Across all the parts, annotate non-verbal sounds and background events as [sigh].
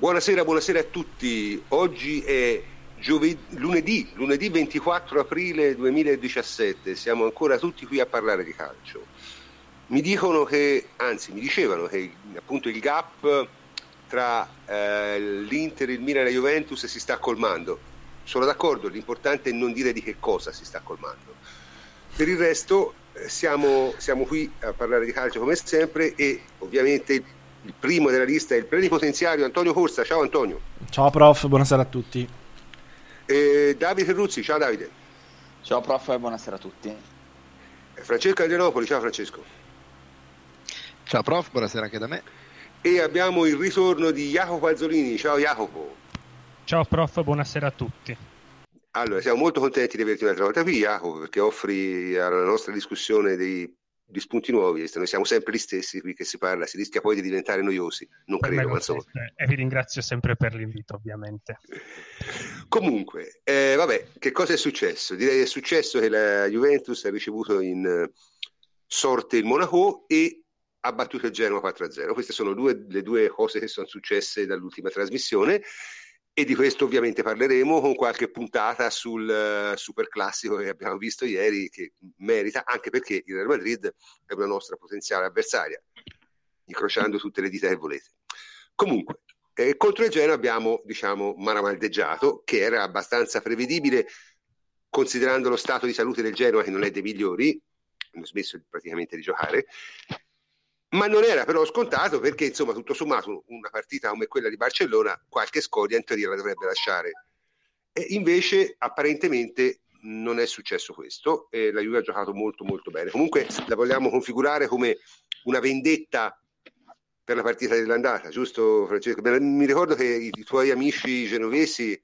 Buonasera, buonasera a tutti. Oggi è giovedì, lunedì, lunedì 24 aprile 2017. Siamo ancora tutti qui a parlare di calcio. Mi dicono che, anzi, mi dicevano che appunto il gap tra eh, l'Inter, il Milan e la Juventus si sta colmando. Sono d'accordo, l'importante è non dire di che cosa si sta colmando. Per il resto eh, siamo, siamo qui a parlare di calcio come sempre e ovviamente il primo della lista è il plenipotenziario Antonio Corsa. Ciao Antonio. Ciao prof, buonasera a tutti. E Davide Ferruzzi, ciao Davide. Ciao prof e buonasera a tutti. Francesco Adrianopoli, ciao Francesco. Ciao prof, buonasera anche da me. E abbiamo il ritorno di Jacopo Azzolini, ciao Jacopo. Ciao prof, buonasera a tutti. Allora, siamo molto contenti di averti un'altra volta qui, Jacopo, perché offri alla nostra discussione dei di spunti nuovi, noi siamo sempre gli stessi qui che si parla, si rischia poi di diventare noiosi, non per credo, ma insomma. E vi ringrazio sempre per l'invito, ovviamente. Comunque, eh, vabbè, che cosa è successo? Direi è successo che la Juventus ha ricevuto in uh, sorte il Monaco e ha battuto il Genoa 4-0. Queste sono due, le due cose che sono successe dall'ultima trasmissione e di questo ovviamente parleremo con qualche puntata sul uh, super classico che abbiamo visto ieri che merita anche perché il Real Madrid è una nostra potenziale avversaria incrociando tutte le dita che volete. Comunque eh, contro il Genoa abbiamo diciamo maramaldeggiato che era abbastanza prevedibile considerando lo stato di salute del Genoa che non è dei migliori hanno smesso praticamente di giocare ma non era però scontato perché insomma tutto sommato una partita come quella di Barcellona qualche scoria in teoria la dovrebbe lasciare. E invece apparentemente non è successo questo e la Juve ha giocato molto molto bene. Comunque la vogliamo configurare come una vendetta per la partita dell'andata giusto Francesco? mi ricordo che i, tuoi amici genovesi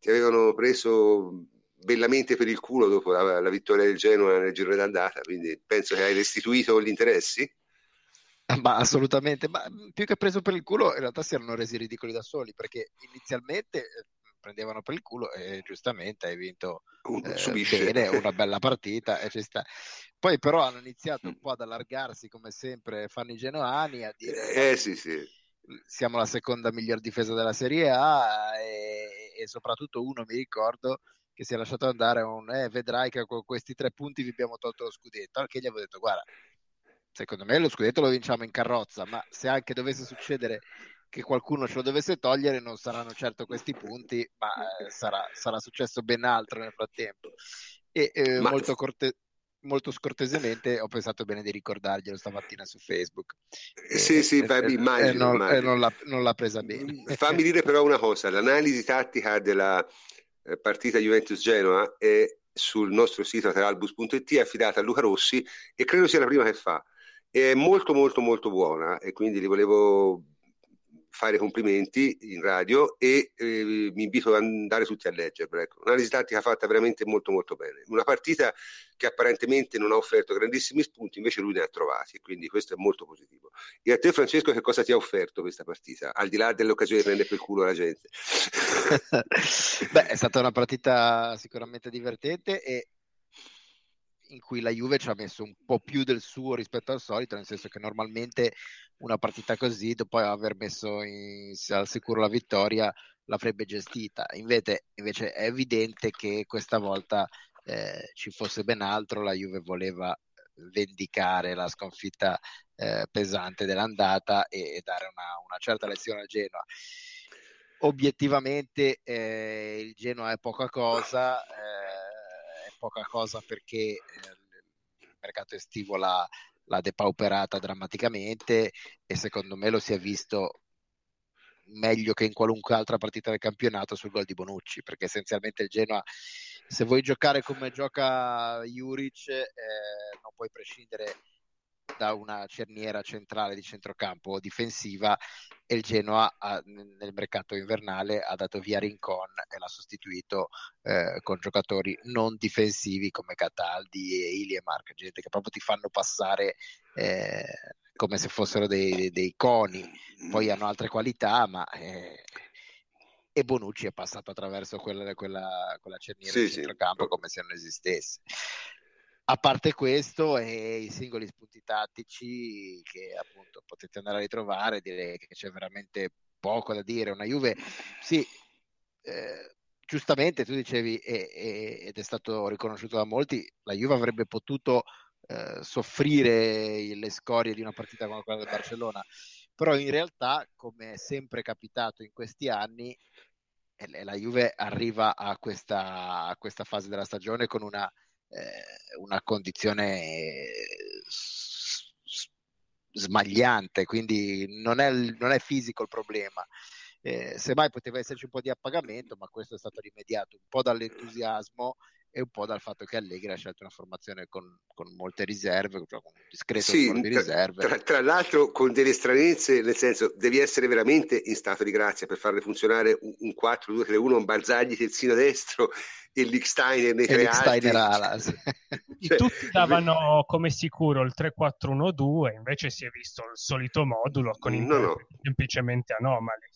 ti avevano preso bellamente per il culo dopo la, la vittoria del Genoa nel giro d'andata quindi penso che hai restituito gli interessi [laughs] ma assolutamente, ma più che preso per il culo, in realtà si erano resi ridicoli da soli perché inizialmente eh, prendevano per il culo e giustamente hai vinto eh, bene, una bella partita e ci sta. Poi però hanno iniziato un po' ad allargarsi come sempre fanno i genoani a dire eh, sì, sì. siamo la seconda miglior difesa della Serie A e, e soprattutto uno mi ricordo che si è lasciato andare un eh, vedrai che con questi tre punti vi abbiamo tolto lo scudetto, al che gli avevo detto guarda secondo me lo scudetto lo vinciamo in carrozza, ma se anche dovesse succedere che qualcuno ce lo dovesse togliere, non saranno certo questi punti, ma eh, sarà, sarà, successo ben altro nel frattempo. E eh, ma... molto, corte- molto, scortesemente ho pensato bene di ricordarglielo stamattina su Facebook. Eh, sì, sì, beh, immagino, non, immagino. Non, l'ha, non, l'ha, presa bene. Fammi dire però una cosa, l'analisi tattica della eh, partita Juventus-Genoa è sul nostro sito teralbus.it affidata a Luca Rossi e credo sia la prima che fa è molto molto molto buona e quindi li volevo fare complimenti in radio e eh, mi invito ad andare tutti a leggerla. Ecco. Un'analisi tattica fatta veramente molto molto bene. Una partita che apparentemente non ha offerto grandissimi spunti, invece lui ne ha trovati, quindi questo è molto positivo. E a te Francesco che cosa ti ha offerto questa partita, al di là dell'occasione di prendere per culo la gente? [laughs] Beh, è stata una partita sicuramente divertente e in cui la Juve ci ha messo un po' più del suo rispetto al solito, nel senso che normalmente una partita così, dopo aver messo in, al sicuro la vittoria, l'avrebbe gestita. Invece, invece è evidente che questa volta eh, ci fosse ben altro, la Juve voleva vendicare la sconfitta eh, pesante dell'andata e, e dare una, una, certa lezione al Genoa. Obiettivamente eh, il Genoa è poca cosa, eh, poca cosa perché eh, il mercato estivo l'ha, l'ha depauperata drammaticamente e secondo me lo si è visto meglio che in qualunque altra partita del campionato sul gol di Bonucci perché essenzialmente il Genoa se vuoi giocare come gioca Juric eh, non puoi prescindere da una cerniera centrale di centrocampo difensiva e il Genoa ha, nel mercato invernale ha dato via Rincon e l'ha sostituito eh, con giocatori non difensivi come Cataldi e Iliemark, gente che proprio ti fanno passare eh, come se fossero dei, dei, coni, poi hanno altre qualità, ma eh, e Bonucci è passato attraverso quella, quella, quella cerniera sì, di centrocampo sì. come se non esistesse. A parte questo e i singoli spunti tattici che appunto potete andare a ritrovare, direi che c'è veramente poco da dire. Una Juve, sì, eh, giustamente tu dicevi, e, e, ed è stato riconosciuto da molti, la Juve avrebbe potuto eh, soffrire le scorie di una partita come quella del Barcellona, però in realtà, come è sempre capitato in questi anni, la Juve arriva a questa, a questa fase della stagione con una, eh, una condizione smagliante, quindi non è, non è fisico il problema. Eh, semmai poteva esserci un po' di appagamento, ma questo è stato rimediato un po' dall'entusiasmo e un po' dal fatto che Allegri ha scelto una formazione con, con molte riserve, cioè con un discreto sì, numero di riserve. Tra, tra, l'altro con delle stranezze, nel senso devi essere veramente in stato di grazia per farle funzionare un, un 4-2-3-1, un Barzagli terzino destro e Licksteiner nei tre alti. Ala, sì. cioè, Tutti davano come sicuro il 3-4-1-2, invece si è visto il solito modulo con no, no. semplicemente anomali.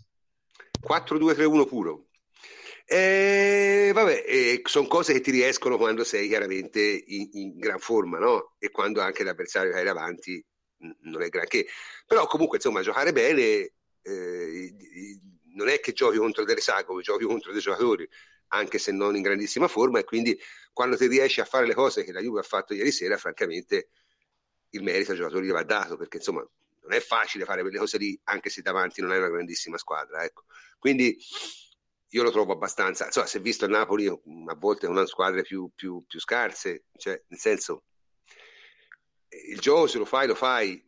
4-2-3-1 puro. Eh, vabbè, sono cose che ti riescono quando sei chiaramente in, in gran forma, no? E quando anche l'avversario che hai davanti non è granché. Però comunque, insomma, giocare bene eh, non è che giochi contro delle sagome, giochi contro dei giocatori, anche se non in grandissima forma, e quindi quando ti riesci a fare le cose che la Juve ha fatto ieri sera, francamente il merito ai giocatori va dato, perché insomma non è facile fare quelle cose lì, anche se davanti non è una grandissima squadra. Ecco. Quindi io lo trovo abbastanza, insomma, è visto il Napoli a volte con squadre più, più, più scarse, cioè, nel senso, il gioco se lo fai, lo fai,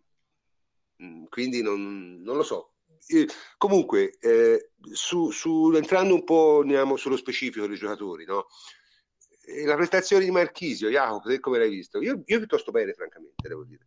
quindi non, non lo so. Eh, comunque, eh, su, su, entrando un po' andiamo sullo specifico dei giocatori, no? la prestazione di Marchisio, Jacopo, come l'hai visto? Io, io piuttosto bene, francamente, devo dire.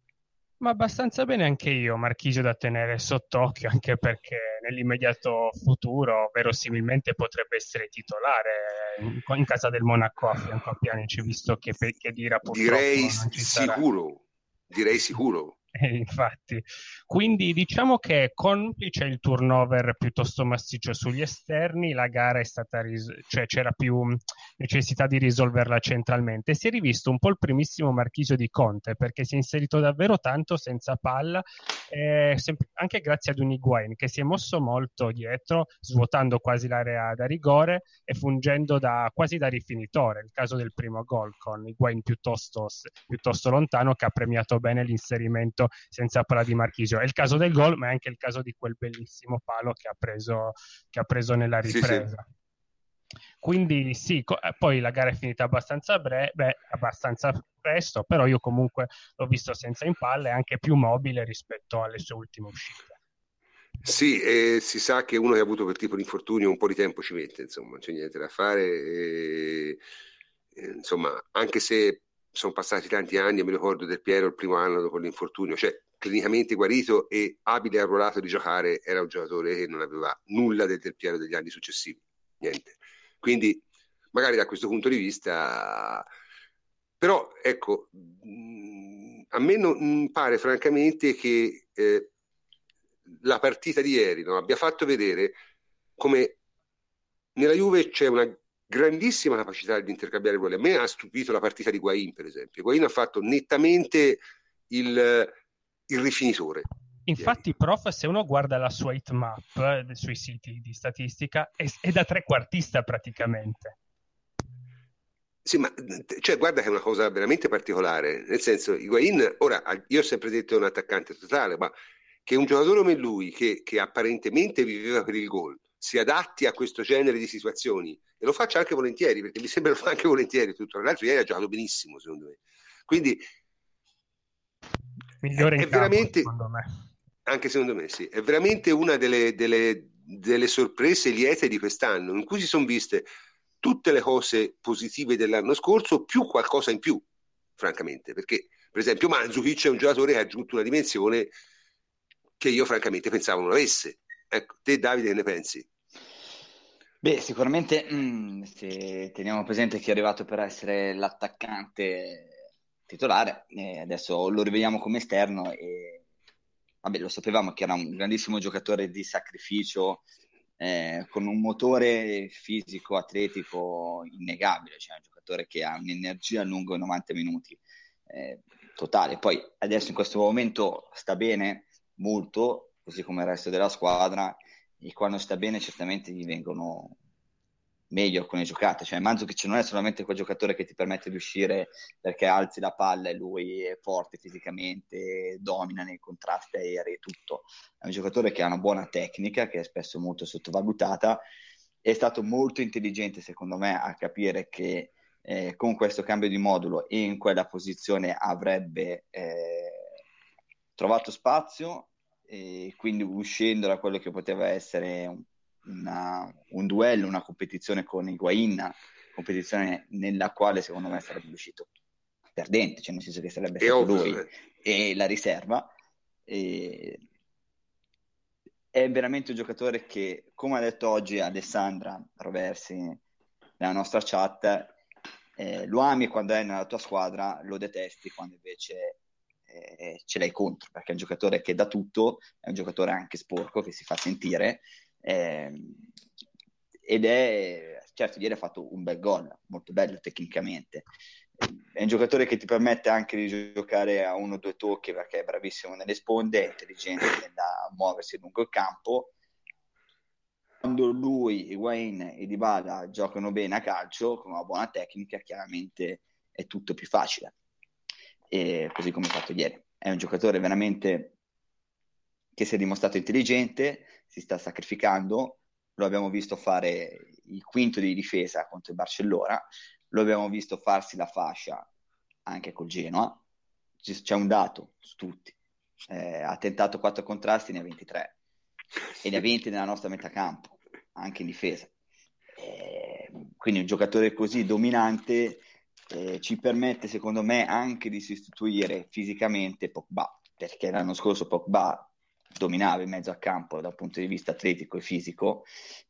Ma abbastanza bene anche io, Marchisio da tenere sott'occhio, anche perché nell'immediato futuro verosimilmente potrebbe essere titolare in, in casa del Monaco a fianco a Pjanic, visto che, che Dira purtroppo Direi sicuro, direi sicuro. [laughs] Eh, infatti, quindi diciamo che complice il turnover piuttosto massiccio sugli esterni, la gara è stata, ris- cioè c'era più necessità di risolverla centralmente. Si è rivisto un po' il primissimo marchisio di Conte perché si è inserito davvero tanto senza palla, eh, sem- anche grazie ad un Higuain che si è mosso molto dietro, svuotando quasi l'area da rigore e fungendo da, quasi da rifinitore. Il caso del primo gol con Higuain piuttosto, piuttosto lontano che ha premiato bene l'inserimento subito senza palla di Marchisio. È il caso del gol, ma è anche il caso di quel bellissimo palo che ha preso, che ha preso nella ripresa. Sì, sì. Quindi sì, co- eh, poi la gara è finita abbastanza, bre- beh, abbastanza presto, però io comunque l'ho visto senza impalle anche più mobile rispetto alle sue ultime uscite. Sì, eh, si sa che uno che ha avuto quel tipo di infortunio un po' di tempo ci mette, insomma, non c'è niente da fare. E, e, insomma, anche se sono passati tanti anni, mi ricordo del Piero il primo anno dopo l'infortunio, cioè clinicamente guarito e abile e arruolato di giocare, era un giocatore che non aveva nulla del Del Piero degli anni successivi, niente. Quindi magari da questo punto di vista, però ecco, a me non pare francamente che eh, la partita di ieri no, abbia fatto vedere come nella Juve c'è una grandissima capacità di intercambiare ruoli. A me ha stupito la partita di Guain, per esempio. Guain ha fatto nettamente il, il rifinitore. Infatti, prof, se uno guarda la sua hitmap eh, sui siti di statistica, è, è da trequartista praticamente. Sì, ma cioè, guarda che è una cosa veramente particolare, nel senso, Higuain, ora io ho sempre detto è un attaccante totale, ma che un giocatore come lui, che, che apparentemente viveva per il gol, si adatti a questo genere di situazioni e lo faccia anche volentieri, perché mi sembra [laughs] lo fa anche volentieri tutto. L'altro ieri ha giocato benissimo, secondo me. Quindi migliore è, è veramente, secondo me. Anche secondo me, sì. È veramente una delle, delle, delle sorprese liete di quest'anno, in cui si sono viste tutte le cose positive dell'anno scorso, più qualcosa in più, francamente. Perché, per esempio, Manzukic è un giocatore che ha aggiunto una dimensione che io francamente pensavo non avesse. Ecco, te Davide che ne pensi? Beh, sicuramente mm, se teniamo presente che è arrivato per essere l'attaccante titolare, eh, adesso lo rivediamo come esterno e vabbè, lo sapevamo che era un grandissimo giocatore di sacrificio, eh, con un motore fisico, atletico innegabile, cioè un giocatore che ha un'energia lungo i 90 minuti eh, totale. Poi adesso in questo momento sta bene molto, così come il resto della squadra e quando sta bene certamente gli vengono meglio alcune giocate. Cioè, Mandzukic non è solamente quel giocatore che ti permette di uscire perché alzi la palla e lui è forte fisicamente, domina nei contrasti aerei e tutto. È un giocatore che ha una buona tecnica, che è spesso molto sottovalutata. È stato molto intelligente, secondo me, a capire che eh, con questo cambio di modulo in quella posizione avrebbe eh, trovato spazio e quindi uscendo da quello che poteva essere un una, un duello, una competizione con Higuain, competizione nella quale secondo me sarebbe uscito perdente, cioè nel senso che sarebbe stato ovvio, lui eh. e la riserva. E... È veramente un giocatore che, come ha detto oggi Alessandra Roversi nella nostra chat, eh, lo ami quando è nella tua squadra, lo detesti quando invece eh, ce l'hai contro, perché è un giocatore che dà tutto, è un giocatore anche sporco, che si fa sentire eh, ed è, certo, ieri ha fatto un bel gol, molto bello tecnicamente. È un giocatore che ti permette anche di giocare a uno o due tocchi perché è bravissimo nelle sponde, è intelligente da muoversi lungo il campo. Quando lui, Higuain e Dybala giocano bene a calcio, con una buona tecnica, chiaramente è tutto più facile. E così come ha fatto ieri. È un giocatore veramente che si è dimostrato intelligente, si sta sacrificando, lo abbiamo visto fare il quinto di difesa contro il Barcellona, lo abbiamo visto farsi la fascia anche col Genoa, c'è un dato su tutti, eh, ha tentato quattro contrasti, ne ha 23 e ne ha 20 nella nostra metà campo, anche in difesa. Eh, quindi un giocatore così dominante eh, ci permette secondo me anche di sostituire fisicamente Pogba, perché l'anno scorso Pogba dominava in mezzo al campo dal punto di vista atletico e fisico.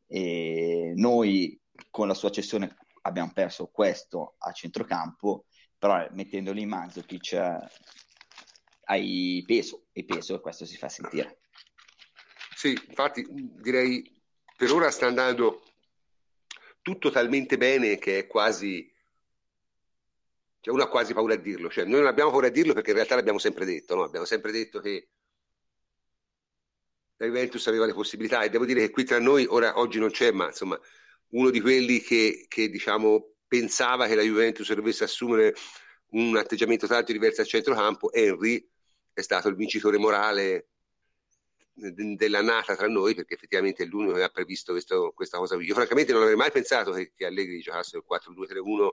E noi con la sua cessione abbiamo perso questo a centrocampo, però mettendoli in Mandzukic hai peso, e peso e questo si fa sentire. Sì, infatti direi per ora sta andando tutto talmente bene che è quasi cioè uno ha quasi paura a dirlo, cioè noi non abbiamo paura a dirlo perché in realtà l'abbiamo sempre detto, no? abbiamo sempre detto che la Juventus aveva le possibilità e devo dire che qui tra noi, ora oggi non c'è, ma insomma uno di quelli che, che diciamo, pensava che la Juventus dovesse assumere un atteggiamento tanto diverso al centrocampo, Henry è stato il vincitore morale dell'annata tra noi perché effettivamente è l'unico che ha previsto questo, questa cosa qui. Io francamente non avrei mai pensato che, che Allegri giocasse il 4-2-3-1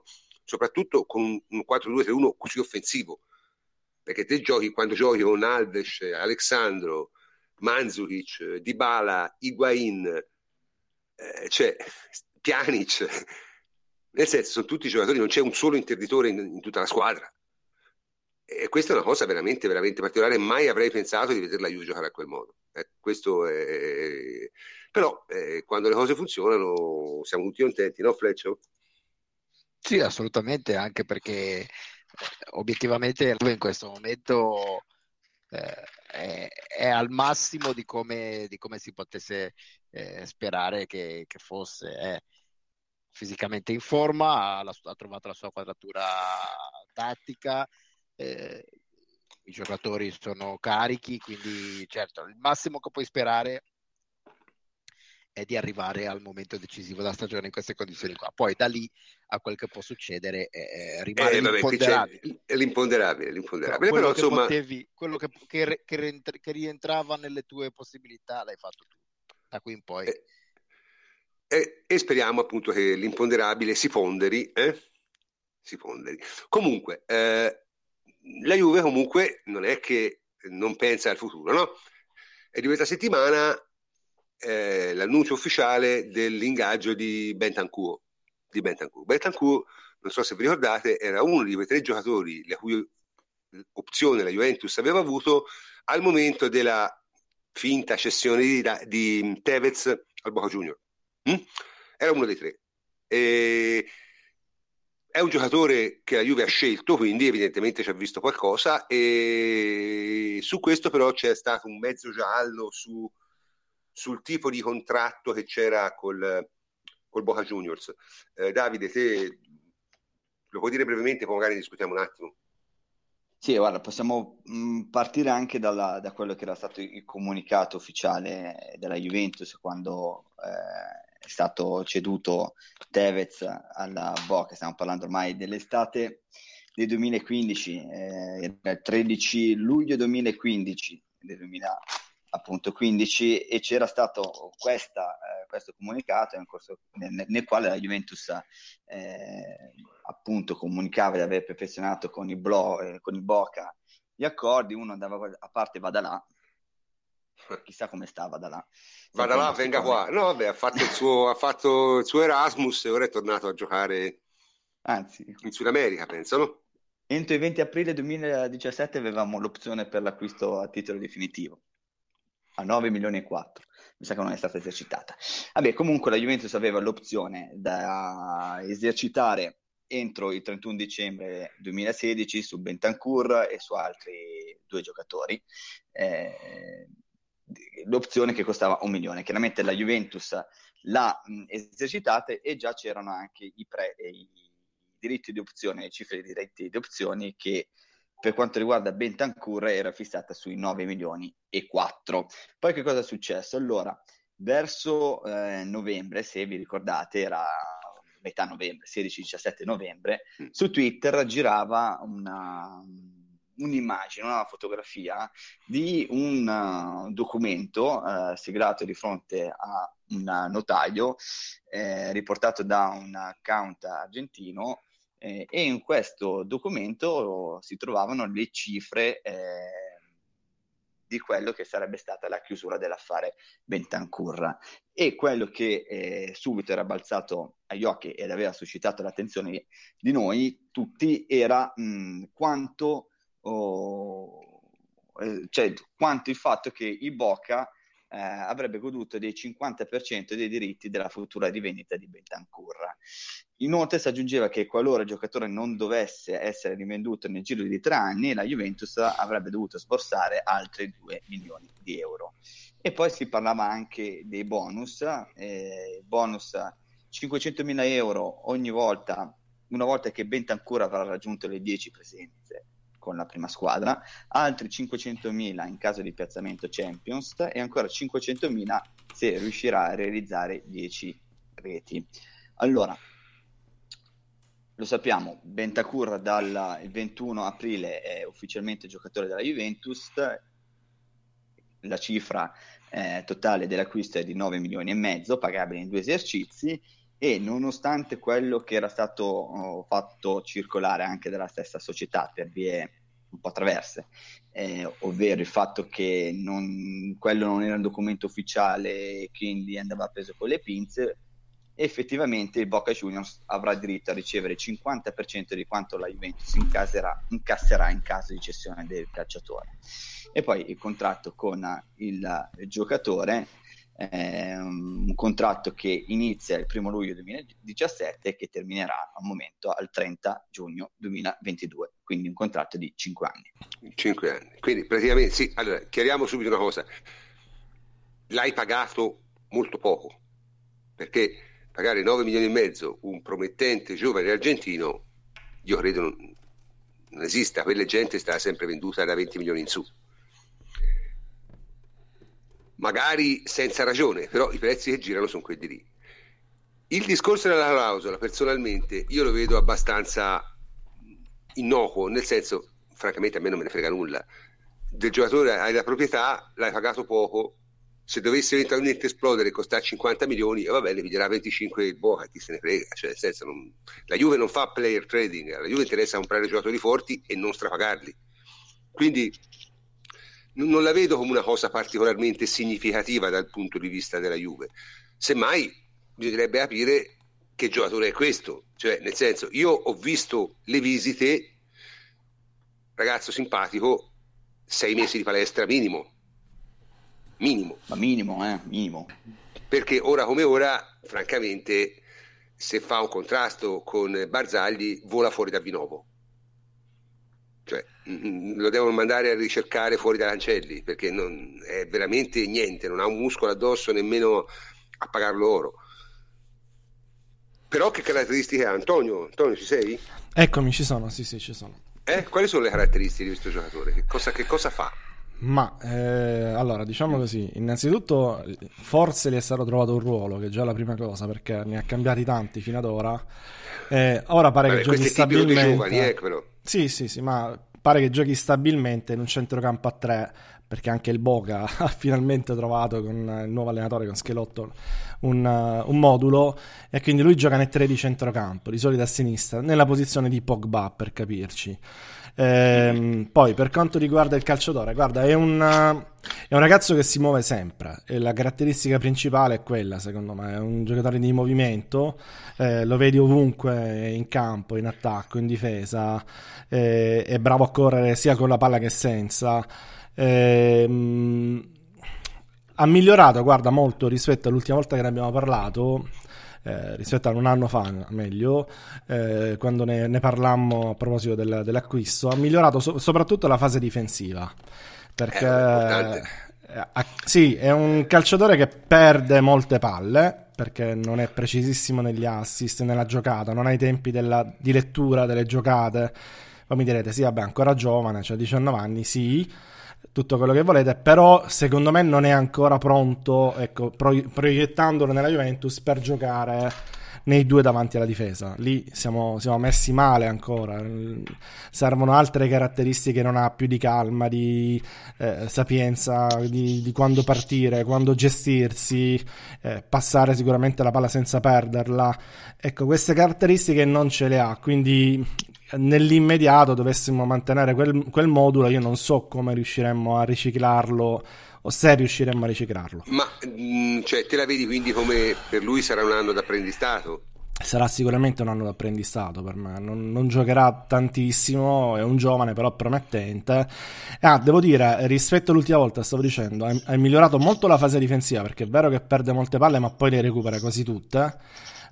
soprattutto con un 4-2-3-1 così offensivo perché te giochi quando giochi con Alves, Alexandro Mandzukic, Dybala, Higuain, eh, cioè [laughs] Pjanic, nel senso sono tutti giocatori, non c'è un solo interditore in, in, tutta la squadra. E questa è una cosa veramente, veramente particolare, mai avrei pensato di vederla Juve giocare a quel modo. Eh, questo è... Però eh, quando le cose funzionano siamo tutti contenti, no Fleccio? Sì, assolutamente, anche perché eh, obiettivamente in questo momento eh, è, è, al massimo di come, di come si potesse eh, sperare che, che fosse. È fisicamente in forma, ha, ha, trovato la sua quadratura tattica, eh, i giocatori sono carichi, quindi certo il massimo che puoi sperare è di arrivare al momento decisivo della stagione in queste condizioni qua. Poi da lì a quel che può succedere eh, rimane eh, l'imponderabile. È l'imponderabile, l'imponderabile. Però, quello, però, insomma... potevi, quello che, che, che, che, rientrava nelle tue possibilità l'hai fatto tu. Da qui in poi. Eh, eh e speriamo appunto che l'imponderabile si ponderi. Eh? Si ponderi. Comunque, eh, la Juve comunque non è che non pensa al futuro, no? E di questa settimana eh, l'annuncio ufficiale dell'ingaggio di Bentancur. Di Bentancur. Bentancur, non so se vi ricordate, era uno di quei tre giocatori la cui opzione la Juventus aveva avuto al momento della finta cessione di, di Tevez al Boca Junior. Mm? Era uno dei tre. E è un giocatore che la Juve ha scelto, quindi evidentemente ci ha visto qualcosa e su questo però c'è stato un mezzo giallo su sul tipo di contratto che c'era col, col Boca Juniors. Eh, Davide, te lo puoi dire brevemente, poi magari discutiamo un attimo. Sì, guarda, possiamo mh, partire anche dalla- da quello che era stato il comunicato ufficiale della Juventus quando eh, è stato ceduto Tevez alla Boca, stiamo parlando ormai dell'estate del 2015, eh, il 13 luglio 2015, del 2015, e c'era stato questa, eh, questo comunicato nel, corso, nel, nel, quale la Juventus eh, appunto comunicava di aver perfezionato con il, Blo, eh, con il Boca gli accordi, uno andava a parte va da là, chissà come sta va da là. Vada là, venga qua. No, vabbè, ha fatto, il suo, ha fatto il suo Erasmus e ora è tornato a giocare Anzi, in Sud America, penso, no? Entro il 20 aprile 2017 avevamo l'opzione per l'acquisto a titolo definitivo a 9 milioni e 4. Mi sa che non è stata esercitata. Vabbè, comunque la Juventus aveva l'opzione da esercitare entro il 31 dicembre 2016 su Bentancur e su altri due giocatori. Eh, l'opzione che costava un milione. Chiaramente la Juventus l'ha mh, esercitata e già c'erano anche i, pre, i diritti di opzione, le cifre di diritti di opzione che per quanto riguarda Bentancur era fissata sui 9 milioni e 4. Poi che cosa è successo? Allora, verso eh, novembre, se vi ricordate, era metà novembre, 16-17 novembre, mm. su Twitter girava una, un'immagine, una fotografia di un uh, documento uh, siglato di fronte a un notaio eh, riportato da un account argentino eh, e in questo documento si trovavano le cifre eh, di quello che sarebbe stata la chiusura dell'affare Bentancur. E quello che eh, subito era balzato agli occhi ed aveva suscitato l'attenzione di noi tutti era mh, quanto, oh, eh, cioè, quanto il fatto che il Boca eh, avrebbe goduto del 50% dei diritti della futura rivendita di Bentancur. Inoltre si aggiungeva che qualora il giocatore non dovesse essere rivenduto nel giro di tre anni, la Juventus avrebbe dovuto sborsare altri 2 milioni di euro. E poi si parlava anche dei bonus, eh, bonus 500.000 euro ogni volta, una volta che Bentancur avrà raggiunto le 10 presenze con la prima squadra, altri 500.000 in caso di piazzamento Champions e ancora 500.000 se riuscirà a realizzare 10 reti. Allora, lo sappiamo, Bentacur dal 21 aprile è ufficialmente giocatore della Juventus, la cifra eh, totale dell'acquisto è di 9 milioni e mezzo, pagabile in due esercizi e nonostante quello che era stato oh, fatto circolare anche dalla stessa società per vie un po' traverse, eh, ovvero il fatto che non, quello non era un documento ufficiale e quindi andava preso con le pinze, effettivamente il Boca Juniors avrà diritto a ricevere il 50% di quanto la Juventus incasserà, incasserà in caso di cessione del calciatore. E poi il contratto con il giocatore eh, un contratto che inizia il 1 luglio 2017 e che terminerà al momento al 30 giugno 2022, quindi un contratto di 5 anni. 5 anni, quindi praticamente sì, allora chiariamo subito una cosa, l'hai pagato molto poco, perché pagare 9 milioni e mezzo un promettente giovane argentino, io credo non, non esista, quella gente sta sempre venduta da 20 milioni in su magari senza ragione, però i prezzi che girano sono quelli lì. Il discorso della clausola, personalmente, io lo vedo abbastanza innocuo, nel senso, francamente a me non me ne frega nulla. Del giocatore hai la proprietà, l'hai pagato poco, se dovesse eventualmente esplodere e costare 50 milioni, va bene, vi dirà 25 il Boca, chi se ne frega. Cioè, nel senso, non... La Juve non fa player trading, la Juve interessa comprare giocatori forti e non strapagarli. Quindi non la vedo come una cosa particolarmente significativa dal punto di vista della Juve. Semmai bisognerebbe capire che giocatore è questo. Cioè, nel senso, io ho visto le visite, ragazzo simpatico, sei mesi di palestra minimo. Minimo. Ma minimo, eh, minimo. Perché ora come ora, francamente, se fa un contrasto con Barzagli, vola fuori da Vinovo cioè, mm, lo devono mandare a ricercare fuori da Cancelli perché non, è veramente niente, non ha un muscolo addosso nemmeno a pagarlo oro. Però che caratteristiche ha Antonio? Antonio, ci sei? Eccomi, ci sono, sì, sì, ci sono. Eh? Quali sono le caratteristiche di questo giocatore? Che cosa, che cosa fa? Ma eh, allora diciamo così, innanzitutto forse gli è stato trovato un ruolo, che è già la prima cosa, perché ne ha cambiati tanti fino ad ora. Eh, ora pare Vabbè, che giochi stabilmente. Giovani, eh, però. Sì, sì, sì, ma pare che giochi stabilmente in un centrocampo a tre, perché anche il Boca [laughs] ha finalmente trovato con il nuovo allenatore, con Schelotto, un, un, modulo, e quindi lui gioca nel 3 di centrocampo, di solito a sinistra, nella posizione di Pogba, per capirci. Ehm, poi per quanto riguarda il calciatore, guarda, è un, è un, ragazzo che si muove sempre e la caratteristica principale è quella, secondo me, è un giocatore di movimento, eh, lo vedi ovunque in campo, in attacco, in difesa, eh, è bravo a correre sia con la palla che senza. Eh, ha migliorato, guarda, molto rispetto all'ultima volta che ne abbiamo parlato eh, rispetto a un anno fa, meglio, eh, quando ne, ne, parlammo a proposito del, dell'acquisto, ha migliorato so- soprattutto la fase difensiva. Perché è eh, sì, è un calciatore che perde molte palle perché non è precisissimo negli assist, nella giocata, non ha i tempi della, di lettura delle giocate. Poi mi direte, sì, vabbè, ancora giovane, cioè 19 anni, sì, tutto quello che volete, però secondo me non è ancora pronto, ecco, pro- proiettandolo nella Juventus per giocare nei due davanti alla difesa. Lì siamo, siamo, messi male ancora. Servono altre caratteristiche, non ha più di calma, di eh, sapienza, di, di, quando partire, quando gestirsi, eh, passare sicuramente la palla senza perderla. Ecco, queste caratteristiche non ce le ha, quindi nell'immediato dovessimo mantenere quel, quel, modulo, io non so come riusciremmo a riciclarlo o se riusciremmo a riciclarlo. Ma mm, cioè, te la vedi quindi come per lui sarà un anno d'apprendistato? Sarà sicuramente un anno d'apprendistato per me, non, non giocherà tantissimo, è un giovane però promettente. Ah, devo dire, rispetto all'ultima volta, stavo dicendo, hai migliorato molto la fase difensiva perché è vero che perde molte palle ma poi le recupera quasi tutte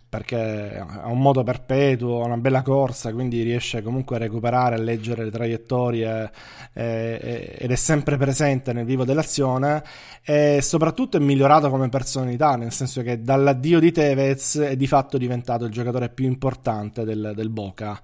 perché ha un modo perpetuo, una bella corsa, quindi riesce comunque a recuperare, a leggere le traiettorie eh, ed è sempre presente nel vivo dell'azione e soprattutto è migliorato come personalità, nel senso che dall'addio di Tevez è di fatto diventato il giocatore più importante del, del Boca.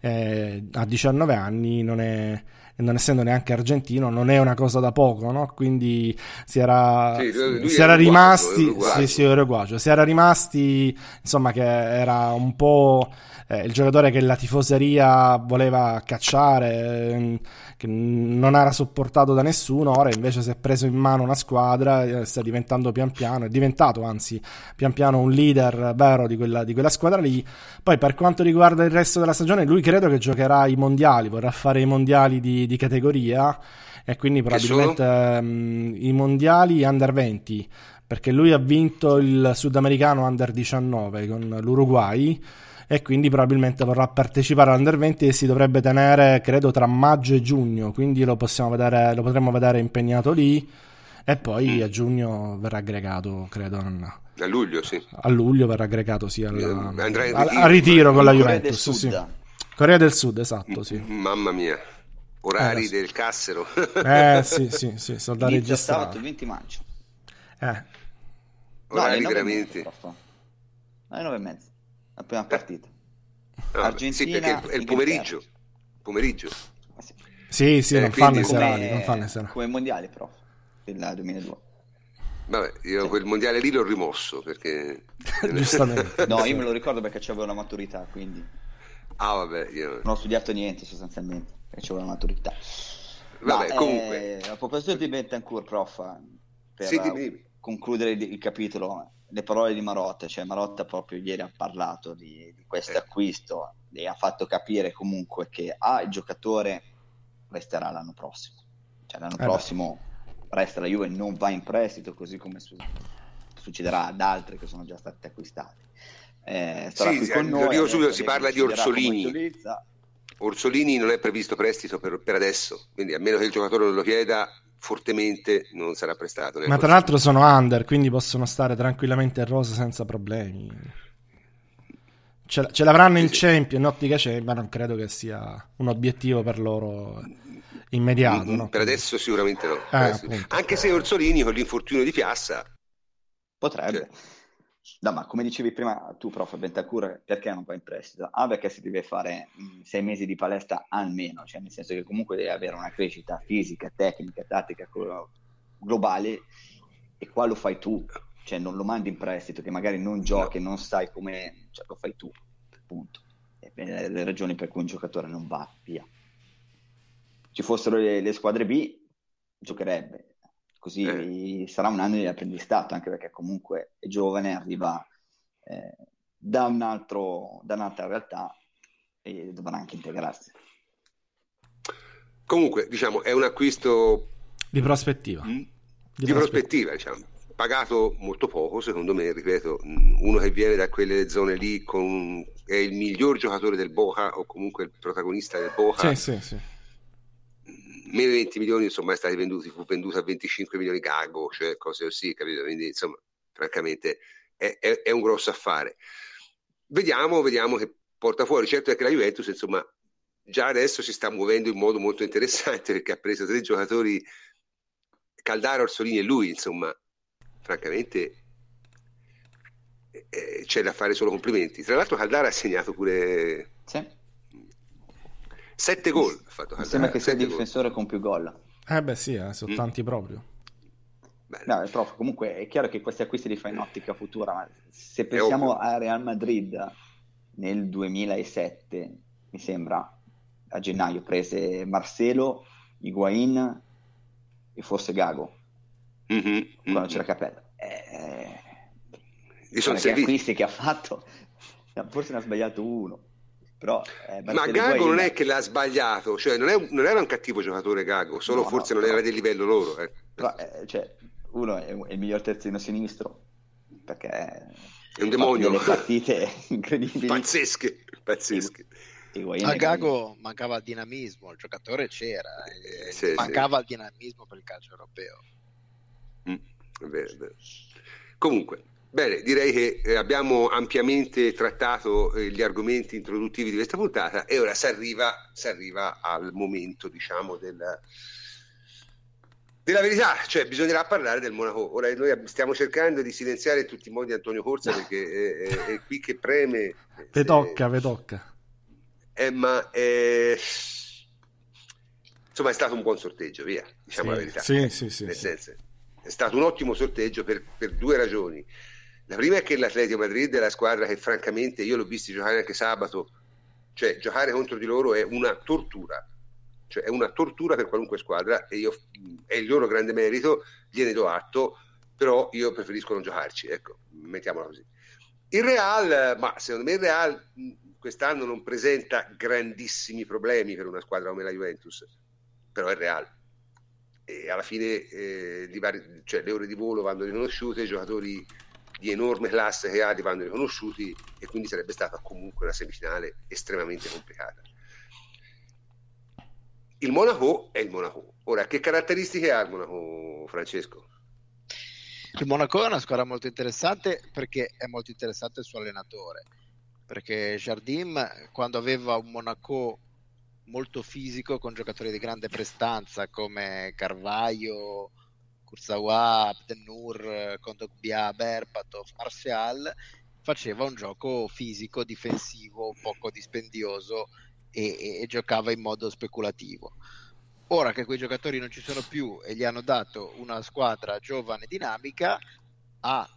Eh, a 19 anni non è e non essendo neanche argentino non è una cosa da poco, no? Quindi si era, sì, si era rimasti, sì, sì, uruguagio, si era rimasti, insomma, che era un po' eh, il giocatore che la tifoseria voleva cacciare, eh, che non era sopportato da nessuno, ora invece si è preso in mano una squadra, eh, sta diventando pian piano, è diventato anzi pian piano un leader vero di quella, di quella squadra lì. Poi per quanto riguarda il resto della stagione, lui credo che giocherà i mondiali, vorrà fare i mondiali di, di categoria e quindi probabilmente um, i mondiali under 20 perché lui ha vinto il sudamericano under 19 con l'Uruguay e quindi probabilmente vorrà partecipare all'Under 20 e si dovrebbe tenere credo tra maggio e giugno quindi lo, vedere, lo potremmo vedere impegnato lì e poi a giugno verrà aggregato credo a luglio sì. A luglio verrà aggregato sì al, ritiro, al, al ritiro con la Juventus sì. Corea del Sud esatto sì. mamma mia. Orari eh, del Cassero. Eh [laughs] sì sì sì sono da registrare. sabato 20 maggio. Eh. Orari no, veramente. alle 9 e mezza la prima partita. No, Argentina, sì, perché è il pomeriggio. pomeriggio. Sì, sì, eh, non, fanno come, serali, non fanno i serali. Come mondiale, però, del 2002. Vabbè, io sì. quel mondiale lì l'ho rimosso perché... [laughs] Giustamente. [laughs] no, io me lo ricordo perché c'avevo la maturità, quindi... Ah, vabbè, io... Non ho studiato niente sostanzialmente, perché c'avevo la maturità. Vabbè, Ma, comunque... Eh, a proposito di Bentancur, prof, per sì, concludere il capitolo, le parole di Marotta, cioè Marotta proprio ieri ha parlato di, di questo eh. acquisto e ha fatto capire comunque che ah, il giocatore resterà l'anno prossimo, cioè l'anno eh prossimo resta la Juve, non va in prestito così come su- succederà ad altri che sono già stati acquistati. Eh, sì, con noi, subito, si parla di Orsolini. Orsolini non è previsto prestito per, per adesso, quindi a meno che il giocatore non lo chieda, fortemente non sarà prestato. Ma tra l'altro sono under, quindi possono stare tranquillamente in rosa senza problemi. Ce, ce l'avranno in Champions, in ottica Champions, ma non credo che sia un obiettivo per loro immediato. Mm, no? Per adesso sicuramente no. Eh, adesso. Anche se Orsolini con l'infortunio di Piazza potrebbe. Cioè, No, ma come dicevi prima tu, prof, Bentacur, perché non va in prestito? Ah, perché si deve fare mh, sei mesi di palestra almeno, cioè nel senso che comunque deve avere una crescita fisica, tecnica, tattica globale e qua lo fai tu, cioè non lo mandi in prestito, che magari non giochi, non sai come, cioè lo fai tu, punto. E le ragioni per cui un giocatore non va via. Ci fossero le, le squadre B, giocherebbe, così eh. sarà un anno di apprendistato, anche perché comunque è giovane, arriva eh, da, un altro, da un'altra realtà e dovrà anche integrarsi. Comunque, diciamo, è un acquisto di prospettiva. Mh, di, di, prospettiva, diciamo. Pagato molto poco, secondo me, ripeto, uno che viene da quelle zone lì con, è il miglior giocatore del Boca o comunque il protagonista del Boca. Sì, sì, sì meno di 20 milioni insomma è stati venduti, fu venduto a 25 milioni Gago, cioè cose così, capito? Quindi insomma, francamente è, è, è un grosso affare. Vediamo, vediamo che porta fuori. Certo è che la Juventus, insomma, già adesso si sta muovendo in modo molto interessante perché ha preso tre giocatori, Caldara, Orsolini e lui, insomma, francamente eh, c'è da fare solo complimenti. Tra l'altro Caldara ha segnato pure... Sì 7 gol ha fatto Mi sembra che sia il difensore con più gol. Eh beh sì, eh, sono mm. tanti proprio. No, prof, comunque è chiaro che questi acquisti li fa in ottica futura, ma se pensiamo a Real Madrid nel 2007, mi sembra, a gennaio prese Marcelo, Higuain e forse Gago, mm-hmm, quando mm-hmm. c'era Capella. Eh, sono gli acquisti che ha fatto, forse ne ha sbagliato uno. Però, eh, ma Gago non è che l'ha sbagliato, cioè non, è, non, era un cattivo giocatore Gago, solo no, forse no, non però... era del livello loro. Eh. Però, eh, cioè, uno è, è, il miglior terzino sinistro perché è un demonio. delle partite [laughs] incredibili, pazzesche, pazzesche. A Gago mancava il dinamismo, il giocatore c'era, eh, sì, mancava sì. il dinamismo per il calcio europeo. Mm, è vero, è vero. Comunque, Bene, direi che eh, abbiamo ampiamente trattato eh, gli argomenti introduttivi di questa puntata e ora si arriva, si arriva al momento, diciamo, del, della verità, cioè bisognerà parlare del Monaco. Ora noi stiamo cercando di silenziare in tutti i modi Antonio Corsa perché è, è, è qui che preme. Eh, tocca, ve tocca. Eh, ma eh, insomma è stato un buon sorteggio, via, diciamo sì, la verità. Sì, sì, sì, Nel sì. senso, è stato un ottimo sorteggio per, per due ragioni. La prima è che l'Atletico Madrid è la squadra che francamente io l'ho visto giocare anche sabato, cioè giocare contro di loro è una tortura, cioè è una tortura per qualunque squadra e io, è il loro grande merito, gliene do atto, però io preferisco non giocarci, ecco, mettiamola così. Il Real, ma secondo me il Real quest'anno non presenta grandissimi problemi per una squadra come la Juventus, però è Real. E alla fine eh, vari, cioè, le ore di volo vanno riconosciute, i giocatori di enorme classe che ha vanno riconosciuti e quindi sarebbe stata comunque una semifinale estremamente complicata. Il Monaco è il Monaco. Ora, che caratteristiche ha il Monaco, Francesco? Il Monaco è una squadra molto interessante perché è molto interessante il suo allenatore. Perché Jardim, quando aveva un Monaco molto fisico con giocatori di grande prestanza come Carvaio, Kurzawa, Abdenur, Kondogbia, Berbatov, Martial, faceva un gioco fisico, difensivo, poco dispendioso e, e, giocava in modo speculativo. Ora che quei giocatori non ci sono più e gli hanno dato una squadra giovane e dinamica, ha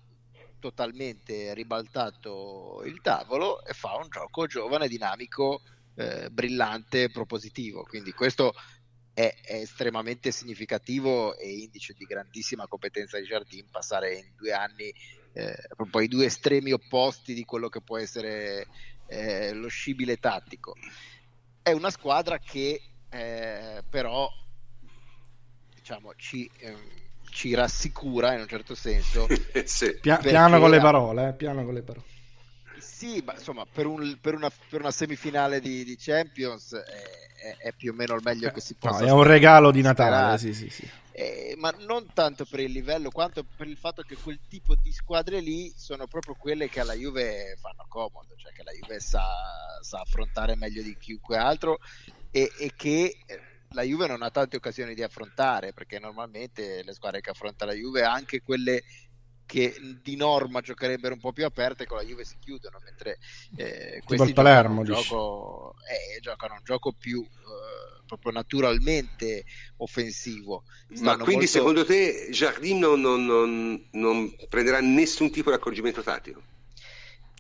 totalmente ribaltato il tavolo e fa un gioco giovane, dinamico, eh, brillante, propositivo. Quindi questo è, è, estremamente significativo e indice di grandissima competenza di Jardin passare in due anni eh, proprio ai due estremi opposti di quello che può essere eh, lo scibile tattico. È una squadra che eh, però diciamo, ci, ehm, ci, rassicura in un certo senso. [laughs] sì. Pia- piano con le parole, eh, piano con le parole. Sì, ma insomma, per, un, per, una, per una, semifinale di, di Champions eh, è, è, più o meno il meglio che si possa. No, è un regalo di Natale, sì, sì, sì. Eh, ma non tanto per il livello quanto per il fatto che quel tipo di squadre lì sono proprio quelle che alla Juve fanno comodo, cioè che la Juve sa, sa affrontare meglio di chiunque altro e, e che eh, la Juve non ha tante occasioni di affrontare perché normalmente le squadre che affronta la Juve, anche quelle che di norma giocherebbero un po' più aperte con la Juve si chiudono mentre eh, questi Palermo, giocano, un gioco, eh, giocano un gioco più eh, proprio naturalmente offensivo. Stanno ma quindi molto... secondo te Jardim non, non, non, non prenderà nessun tipo di accorgimento tattico?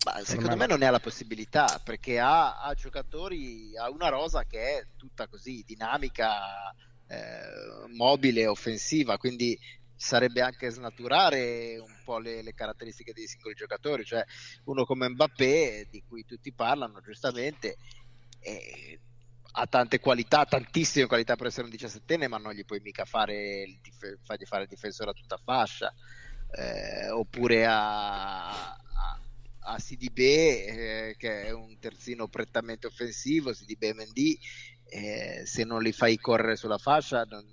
Ma secondo me non ne ha la possibilità perché ha, ha, giocatori, ha una rosa che è tutta così dinamica, eh, mobile, offensiva, quindi sarebbe anche snaturare un po' le, le, caratteristiche dei singoli giocatori, cioè uno come Mbappé, di cui tutti parlano giustamente, eh, ha tante qualità, tantissime qualità per essere un 17enne, ma non gli puoi mica fare il, dif- fargli fare il difensore a tutta fascia, eh, oppure a, a, a CDB, eh, che è un terzino prettamente offensivo, e Mendy, eh, se non li fai correre sulla fascia non,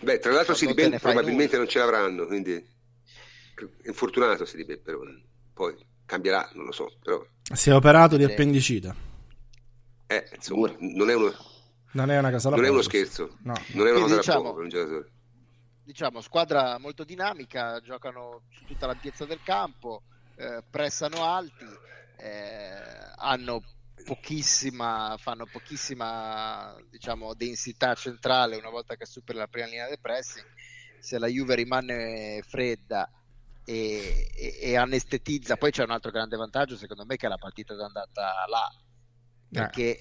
Beh, tra l'altro si dipende, probabilmente non ce l'avranno, quindi infortunato si dipende per ora. Poi cambierà, non lo so, però... Si è operato di appendicita. Eh, insomma, non è uno... Non è una cosa Non è uno scherzo. No. Non è una cosa diciamo, da poco per un giocatore. Diciamo, squadra molto dinamica, giocano su tutta l'ampiezza del campo, eh, pressano alti, eh, hanno pochissima, fanno pochissima diciamo, densità centrale una volta che supera la prima linea del pressing. Se la Juve rimane fredda e, e, e, anestetizza, poi c'è un altro grande vantaggio secondo me che è la partita d'andata là, perché eh.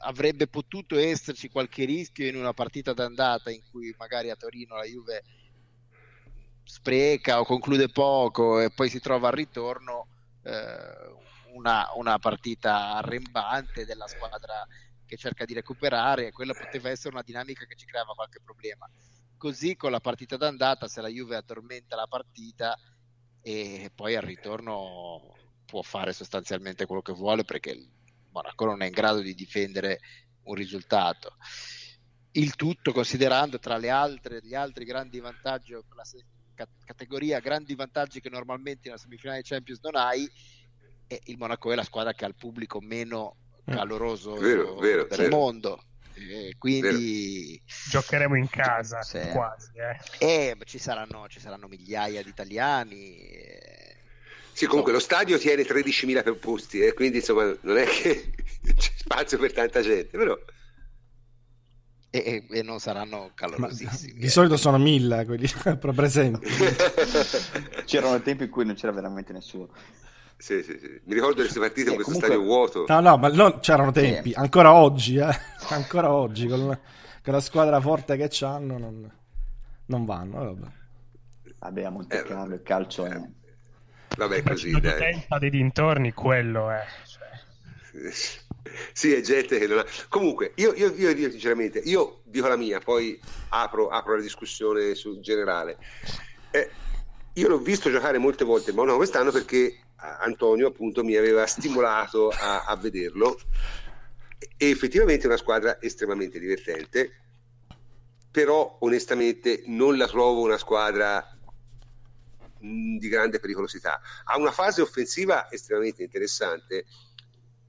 avrebbe potuto esserci qualche rischio in una partita d'andata in cui magari a Torino la Juve spreca o conclude poco e poi si trova al ritorno. Eh, una, una partita arrembante della squadra che cerca di recuperare quella poteva essere una dinamica che ci creava qualche problema. Così con la partita d'andata, se la Juve addormenta la partita e poi al ritorno può fare sostanzialmente quello che vuole perché il Monaco non è in grado di difendere un risultato. Il tutto considerando tra le altre, gli altri grandi vantaggi, la categoria grandi vantaggi che normalmente una semifinale Champions non hai, e il Monaco è la squadra che ha il pubblico meno mm. caloroso vero, vero, del vero. mondo. Eh, quindi giocheremo in casa sì. quasi. Eh. Eh, ci, saranno, ci, saranno, migliaia di italiani. Eh. Sì, comunque so. lo stadio tiene 13.000 posti, eh, quindi insomma non è che [laughs] c'è spazio per tanta gente, però... E, e, non saranno calorosissimi. di solito sono mille quelli [laughs] presenti. [laughs] C'erano tempi in cui non c'era veramente nessuno. Sì, sì, sì. Mi ricordo queste partite con questo comunque... stadio vuoto. No, no, ma non c'erano tempi. Sì. Ancora oggi, eh. [laughs] Ancora oggi, con la, con la squadra forte che hanno, non, non vanno. Eh, vabbè. Vabbè, a Monte eh, Carlo il calcio è... Vabbè, così, dai. Tempo dei dintorni, quello è... Cioè... Sì, è gente che non ha... Comunque, io, io, io, io sinceramente, io dico la mia, poi apro, apro la discussione sul generale. Eh, io l'ho visto giocare molte volte, ma no, quest'anno perché Antonio appunto mi aveva stimolato a, a vederlo. E effettivamente è una squadra estremamente divertente però onestamente non la trovo una squadra di grande pericolosità. Ha una fase offensiva estremamente interessante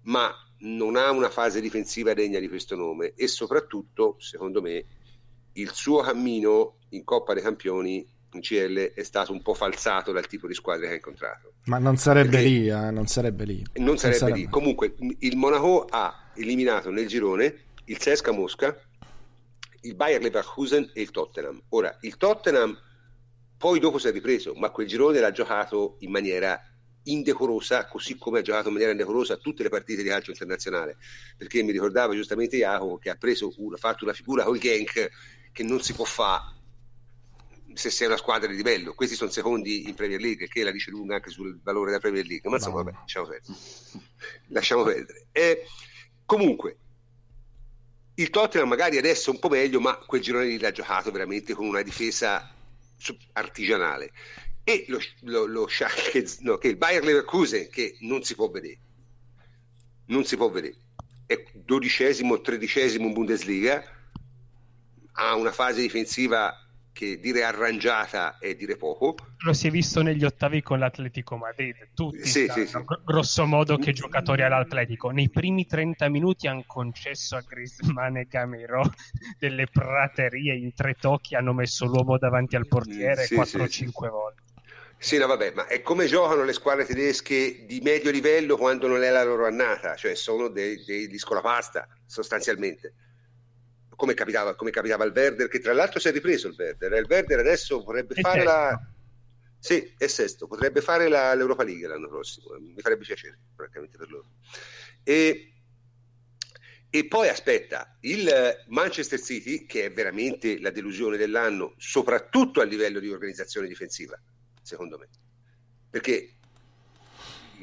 ma non ha una fase difensiva degna di questo nome. E soprattutto secondo me il suo cammino in Coppa dei Campioni in CL è stato un po' falsato dal tipo di squadre che ha incontrato. Ma non sarebbe Perché lì, eh? non sarebbe lì. Non sarebbe, non sarebbe lì. Comunque il Monaco ha eliminato nel girone il Cesca Mosca, il Bayer Leverkusen e il Tottenham. Ora, il Tottenham poi dopo si è ripreso, ma quel girone l'ha giocato in maniera indecorosa, così come ha giocato in maniera indecorosa tutte le partite di calcio internazionale. Perché mi ricordava giustamente Jacopo che ha preso una, fatto una figura col Genk che non si può fare se sei una squadra di livello. Questi sono secondi in Premier League, che la dice lunga anche sul valore della Premier League. Ma insomma, vabbè, lasciamo perdere. [laughs] lasciamo perdere. E, comunque, il Tottenham magari adesso è un po' meglio, ma quel girone lì l'ha giocato veramente con una difesa artigianale. E lo, lo, lo no, che il Bayer Leverkusen, che non si può vedere, non si può vedere, è dodicesimo, tredicesimo in Bundesliga, ha una fase difensiva che dire arrangiata è dire poco. Lo si è visto negli ottavi con l'Atletico Madrid, tutti sì, sanno, sì, sì. grosso modo che giocatori all'Atletico. Nei primi 30 minuti hanno concesso a Griezmann e Gamero [laughs] delle praterie in tre tocchi, hanno messo l'uomo davanti al portiere sì, 4-5 volte. Sì, no, vabbè, ma è come giocano le squadre tedesche di medio livello quando non è la loro annata, cioè sono dei, dei scolapasta sostanzialmente. Come capitava, come capitava al Werder, che tra l'altro si è ripreso il Werder. Il Werder adesso vorrebbe fare la. Sì, è sesto, potrebbe fare la, l'Europa League l'anno prossimo, mi farebbe piacere, francamente, per loro. E, e poi aspetta, il Manchester City, che è veramente la delusione dell'anno, soprattutto a livello di organizzazione difensiva secondo me. Perché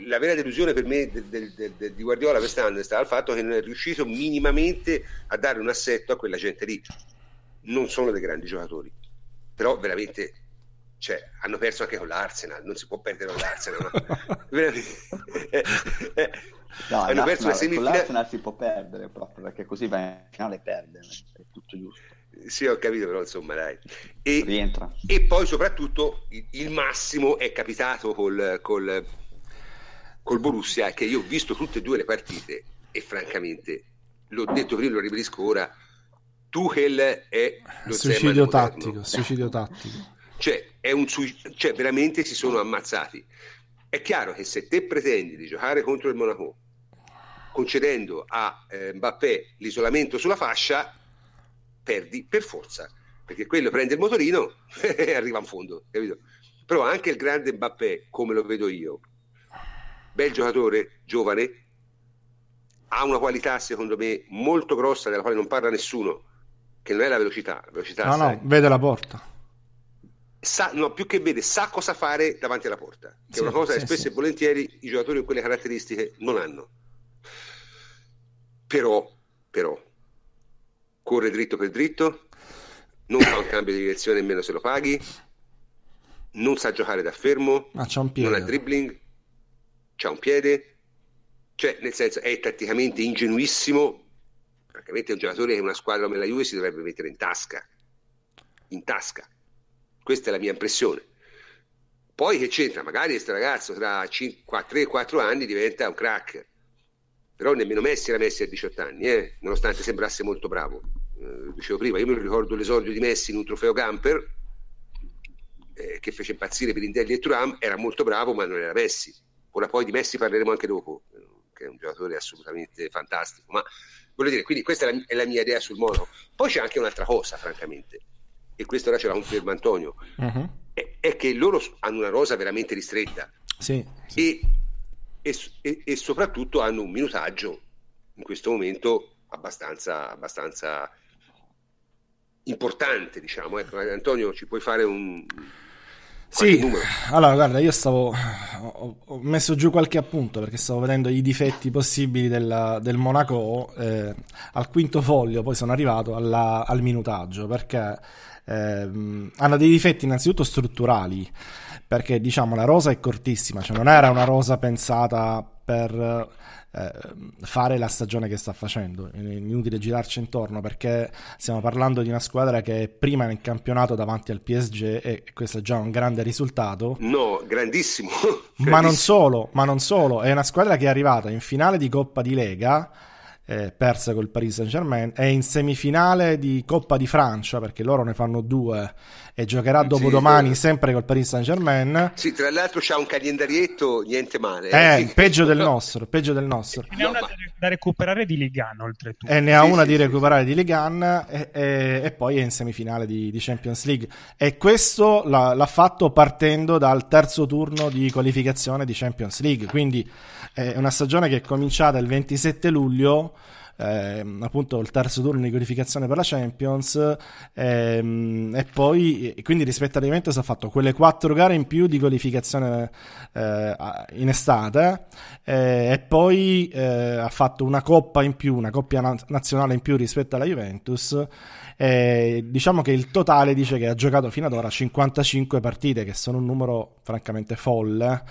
la vera delusione per me del, del, del, di Guardiola quest'anno è stata il fatto che non è riuscito minimamente a dare un assetto a quella gente lì. Non sono dei grandi giocatori, però veramente cioè, hanno perso anche con l'Arsenal, non si può perdere con l'Arsenal. no, [laughs] [laughs] hanno perso la semifinale. Con l'Arsenal si può perdere proprio perché così va in finale e perde, è tutto giusto. Sì, ho capito, però insomma, dai. E, e poi soprattutto il, il massimo è capitato col, col, col Borussia, che io ho visto tutte e due le partite e francamente, l'ho detto prima, lo ribadisco ora, Tuchel è lo suicidio tattico, suicidio tattico. Cioè, è un cioè, veramente si sono ammazzati. È chiaro che se te pretendi di giocare contro il Monaco concedendo a eh, Mbappé l'isolamento sulla fascia, perdi per forza, perché quello prende il motorino [laughs] e arriva in fondo, capito? Però anche il grande Mbappé, come lo vedo io, bel giocatore, giovane, ha una qualità secondo me molto grossa della quale non parla nessuno, che non è la velocità. La velocità no, sai, no, vede la porta. Sa, no, più che vede, sa cosa fare davanti alla porta, che sì, è una cosa sì, che spesso sì. e volentieri i giocatori con quelle caratteristiche non hanno. Però, però, corre dritto per dritto, non fa un cambio di direzione nemmeno se lo paghi, non sa giocare da fermo, non ha dribbling, c'ha un piede, cioè nel senso è tatticamente ingenuissimo, francamente è un giocatore che una squadra come la Juve si dovrebbe mettere in tasca, in tasca, questa è la mia impressione. Poi che c'entra? Magari questo ragazzo tra 3-4 anni diventa un crack, però nemmeno Messi era Messi a 18 anni, eh? nonostante sembrasse molto bravo. Eh, dicevo prima, io mi ricordo l'esordio di Messi in un trofeo Gamper, eh, che fece impazzire Pirindelli e Turam, era molto bravo ma non era Messi. Ora poi di Messi parleremo anche dopo, che è un giocatore assolutamente fantastico, ma voglio dire, quindi questa è la, è la mia idea sul Monaco. Poi c'è anche un'altra cosa, francamente, e questo ora ce l'ha conferma Antonio, uh-huh. è, è, che loro hanno una rosa veramente ristretta. Sì, sì. E e, e, e soprattutto hanno un minutaggio in questo momento abbastanza, abbastanza importante, diciamo. Ecco, Antonio, ci puoi fare un... Sì, allora guarda, io stavo, ho, ho, messo giù qualche appunto perché stavo vedendo i difetti possibili della, del Monaco eh, al quinto foglio, poi sono arrivato alla, al minutaggio perché eh, hanno dei difetti innanzitutto strutturali perché diciamo la rosa è cortissima, cioè non era una rosa pensata per eh, fare la stagione che sta facendo, è inutile girarci intorno perché stiamo parlando di una squadra che è prima nel campionato davanti al PSG e questo è già un grande risultato. No, grandissimo. grandissimo. Ma non solo, ma non solo, è una squadra che è arrivata in finale di Coppa di Lega eh, persa col Paris Saint Germain, è in semifinale di Coppa di Francia perché loro ne fanno due e giocherà dopodomani sì, sempre col Paris Saint Germain. Sì, tra l'altro c'ha un calendarietto niente male. Eh, eh peggio del nostro, peggio del nostro. E ne ha una da recuperare di Ligan oltretutto. E ne ha sì, una sì, di recuperare di Ligan e, e, e, poi è in semifinale di, di Champions League. E questo l'ha, l'ha fatto partendo dal terzo turno di qualificazione di Champions League, quindi è una stagione che è cominciata il 27 luglio eh, appunto il terzo turno di qualificazione per la Champions ehm, e poi quindi rispetto alla Juventus ha fatto quelle quattro gare in più di qualificazione eh, in estate eh, e poi eh, ha fatto una coppa in più, una coppia na- nazionale in più rispetto alla Juventus diciamo che il totale dice che ha giocato fino ad ora 55 partite che sono un numero francamente folle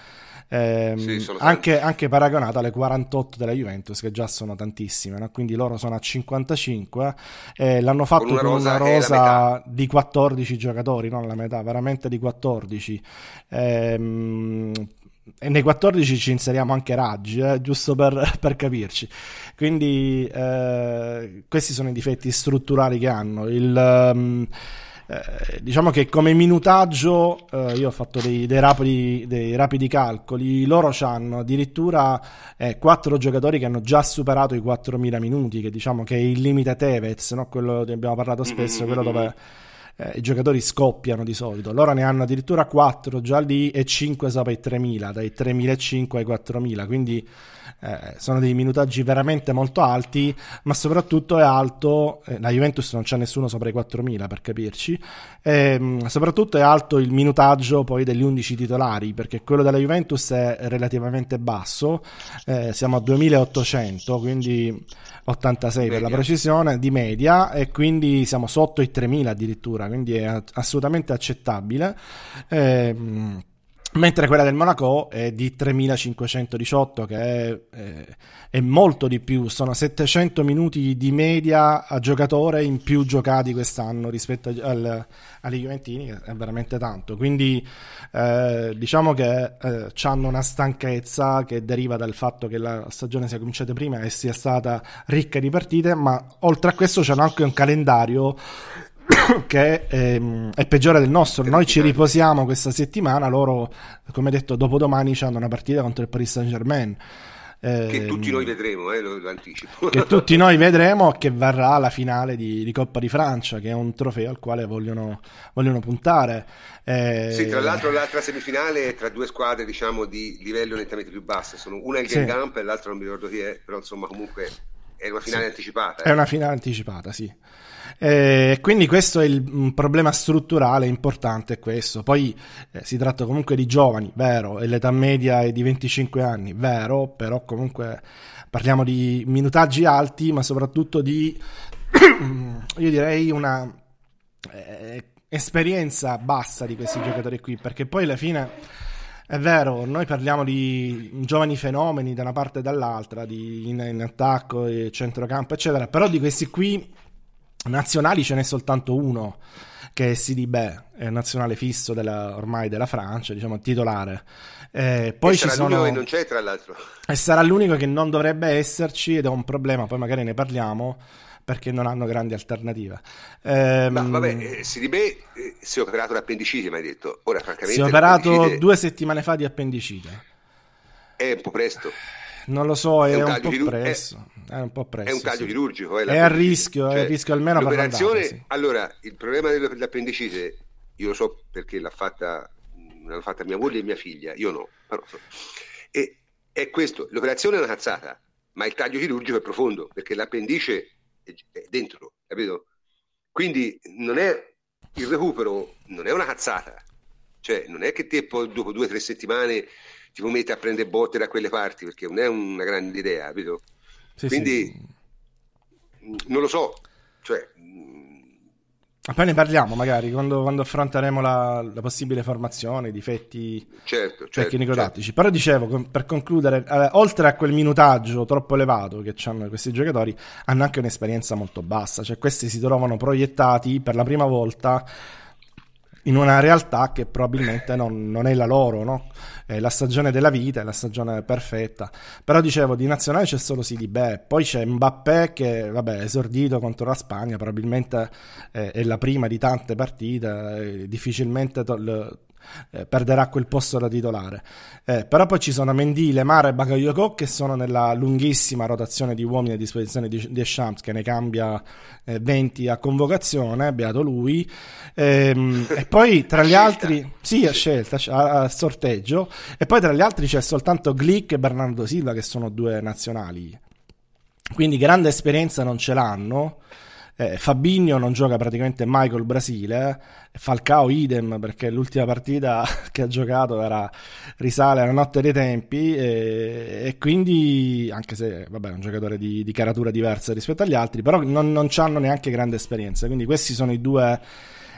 ehm, sì, anche, anche, paragonato alle 48 della Juventus che già sono tantissime no? quindi loro sono a 55 eh, l'hanno fatto con una con rosa, una rosa di 14 giocatori non la metà, veramente di 14 ehm, e nei 14 ci inseriamo anche Raggi, eh, giusto per, [laughs] per, capirci. Quindi eh, questi sono i difetti strutturali che hanno. Il, um, eh, diciamo che come minutaggio eh, io ho fatto dei, dei, rapidi, dei, rapidi, calcoli, loro hanno addirittura eh, quattro giocatori che hanno già superato i 4.000 minuti, che diciamo che è il limite Tevez, no? quello di abbiamo parlato spesso, quello dove eh, i giocatori scoppiano di solito. Loro ne hanno addirittura 4 già lì e 5 sopra i 3.000, dai 3.500 ai 4.000, quindi eh, sono dei minutaggi veramente molto alti, ma soprattutto è alto, eh, la Juventus non c'è nessuno sopra i 4.000 per capirci, ehm, soprattutto è alto il minutaggio poi degli 11 titolari, perché quello della Juventus è relativamente basso, eh, siamo a 2.800, quindi 86 media. per la precisione di media e quindi siamo sotto i 3.000 addirittura, quindi è assolutamente accettabile. Ehm, mentre quella del Monaco è di 3518 che è, è, è, molto di più. Sono 700 minuti di media a giocatore in più giocati quest'anno rispetto al, agli Juventini che è veramente tanto. Quindi eh, diciamo che eh, hanno una stanchezza che deriva dal fatto che la stagione sia cominciata prima e sia stata ricca di partite ma oltre a questo c'hanno anche un calendario [coughs] che è, ehm, è, peggiore del nostro. Noi ci riposiamo questa settimana, loro, come detto, dopodomani hanno una partita contro il Paris Saint Germain. Eh, che tutti noi vedremo, eh, lo, lo, anticipo. Che tutti noi [laughs] vedremo che varrà la finale di, di, Coppa di Francia, che è un trofeo al quale vogliono, vogliono puntare. Eh... Sì, tra l'altro l'altra semifinale è tra due squadre diciamo di livello nettamente più basso, Sono, una è il sì. Gengamp e l'altra non mi ricordo chi è, però insomma comunque è una finale sì. anticipata. È una finale anticipata, sì. Eh, quindi questo è il un problema strutturale importante, è questo. Poi eh, si tratta comunque di giovani, vero, e l'età media è di 25 anni, vero, però comunque parliamo di minutaggi alti, ma soprattutto di, [clears throat] io direi, una eh, esperienza bassa di questi giocatori qui, perché poi alla fine... È vero, noi parliamo di giovani fenomeni da una parte e dall'altra, di, in, in attacco, centrocampo, eccetera, però di questi qui Nazionali ce n'è soltanto uno che è Sidibè, è nazionale fisso della, ormai della Francia, diciamo titolare. Eh, poi e ci sono... che non c'è, tra l'altro. E sarà l'unico che non dovrebbe esserci ed è un problema, poi magari ne parliamo perché non hanno grandi alternative. Eh, Ma vabbè, eh, Sidibè eh, si è operato l'appendicite, mi hai detto. Ora, francamente, si è operato due settimane fa di appendicite. È un po' presto. Non lo so, è, è un, un po' presto. È, è, un po' presto. È un taglio sì. chirurgico. È, è a rischio, cioè, è a rischio almeno l'operazione, per sì. Allora, il problema dell'appendicite, io lo so perché l'ha fatta, l'hanno fatta mia moglie e mia figlia, io no. Però, e, è questo, l'operazione è una cazzata, ma il taglio chirurgico è profondo, perché l'appendice è, dentro, capito? Quindi non è il recupero, non è una cazzata. Cioè, non è che te poi dopo due o tre settimane ti mettere a prendere botte da quelle parti perché non è una grande idea, capito? Sì, Quindi sì. Mm, non lo so, cioè poi ne parliamo magari quando, quando affronteremo la, la, possibile formazione, i difetti certo, certo tecnico-tattici. Certo. Però dicevo, per concludere, eh, oltre a quel minutaggio troppo elevato che hanno questi giocatori, hanno anche un'esperienza molto bassa. Cioè, questi si trovano proiettati per la prima volta in una realtà che probabilmente non, non è la loro, no? È la stagione della vita, è la stagione perfetta. Però dicevo, di nazionale c'è solo Sidibè, poi c'è Mbappé che, vabbè, è esordito contro la Spagna, probabilmente è, è la prima di tante partite, difficilmente to- eh, perderà quel posto da titolare. Eh, però poi ci sono Mendy, Lemar e Bakayoko che sono nella lunghissima rotazione di uomini a disposizione di Deschamps che ne cambia eh, 20 a convocazione, beato lui. Ehm, e poi tra gli altri, sì, a scelta, a, a sorteggio. E poi tra gli altri c'è soltanto Glick e Bernardo Silva che sono due nazionali. Quindi grande esperienza non ce l'hanno. Eh, Fabinho non gioca praticamente mai col Brasile, Falcao idem perché l'ultima partita [laughs] che ha giocato era, risale alla notte dei tempi e, e quindi, anche se vabbè, è un giocatore di, di caratura diversa rispetto agli altri, però non, non hanno neanche grande esperienza, quindi questi sono i due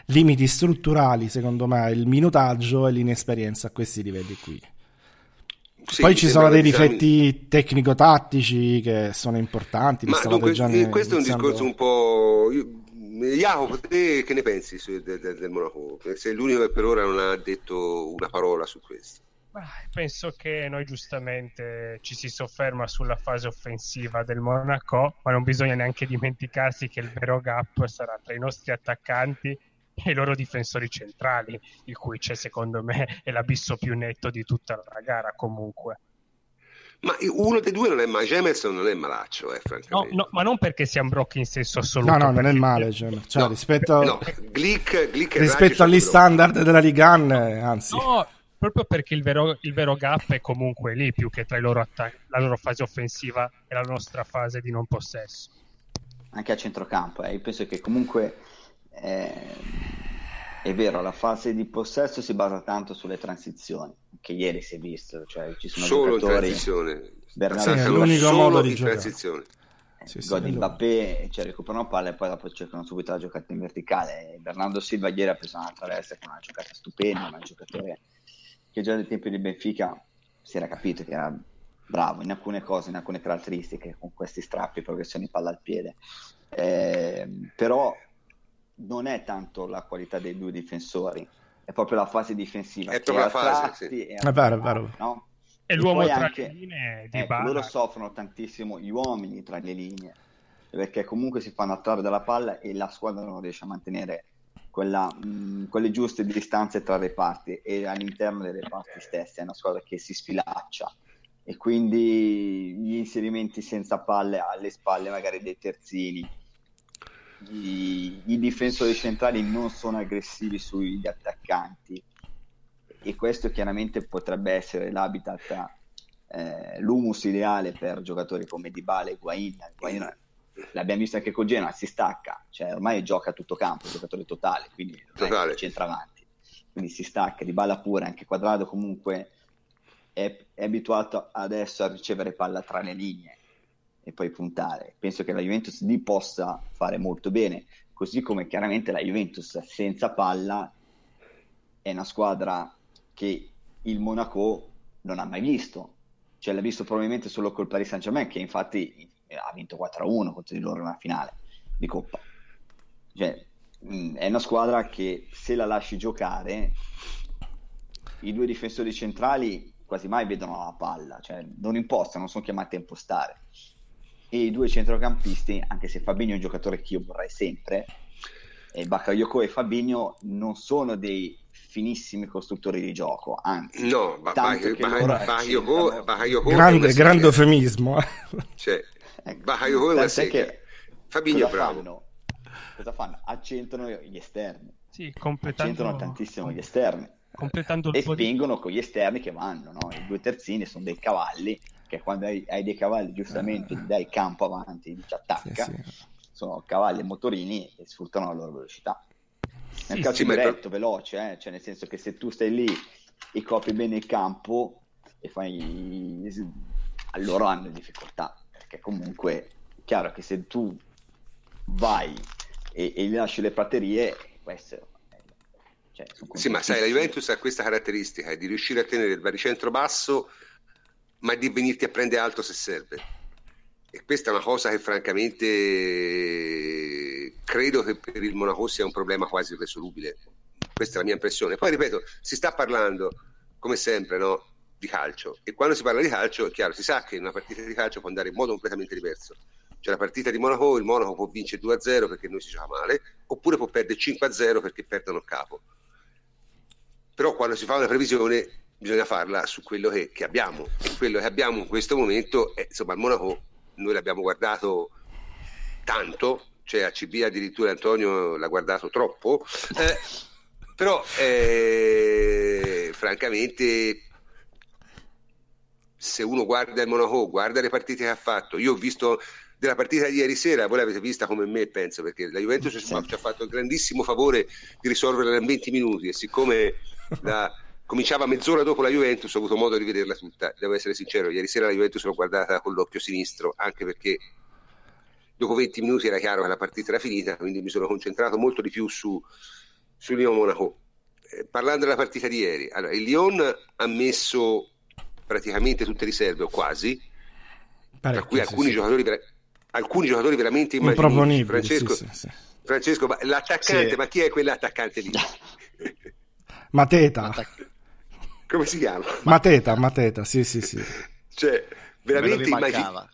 limiti strutturali secondo me, il minutaggio e l'inesperienza a questi livelli qui. Sì, Poi ci sono dei difetti tecnico-tattici che sono importanti. Ma dunque, eh, questo è un discorso un po'. Jacopo, te che ne pensi del, del, del Monaco? Sei l'unico che per ora non ha detto una parola su questo. Penso che noi giustamente ci si sofferma sulla fase offensiva del Monaco, ma non bisogna neanche dimenticarsi che il vero gap sarà tra i nostri attaccanti i loro difensori centrali, il cui c'è secondo me è l'abisso più netto di tutta la gara comunque. Ma uno dei due non è male, Emerson non è malaccio, eh, francamente. No, no, ma non perché sia un brocchi in senso assoluto. No, no, non è male, cioè, cioè, no, rispetto, no, Glick, Glick rispetto agli standard della Ligan, anzi. No, proprio perché il vero, il vero gap è comunque lì, più che tra i loro attacchi, la loro fase offensiva e la nostra fase di non possesso. Anche a centrocampo, eh. io penso che comunque... Eh è vero, la fase di possesso si basa tanto sulle transizioni, che ieri si è visto, cioè ci sono solo transizione. Bernardo sì, è l'unico modo di transizione. Sì, gol di Mbappé, cioè recuperano palla e poi dopo cercano subito la giocata in verticale. Bernardo Silva ieri ha preso un'altra destra con una giocata stupenda, un giocatore che già nel tempo di Benfica si era capito che era bravo in alcune cose, in alcune caratteristiche, con questi strappi, progressioni palla al piede. Eh, però non è tanto la qualità dei due difensori, è proprio la fase difensiva. È la fase, sì. è, è vero, è vero. No? E l'uomo tra anche, le linee di ecco, loro soffrono tantissimo gli uomini tra le linee, perché comunque si fanno attrarre dalla palla e la squadra non riesce a mantenere quella, mh, quelle giuste distanze tra le parti e all'interno delle parti stesse, è una squadra che si sfilaccia e quindi gli inserimenti senza palle alle spalle magari dei terzini i, i difensori centrali non sono aggressivi sugli attaccanti e questo chiaramente potrebbe essere l'habitat, eh, l'humus ideale per giocatori come Dybala e Guain. Guain l'abbiamo visto anche con Genoa, si stacca, cioè ormai gioca a tutto campo, giocatore totale, quindi totale. centra avanti, quindi si stacca, Dybala pure, anche Quadrado comunque è, è abituato adesso a ricevere palla tra le linee, e poi puntare. Penso che la Juventus lì possa fare molto bene, così come chiaramente la Juventus senza palla è una squadra che il Monaco non ha mai visto, cioè l'ha visto probabilmente solo col Paris Saint Germain che infatti ha vinto 4-1 contro di loro in una finale di Coppa. Cioè, mh, è una squadra che se la lasci giocare i due difensori centrali quasi mai vedono la palla, cioè non impostano, non sono chiamati a impostare e i due centrocampisti, anche se Fabinho è un giocatore che io vorrei sempre, e Bakayoko e Fabinho non sono dei finissimi costruttori di gioco, anzi, no, ba- Bakayoko, Bakayoko grande, grande eufemismo. Cioè, ecco, Bakayoko è una sega. Fabinho cosa bravo. Fanno? Cosa fanno? Accentrano gli esterni. Sì, completando... Accentrano tantissimo gli esterni. Completando il e spingono di... con gli esterni che vanno, no? I due terzini sono dei cavalli che quando hai, hai dei cavalli giustamente gli dai campo avanti, ci attacca, sì, sì. sono cavalli e motorini e sfruttano la loro velocità. Nel sì, calcio diretto, ma... veloce, eh? cioè nel senso che se tu stai lì e copri bene il campo e fai... allora hanno difficoltà, perché comunque è chiaro che se tu vai e, e gli lasci le praterie, questo cioè, sì, ma sai, la Juventus ha questa caratteristica di riuscire a tenere il baricentro basso ma di venirti a prendere alto se serve. E questa è una cosa che francamente credo che per il Monaco sia un problema quasi irresolubile. Questa è la mia impressione. Poi ripeto, si sta parlando, come sempre, no, di calcio. E quando si parla di calcio, è chiaro, si sa che una partita di calcio può andare in modo completamente diverso. Cioè la partita di Monaco, il Monaco può vincere 2-0 perché noi si gioca male, oppure può perdere 5-0 perché perdono il capo. Però quando si fa una previsione bisogna farla su quello che, che, abbiamo e quello che abbiamo in questo momento è insomma il Monaco noi l'abbiamo guardato tanto cioè a CB addirittura Antonio l'ha guardato troppo eh, però eh, francamente se uno guarda il Monaco guarda le partite che ha fatto io ho visto della partita di ieri sera, voi l'avete vista come me, penso, perché la Juventus sì. ci ha fatto il grandissimo favore di risolverla in 20 minuti e siccome la, cominciava mezz'ora dopo la Juventus, ho avuto modo di vederla tutta, devo essere sincero, ieri sera la Juventus l'ho guardata con l'occhio sinistro, anche perché dopo 20 minuti era chiaro che la partita era finita, quindi mi sono concentrato molto di più su, su Lyon-Monaco. Eh, parlando della partita di ieri, allora, il Lyon ha messo praticamente tutte le riserve, o quasi, Parecchio, tra cui alcuni, sì, giocatori, sì. alcuni giocatori veramente immaginabili. Francesco, sì, Francesco ma l'attaccante, ma chi è quell'attaccante lì? [laughs] Mateta. L'attac- come si chiama? Mateta, Mateta, sì, sì, sì. Cioè, veramente immagin-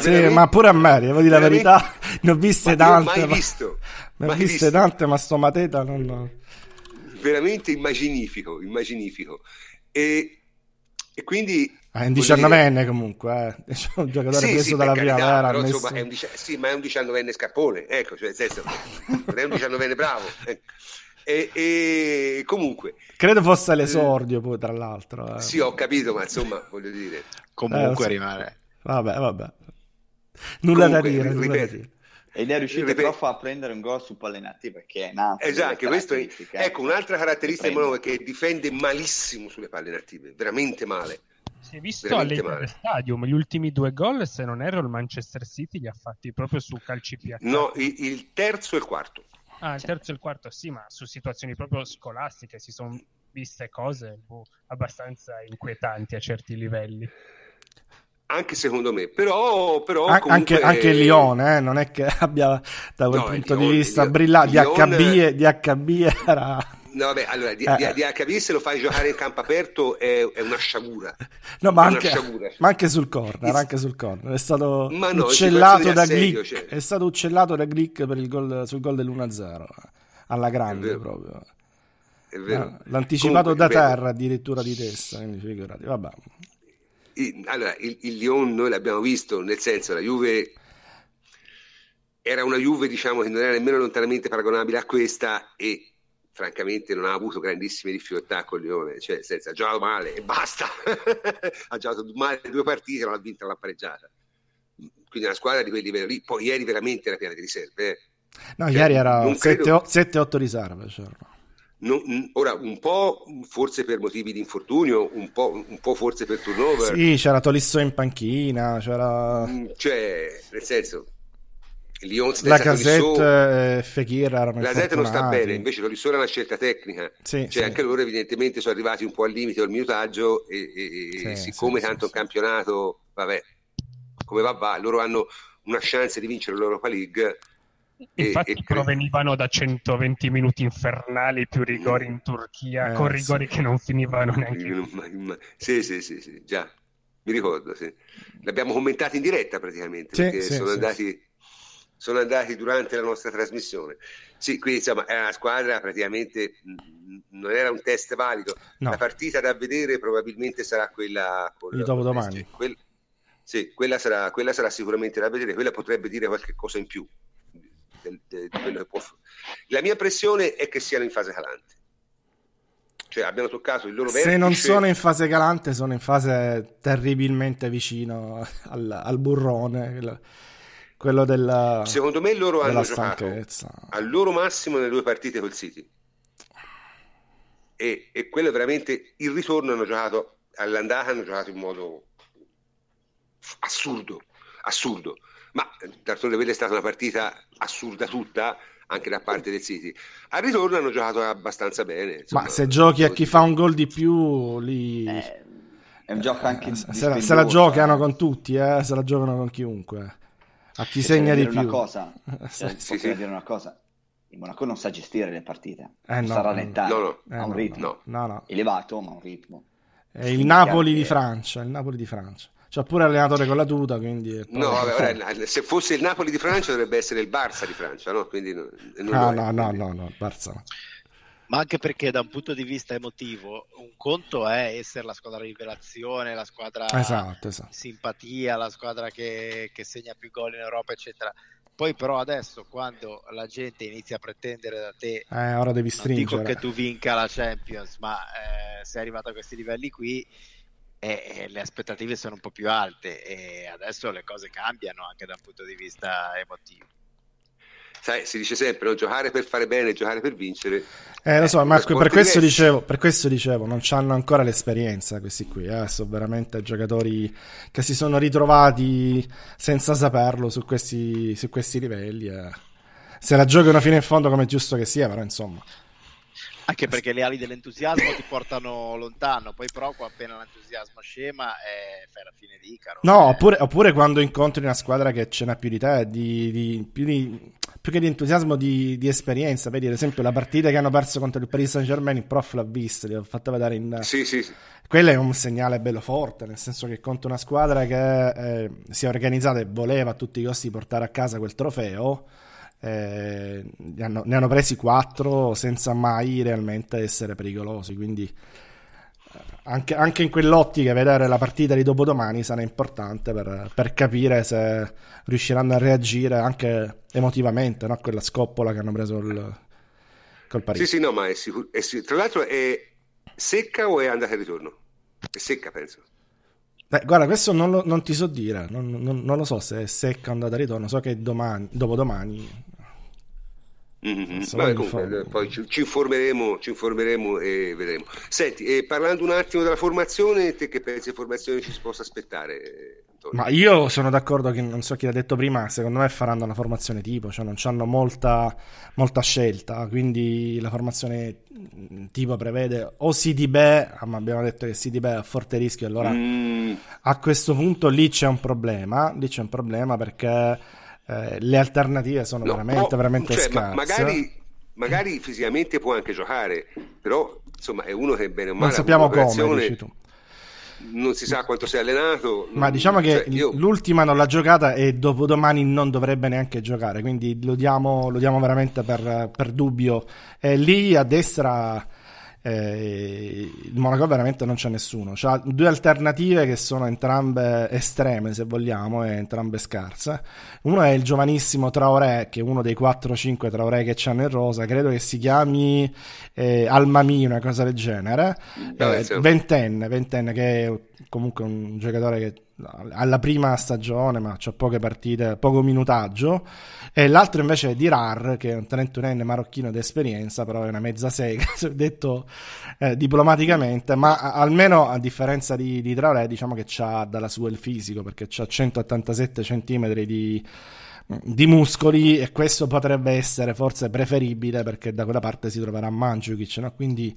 sì, ma pure a me, devo dire la verità, ne ho viste tante. Mai ma... visto. Ne ho viste visto. tante, ma sto Mateta non... Veramente immaginifico, immaginifico. E, e quindi... Ah, è un diciannovenne comunque, eh. [laughs] è un giocatore sì, preso sì, dalla primavera. Però, messo... insomma, è un dici... Sì, ma è un diciannovenne scappone, ecco, cioè, senso, non è un diciannovenne bravo. Ecco. E, e, comunque credo fosse l'esordio poi tra l'altro eh. sì ho capito ma insomma voglio dire comunque eh, rimane vabbè vabbè nulla comunque, da dire, nulla da dire. Ed è riuscito ripeto. però a prendere un gol su palle inattive perché è nato. Esatto, questo è, ecco un'altra caratteristica è che difende malissimo sulle palle inattive, veramente male. Si è visto all'Inter Stadium gli ultimi due gol, se non erro, il Manchester City li ha fatti proprio su calci piazzati. No, il, il terzo e il quarto. Ah, il terzo e il quarto sì, ma su situazioni proprio scolastiche si sono viste cose boh, abbastanza inquietanti a certi livelli. Anche secondo me, però, però An- comunque... anche, anche il Lione, eh, non è che [laughs] abbia da quel no, punto Lione, di vista brillante. DHB, DHB era No, vabbè, allora, di, eh. di, HV se lo fai giocare in campo aperto è, è una sciagura. No, ma anche, ma anche, sul corner, anche sul corner. È stato no, uccellato da Glick, cioè. è stato uccellato da Glick per il gol, sul gol dell'1-0, alla grande proprio. È vero. No, l'anticipato Comunque, da terra addirittura di testa, quindi figurati, vabbè. allora, il, il Lyon noi l'abbiamo visto, nel senso la Juve era una Juve diciamo che non era nemmeno lontanamente paragonabile a questa e francamente non ha avuto grandissime difficoltà con Lione, cioè senza, ha giocato male e basta, [laughs] ha giocato male due partite, non ha vinto la pareggiata. Quindi una squadra di quel livello lì, poi ieri veramente era piena di riserve. Eh. No, cioè, ieri era 7-8 riserve. Cioè. Non, ora, un po' forse per motivi di infortunio, un po', un po forse per turnover. Sì, c'era Tolisso in panchina, c'era... Mm, cioè, nel senso, Lyon la Casette e Fekir erano la Casette non sta bene invece Tolisso era una scelta tecnica sì, cioè sì. anche loro evidentemente sono arrivati un po' al limite del minutaggio e, e sì, siccome tanto il campionato vabbè come va va loro hanno una chance di vincere l'Europa League Infatti e, provenivano da 120 minuti infernali più rigori in Turchia, eh, con rigori sì. che non finivano neanche. Sì, sì, sì, sì, già, mi ricordo, sì. L'abbiamo commentato in diretta praticamente, sì, perché sono andati sono andati durante la nostra trasmissione. Sì, quindi insomma è una squadra praticamente non era un test valido. No. La partita da vedere probabilmente sarà quella con il dopodomani. Quel, sì, quella sarà, quella sarà, sicuramente da vedere, quella potrebbe dire qualche cosa in più. Del, del, del. La mia impressione è che siano in fase calante. Cioè abbiano toccato il loro vertice. Se non sono in fase calante, sono in fase terribilmente vicino al, al burrone quello della secondo me loro hanno giocato al loro massimo nelle due partite col City. E, e quello veramente il ritorno hanno giocato all'andata hanno giocato in modo assurdo assurdo. Ma d'altronde quella è stata una partita assurda tutta anche da parte del City. Al ritorno hanno giocato abbastanza bene insomma, ma se giochi a chi fa un gol di più lì eh, è un gioco anche se, la, se la giocano con tutti eh, se la giocano con chiunque a chi segna di più. Una cosa, [laughs] cioè, sì, sì. dire una cosa. Il Monaco non sa gestire le partite, eh, no, sa rallentare, no, no. ha un eh, ritmo elevato, ma un ritmo. È il Napoli di Francia, il Napoli di Francia. C'ha pure allenatore con la tuta, quindi... No, vabbè, [laughs] ora, se fosse il Napoli di Francia dovrebbe essere il Barça di Francia, no? Quindi non, non ah, no, no, no, no, Barça ma anche perché da un punto di vista emotivo un conto è essere la squadra rivelazione, la squadra esatto, esatto. simpatia, la squadra che, che segna più gol in Europa, eccetera. Poi però adesso quando la gente inizia a pretendere da te, eh, ora devi stringere. dico che tu vinca la Champions, ma eh, sei arrivato a questi livelli qui e, e le aspettative sono un po' più alte e adesso le cose cambiano anche da un punto di vista emotivo sai, si dice sempre no? giocare per fare bene, giocare per vincere. Eh, lo so, Marco, per questo, dicevo, per questo dicevo, non hanno ancora l'esperienza questi qui, eh? sono veramente giocatori che si sono ritrovati senza saperlo su questi, su questi livelli. Eh. Se la giocano fino in fondo come è giusto che sia, però insomma. Anche perché le ali dell'entusiasmo ti portano lontano, poi però appena l'entusiasmo scema è fai la fine di Icaro. No, eh. oppure, oppure, quando incontri una squadra che ce n'ha più di te, di, di, più, di, più, che di entusiasmo, di, di, esperienza. Vedi, ad esempio, la partita che hanno perso contro il Paris Saint Germain, il prof l'ha vista, li ho fatta vedere in... Sì, sì, sì. Quello è un segnale bello forte, nel senso che contro una squadra che eh, si è organizzata e voleva a tutti i costi portare a casa quel trofeo eh, ne, hanno, ne, hanno, presi quattro senza mai realmente essere pericolosi. Quindi eh, anche, anche, in quell'ottica vedere la partita di dopodomani sarà importante per, per capire se riusciranno a reagire anche emotivamente a quella scoppola che hanno preso il, col Parigi. Sì, sì, no, ma è sicuro. Sicuro. Tra l'altro è secca o è andata e ritorno? È secca, penso. Beh, guarda, questo non, lo, non ti so dire, non, non, non, lo so se è secca o andata ritorno, so che domani, dopodomani Mm-hmm. Vabbè, comunque, poi ci, ci, informeremo, ci, informeremo, e vedremo. Senti, e parlando un attimo della formazione, te che pensi di formazione ci si possa aspettare? Antonio? Ma io sono d'accordo che non so chi l'ha detto prima, secondo me faranno una formazione tipo, cioè non hanno molta, molta, scelta, quindi la formazione tipo prevede o CDB, ah, ma abbiamo detto che CDB è a forte rischio, allora mm. a questo punto lì c'è un problema, lì c'è un problema perché eh, le alternative sono no, veramente, può, veramente cioè, scarse. Ma magari, magari, fisicamente può anche giocare, però insomma è uno che bene o male non sappiamo come, dici tu. Non si sa quanto si è allenato. Ma diciamo che cioè, io... l'ultima non l'ha giocata e dopodomani non dovrebbe neanche giocare, quindi lo diamo, lo diamo veramente per, per dubbio. E lì a destra eh, il Monaco veramente non c'è nessuno. Ha due alternative che sono entrambe estreme, se vogliamo, e entrambe scarse. Uno è il giovanissimo Traoré, che è uno dei 4-5 Traoré che c'hanno in rosa, credo che si chiami eh, Almami, una cosa del genere. Eh, ventenne, ventenne, che è comunque un giocatore che alla prima stagione, ma c'ha poche partite, poco minutaggio. E l'altro invece è Dirar, che è un 31enne marocchino d'esperienza, però è una mezza sega, [laughs] detto eh, diplomaticamente, ma almeno a differenza di, di Traoré, diciamo che c'ha dalla sua il fisico, perché ha 187 cm di, di muscoli e questo potrebbe essere forse preferibile perché da quella parte si troverà Mandzukic, no? quindi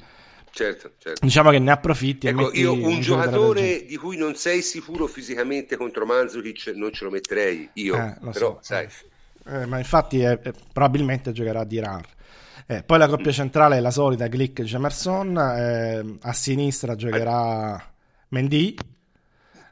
Certo, certo. Diciamo che ne approfitti. Ecco, io un, un giocatore di cui non sei sicuro fisicamente contro Manzukic non ce lo metterei io, eh, però so. sai. Eh, ma infatti è, è, probabilmente giocherà di RAR. Eh, poi la coppia centrale è la solita Glick Gemerson, eh, a sinistra giocherà Mendy.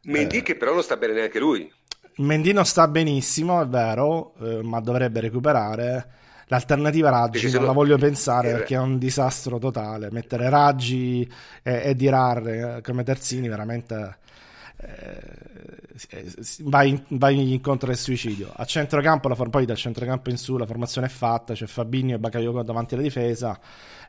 Mendy eh, che però non sta bene neanche lui. Mendy non sta benissimo, è vero, eh, ma dovrebbe recuperare. L'alternativa Raggi non la voglio pensare eh, perché è un disastro totale. Mettere Raggi e, e Dirar eh, come terzini veramente eh, vai, vai, incontro al suicidio. A centrocampo, la, poi dal centrocampo in su la formazione è fatta, c'è Fabinho e Bakayoko davanti alla difesa,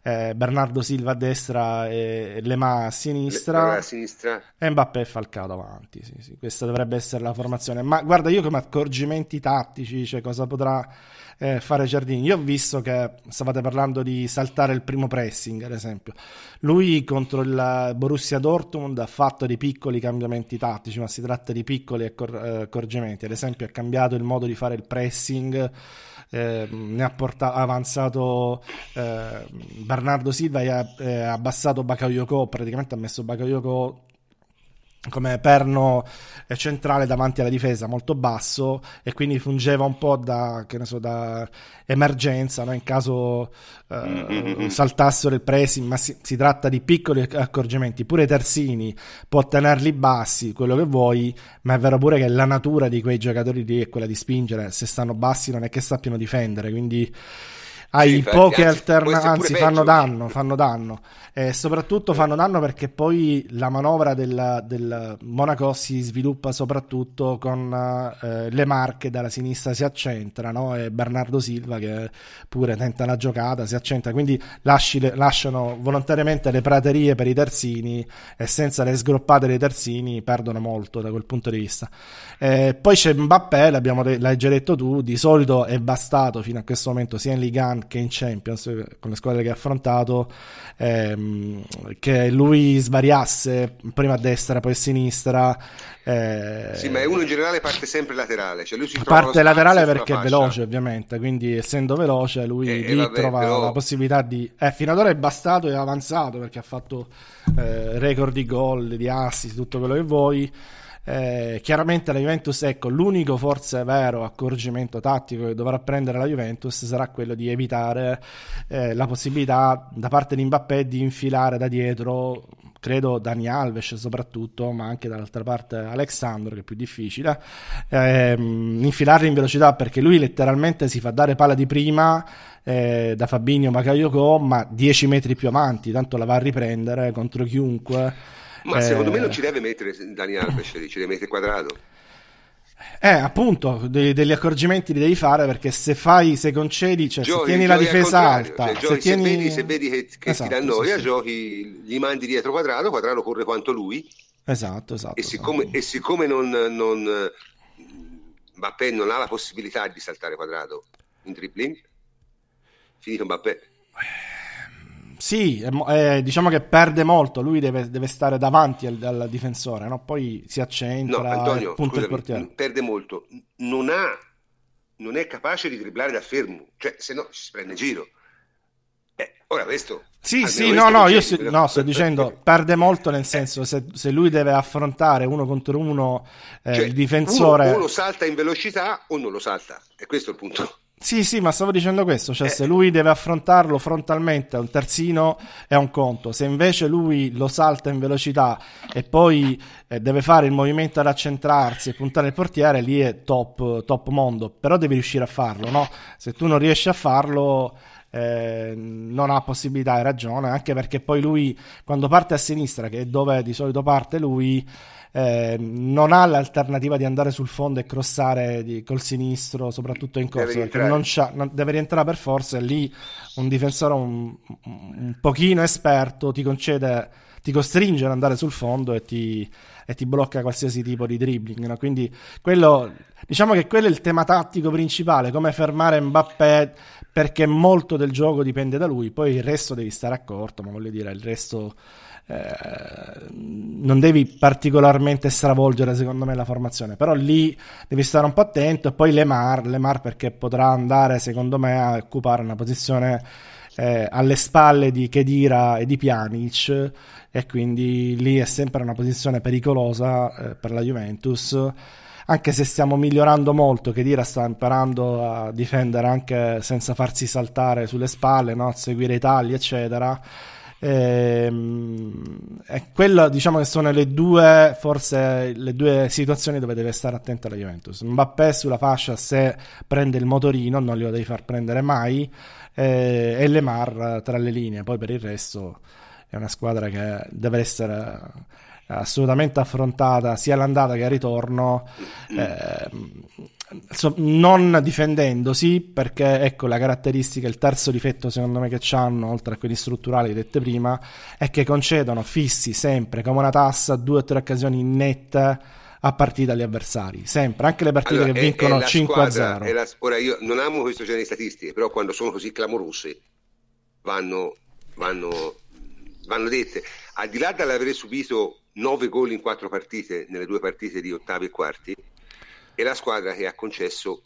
eh, Bernardo Silva a destra e Lema a sinistra, a sinistra. e Mbappé e Falcao davanti. Sì, sì. Questa dovrebbe essere la formazione. Ma guarda, io come accorgimenti tattici, cioè cosa potrà eh, fare Giardini. Io ho visto che stavate parlando di saltare il primo pressing, ad esempio. Lui contro il Borussia Dortmund ha fatto dei piccoli cambiamenti tattici, ma si tratta di piccoli eh, accorgimenti. Ad esempio, ha cambiato il modo di fare il pressing. Eh, ne ha portato, avanzato eh, Bernardo Silva e ha eh, abbassato Bakayoko praticamente ha messo Bakayoko come perno centrale davanti alla difesa molto basso e quindi fungeva un po' da, so, da emergenza no? in caso eh, saltassero il pressing ma si, si, tratta di piccoli accorgimenti. Pure Terzini può tenerli bassi quello che vuoi ma è vero pure che la natura di quei giocatori lì è quella di spingere. Se stanno bassi non è che sappiano difendere quindi hai sì, poche alternanze, anzi fanno danno, fanno danno. E soprattutto fanno danno perché poi la manovra del, del Monaco si sviluppa soprattutto con eh, le marche dalla sinistra si accentrano e Bernardo Silva che pure tenta la giocata si accentra. Quindi lasci, lasciano volontariamente le praterie per i terzini e senza le sgroppate dei terzini perdono molto da quel punto di vista. Eh, poi c'è Mbappé l'hai già detto tu di solito è bastato fino a questo momento sia in Ligan anche in Champions con le squadre che ha affrontato ehm, che lui svariasse prima a destra poi a sinistra eh, sì ma uno in generale parte sempre laterale cioè lui si parte laterale perché è veloce ovviamente quindi essendo veloce lui eh, lì vabbè, trova però... la possibilità di eh, fino ad ora è bastato e avanzato perché ha fatto eh, record di gol di assist tutto quello che vuoi eh, chiaramente la Juventus, ecco, l'unico forse vero accorgimento tattico che dovrà prendere la Juventus sarà quello di evitare eh, la possibilità da parte di Mbappé di infilare da dietro credo Dani Alves soprattutto, ma anche dall'altra parte Alexandro che è più difficile, ehm, infilarli in velocità perché lui letteralmente si fa dare palla di prima eh, da Fabinho Bakayoko, ma 10 metri più avanti, tanto la va a riprendere contro chiunque. Ma eh... secondo me non ci deve mettere Dani Alves, ci deve mettere quadrato. Eh, appunto, de- degli accorgimenti li devi fare perché se fai, se concedi, cioè giochi, se tieni la difesa alta, cioè, se, tieni... se, vedi, se, vedi, che, che esatto, ti dà noia, sì, sì. giochi, gli mandi dietro quadrato, quadrato corre quanto lui. Esatto, esatto. E siccome, esatto. E siccome non, non, Mbappé non ha la possibilità di saltare quadrato in dribbling, finito Mbappé. Sì, eh, diciamo che perde molto, lui deve, deve stare davanti al, al difensore, no? poi si accentra, no, Antonio, punta scusami, il portiere. Perde molto, non, ha, non è capace di dribblare da fermo, cioè se no si prende giro. Eh, ora questo... Sì, sì, no, no, io si, no, sto [laughs] dicendo, [laughs] perde molto nel senso se, se lui deve affrontare uno contro uno eh, cioè, il difensore... Uno, o lo salta in velocità o non lo salta, e questo è il punto. Sì, sì, ma stavo dicendo questo, cioè eh. se lui deve affrontarlo frontalmente a un terzino è un conto, se invece lui lo salta in velocità e poi eh, deve fare il movimento ad accentrarsi e puntare il portiere, lì è top, top mondo, però devi riuscire a farlo, no? Se tu non riesci a farlo... Eh, non ha possibilità, hai ragione, anche perché poi lui quando parte a sinistra, che è dove di solito parte lui, eh, non ha l'alternativa di andare sul fondo e crossare di, col sinistro, soprattutto in corsa, deve perché non, non, deve rientrare per forza e lì un difensore un, un pochino esperto ti concede, ti costringe ad andare sul fondo e ti, e ti blocca qualsiasi tipo di dribbling. No? Quindi quello, diciamo che quello è il tema tattico principale, come fermare Mbappé perché molto del gioco dipende da lui, poi il resto devi stare accorto, ma voglio dire, il resto eh, non devi particolarmente stravolgere secondo me la formazione però lì devi stare un po' attento. E poi Lemar, Lemar perché potrà andare secondo me a occupare una posizione eh, alle spalle di Kedira e di Pjanic e quindi lì è sempre una posizione pericolosa eh, per la Juventus. Anche se stiamo migliorando molto, Kedira sta imparando a difendere anche senza farsi saltare sulle spalle, no? seguire i tagli eccetera e quello diciamo che sono le due, forse le due situazioni dove deve stare attento la Juventus. Mbappé sulla fascia se prende il motorino, non glielo devi far prendere mai, eh, e Lemar tra le linee, poi per il resto è una squadra che deve essere assolutamente affrontata sia all'andata che al ritorno. Eh, non difendendosi perché ecco la caratteristica il terzo difetto secondo me che hanno oltre a quelli strutturali dette prima è che concedono fissi sempre come una tassa due o tre occasioni nette a partita agli avversari sempre anche le partite allora, che vincono 5 0 la, ora io non amo questo genere di statistiche però quando sono così clamorose vanno, vanno, vanno dette al di là dall'aver subito 9 gol in 4 partite nelle due partite di ottavi e quarti è la squadra che ha concesso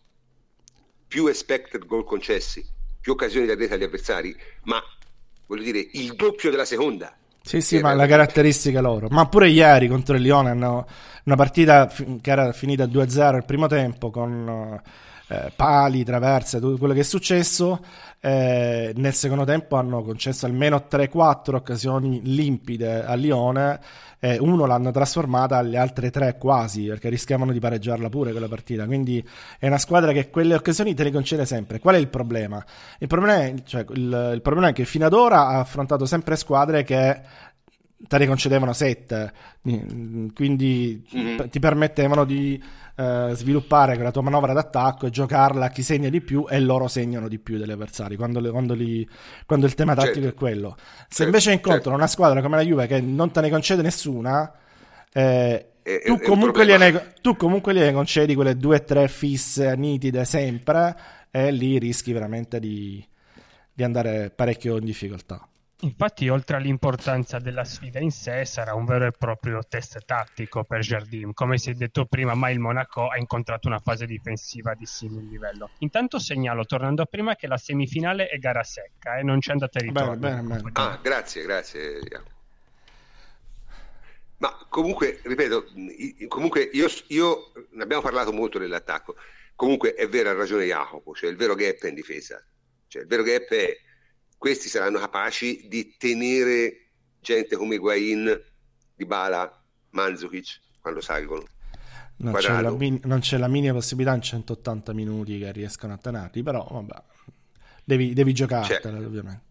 più expected goal concessi, più occasioni da rete agli avversari, ma voglio dire il doppio della seconda. Sì, sì, ma la caratteristica loro. Ma pure ieri contro il Lione hanno una partita che era finita 2-0 il primo tempo con eh, pali, traverse, tutto quello che è successo. Eh, nel secondo tempo hanno concesso almeno 3-4 occasioni limpide a Lione. Eh, uno l'hanno trasformata, le altre tre quasi, perché rischiavano di pareggiarla pure quella partita. Quindi è una squadra che quelle occasioni te le concede sempre. Qual è il problema? Il problema è, cioè, il, il problema è che fino ad ora ha affrontato sempre squadre che te ne concedevano 7, quindi mm-hmm. ti permettevano di eh, sviluppare quella tua manovra d'attacco e giocarla a chi segna di più e loro segnano di più degli avversari quando, le, quando, li, quando il tema tattico certo. è quello. Se certo. invece incontrano certo. una squadra come la Juve che non te ne concede nessuna, eh, è, tu, comunque gliene, tu comunque gliene concedi quelle due o tre fisse nitide sempre e lì rischi veramente di di andare parecchio in difficoltà. Infatti, oltre all'importanza della sfida in sé, sarà un vero e proprio test tattico per Jardim. Come si è detto prima, mai il Monaco ha incontrato una fase difensiva di simile livello. Intanto segnalo, tornando a prima, che la semifinale è gara secca e eh? non c'è andata ritorno. Bene, bene, bene. Ah, grazie, grazie. Ma comunque, ripeto, comunque io, io ne abbiamo parlato molto dell'attacco. Comunque è vero, ha ragione Jacopo, cioè il vero gap è in difesa. Cioè, il vero gap è questi saranno capaci di tenere gente come Higuain, Dybala, Manzukic quando salgono. Non c'è, la, non c'è, la, minima possibilità in 180 minuti che riescano a tenerli, però vabbè, devi, devi giocartela ovviamente.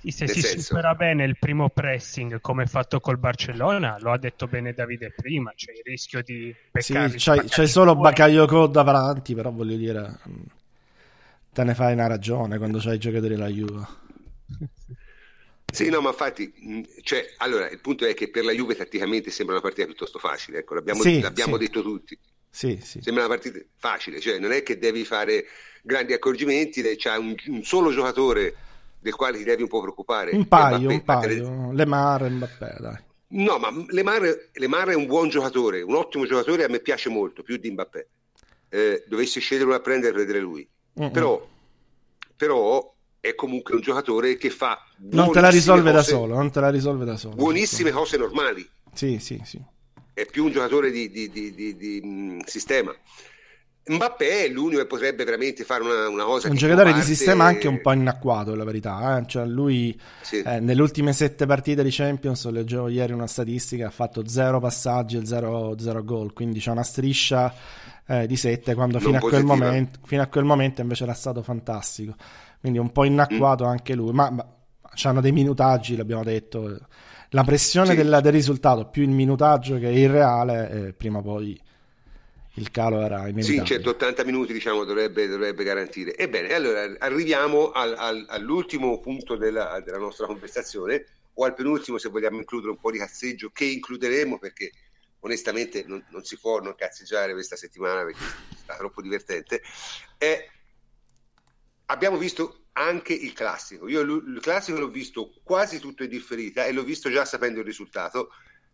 Sì, se Nel si senso... supera bene il primo pressing come fatto col Barcellona, lo ha detto bene Davide prima, c'è il rischio di. Sì, c'hai, c'hai solo Bakayoko davanti, però voglio dire te ne fai una ragione quando c'hai i giocatori della Juve. Sì, no, ma infatti, cioè, allora, il punto è che per la Juve tatticamente sembra una partita piuttosto facile, ecco, l'abbiamo, sì, l'abbiamo sì. detto tutti. Sì, sì. Sembra una partita facile, cioè non è che devi fare grandi accorgimenti, c'è un, un, solo giocatore del quale ti devi un po' preoccupare. Un paio, Mbappé, un paio, Lemar e Mbappé, dai. No, ma Lemar, Lemar è un buon giocatore, un ottimo giocatore, a me piace molto, più di Mbappé. Eh, dovessi scegliere a prendere, prendere lui però, però, è comunque un giocatore che fa non te la risolve cose, da solo non te la risolve da solo buonissime cose normali. Sì sì sì. È più un giocatore di, di, di, di mh, sistema. Mbappé è l'unico che potrebbe veramente fare una, una cosa un giocatore parte... di sistema anche un po' innacquato la verità eh? cioè lui sì. eh, nelle ultime sette partite di Champions leggevo ieri una statistica ha fatto zero passaggi e zero, zero gol quindi c'è una striscia eh, di 7 quando fino a, momento, fino a, quel momento, invece era stato fantastico quindi un po' innacquato mm. anche lui ma, ma hanno dei minutaggi l'abbiamo detto la pressione sì. del, del, risultato più il minutaggio che il reale eh, prima o poi il calo era inevitabile. Sì, 180 minuti diciamo dovrebbe, dovrebbe garantire. Ebbene, allora arriviamo al, al, all'ultimo punto della, della, nostra conversazione, o al penultimo se vogliamo includere un po' di cazzeggio, che includeremo perché onestamente non, non, si può non cazzeggiare questa settimana perché è troppo divertente, è, abbiamo visto anche il classico. Io il classico l'ho visto quasi tutto in differita e l'ho visto già sapendo il risultato,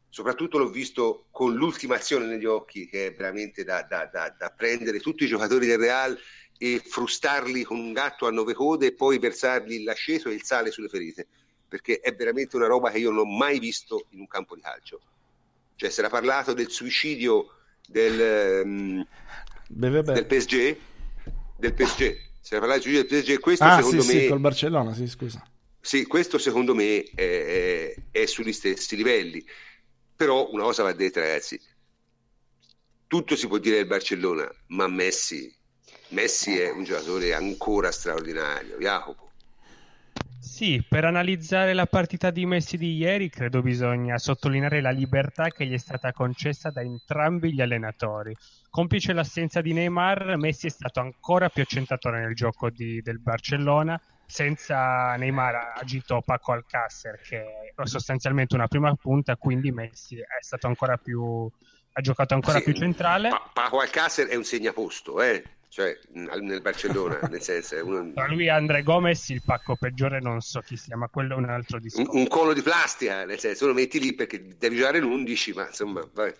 soprattutto l'ho visto con l'ultima azione negli occhi che è veramente da, da, da, da prendere tutti i giocatori del Real e frustarli con un gatto a nove code e poi versargli l'aceto e il sale sulle ferite perché è veramente una roba che io non ho mai visto in un campo di calcio cioè si era parlato del suicidio del, um, beh, beh. del PSG, del PSG, si era parlato del suicidio del PSG, questo ah, secondo sì, me... Sì, col Barcellona, sì, scusa. Sì, questo secondo me è, è, è sugli stessi livelli, però una cosa va detta ragazzi, tutto si può dire del Barcellona, ma Messi, Messi è un giocatore ancora straordinario, Jacopo. Sì, per analizzare la partita di Messi di ieri credo bisogna sottolineare la libertà che gli è stata concessa da entrambi gli allenatori. Complice l'assenza di Neymar, Messi è stato ancora più accentatore nel gioco di, del Barcellona. Senza Neymar ha agito Paco Alcácer, che è sostanzialmente una prima punta, quindi Messi è stato ancora più, ha giocato ancora sì, più centrale. Pa- Paco Alcácer è un segnaposto, eh? Cioè nel Barcellona, nel senso uno... Tra lui e Andre Gomez il pacco peggiore non so chi sia, ma quello è un altro discorso. Un, un cono di plastica, nel senso lo metti lì perché devi giocare l'11, ma insomma, vai.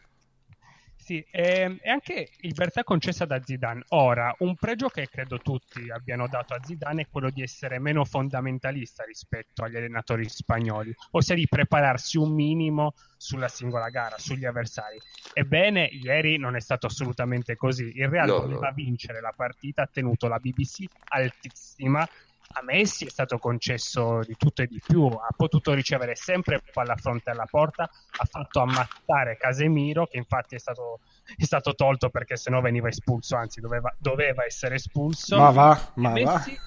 Sì, e, ehm, e, anche libertà concessa da Zidane. Ora, un pregio che credo tutti abbiano dato a Zidane è quello di essere meno fondamentalista rispetto agli allenatori spagnoli, ossia di prepararsi un minimo sulla singola gara, sugli avversari. Ebbene, ieri non è stato assolutamente così. Il Real no, voleva no. vincere la partita, ha tenuto la BBC altissima a Messi è stato concesso di tutto e di più, ha potuto ricevere sempre palla fronte alla porta, ha fatto ammazzare Casemiro, che infatti è stato, è stato tolto perché sennò veniva espulso, anzi doveva, doveva essere espulso. Ma va, ma e va. Messi,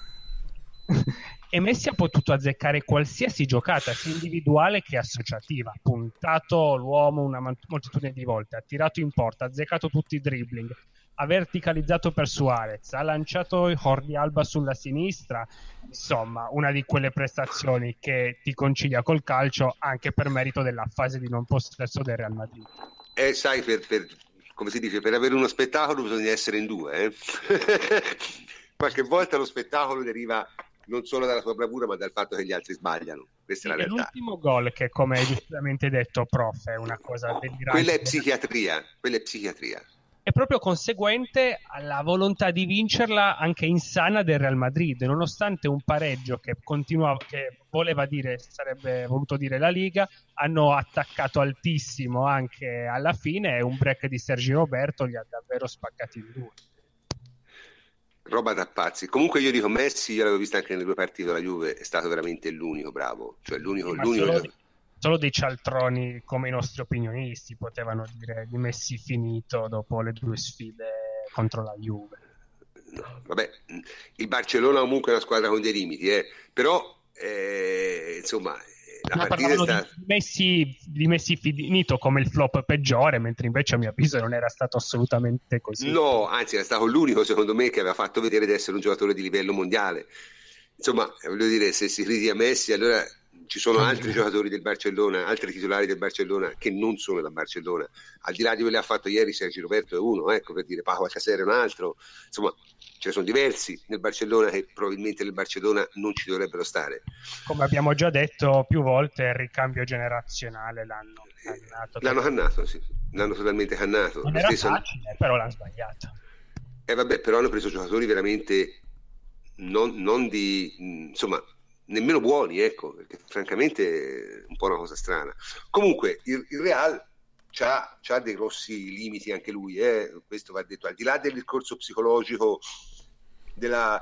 [laughs] e Messi ha potuto azzeccare qualsiasi giocata, sia individuale che associativa. Ha puntato l'uomo una moltitudine di volte, ha tirato in porta, ha azzeccato tutti i dribbling, ha verticalizzato per Suarez, ha lanciato Jordi Alba sulla sinistra, insomma una di quelle prestazioni che ti concilia col calcio anche per merito della fase di non possesso del Real Madrid. Eh, sai, per, per, come si dice, per avere uno spettacolo bisogna essere in due. Eh? [laughs] Qualche volta lo spettacolo deriva non solo dalla sua bravura, ma dal fatto che gli altri sbagliano. Questa sì, è la realtà. L'ultimo gol, che come giustamente detto, prof, è una cosa delirante. Quella è psichiatria, quella è psichiatria è proprio conseguente alla volontà di vincerla anche insana del Real Madrid, nonostante un pareggio che continuava, che voleva dire, sarebbe voluto dire la Liga, hanno attaccato altissimo anche alla fine e un break di Sergio Roberto li ha davvero spaccati in due. Roba da pazzi. Comunque io dico Messi, io l'avevo visto anche nelle due partite della Juve, è stato veramente l'unico bravo, cioè l'unico, l'unico solo, dei cialtroni come i nostri opinionisti potevano dire di Messi finito dopo le due sfide contro la Juve. No, vabbè, il Barcellona comunque è una squadra con dei limiti, eh. però eh, insomma la Ma partita sta... di, Messi, di Messi finito come il flop peggiore, mentre invece a mio avviso non era stato assolutamente così. No, anzi era stato l'unico secondo me che aveva fatto vedere di essere un giocatore di livello mondiale. Insomma, voglio dire, se si critica Messi allora ci sono altri giocatori del Barcellona, altri titolari del Barcellona che non sono da Barcellona. Al di là di quello che ha fatto ieri Sergio Roberto è uno, ecco per dire Paco Alcacer è un altro. Insomma, ce ne sono diversi nel Barcellona che probabilmente nel Barcellona non ci dovrebbero stare. Come abbiamo già detto più volte, il ricambio generazionale l'hanno cannato. L'hanno cannato, sì. L'hanno totalmente cannato. Non era stesso... facile, però l'hanno sbagliato. Eh vabbè, però hanno preso giocatori veramente non, non di... insomma nemmeno buoni, ecco, perché francamente è un po' una cosa strana. Comunque il, il Real ha dei grossi limiti anche lui, eh? questo va detto, al di là del discorso psicologico della,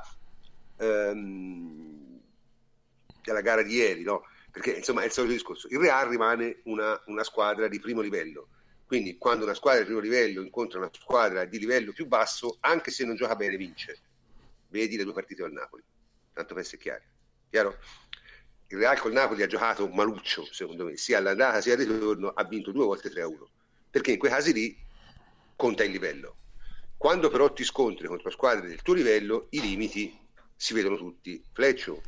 ehm, della gara di ieri, no? perché insomma è il solito discorso, il Real rimane una, una squadra di primo livello, quindi quando una squadra di primo livello incontra una squadra di livello più basso, anche se non gioca bene vince. Vedi le due partite al Napoli, tanto per essere chiari. Chiaro? Il Real col Napoli ha giocato maluccio, secondo me, sia all'andata sia al ritorno, ha vinto due volte 3 a 1. Perché in quei casi lì conta il livello. Quando però ti scontri contro squadre del tuo livello, i limiti si vedono tutti. Fleccio.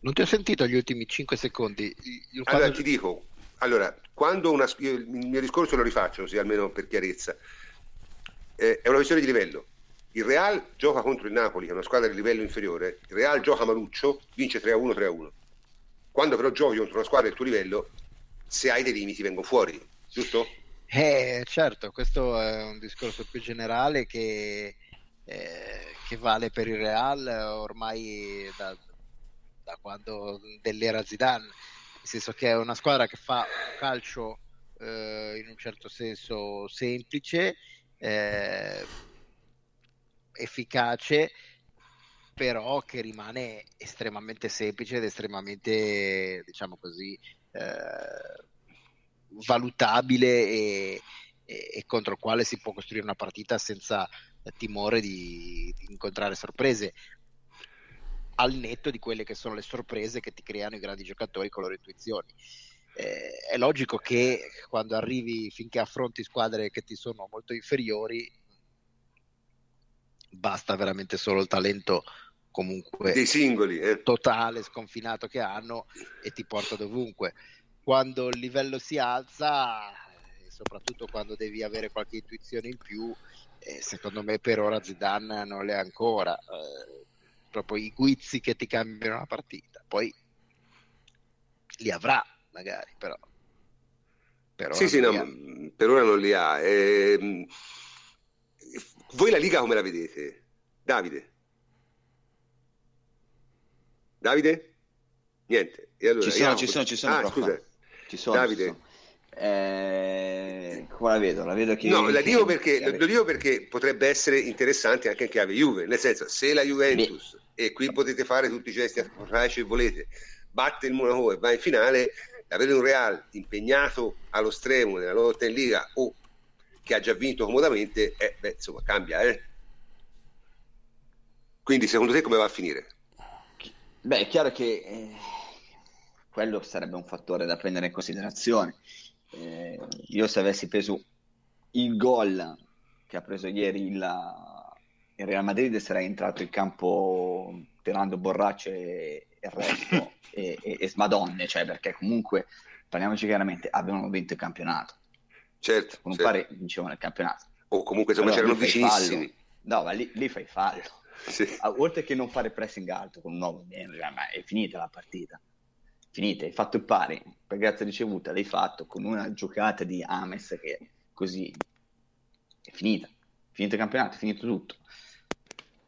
Non ti ho sentito gli ultimi 5 secondi. Io allora quando... ti dico, allora, quando una, il mio discorso lo rifaccio, così almeno per chiarezza. Eh, è una questione di livello il Real gioca contro il Napoli, che è una squadra di livello inferiore, il Real gioca Maluccio, vince 3-1, 3-1. Quando però giochi contro una squadra del tuo livello, se hai dei limiti vengono fuori, giusto? Eh, certo, questo è un discorso più generale che, eh, che vale per il Real ormai da, da, quando dell'era Zidane, nel senso che è una squadra che fa un calcio eh, in un certo senso semplice, eh, efficace, però che rimane estremamente semplice ed estremamente, diciamo così, eh, valutabile e, e, e, contro il quale si può costruire una partita senza timore di, di incontrare sorprese al netto di quelle che sono le sorprese che ti creano i grandi giocatori con le loro intuizioni. Eh, è logico che quando arrivi finché affronti squadre che ti sono molto inferiori basta veramente solo il talento comunque dei singoli eh. totale, sconfinato che hanno e ti porta dovunque. Quando il livello si alza, e soprattutto quando devi avere qualche intuizione in più, eh, secondo me per ora Zidane non le ha ancora. Eh, proprio i guizzi che ti cambiano la partita. Poi li avrà magari, però. Per ora sì, sì, no, per ora non li ha. Eh, voi la Liga come la vedete? Davide? Davide? Niente. E allora, ci, sono, ci sono, ci sono, ah, scusa. Ci sono, Davide? Ci sono. Eh, come la vedo? La vedo che... No, la dico perché, lo dico perché potrebbe essere interessante anche in chiave Juve, nel senso, se la Juventus, Beh. e qui potete fare tutti i gesti che volete, batte il Monaco e va in finale, avere un Real impegnato allo stremo nella lotta in Liga o che ha già vinto comodamente, eh, beh, insomma, cambia. Eh? Quindi, secondo te, come va a finire? Beh, è chiaro che eh, quello sarebbe un fattore da prendere in considerazione. Eh, io, se avessi preso il gol che ha preso ieri il, il Real Madrid, sarei entrato in campo tirando borracce e il resto [laughs] e, e, e smadonne, cioè perché comunque parliamoci chiaramente, abbiamo vinto il campionato certo, non certo. pare vincevano il campionato. O comunque insomma allora, c'erano vicinissimi. No ma lì, lì fai fallo. Sì. oltre che non fare pressing alto con un nuovo è finita la partita. Finita, hai fatto il pari per grazia ricevuta, l'hai fatto con una giocata di Ames che così è finita, finito il campionato, è finito tutto.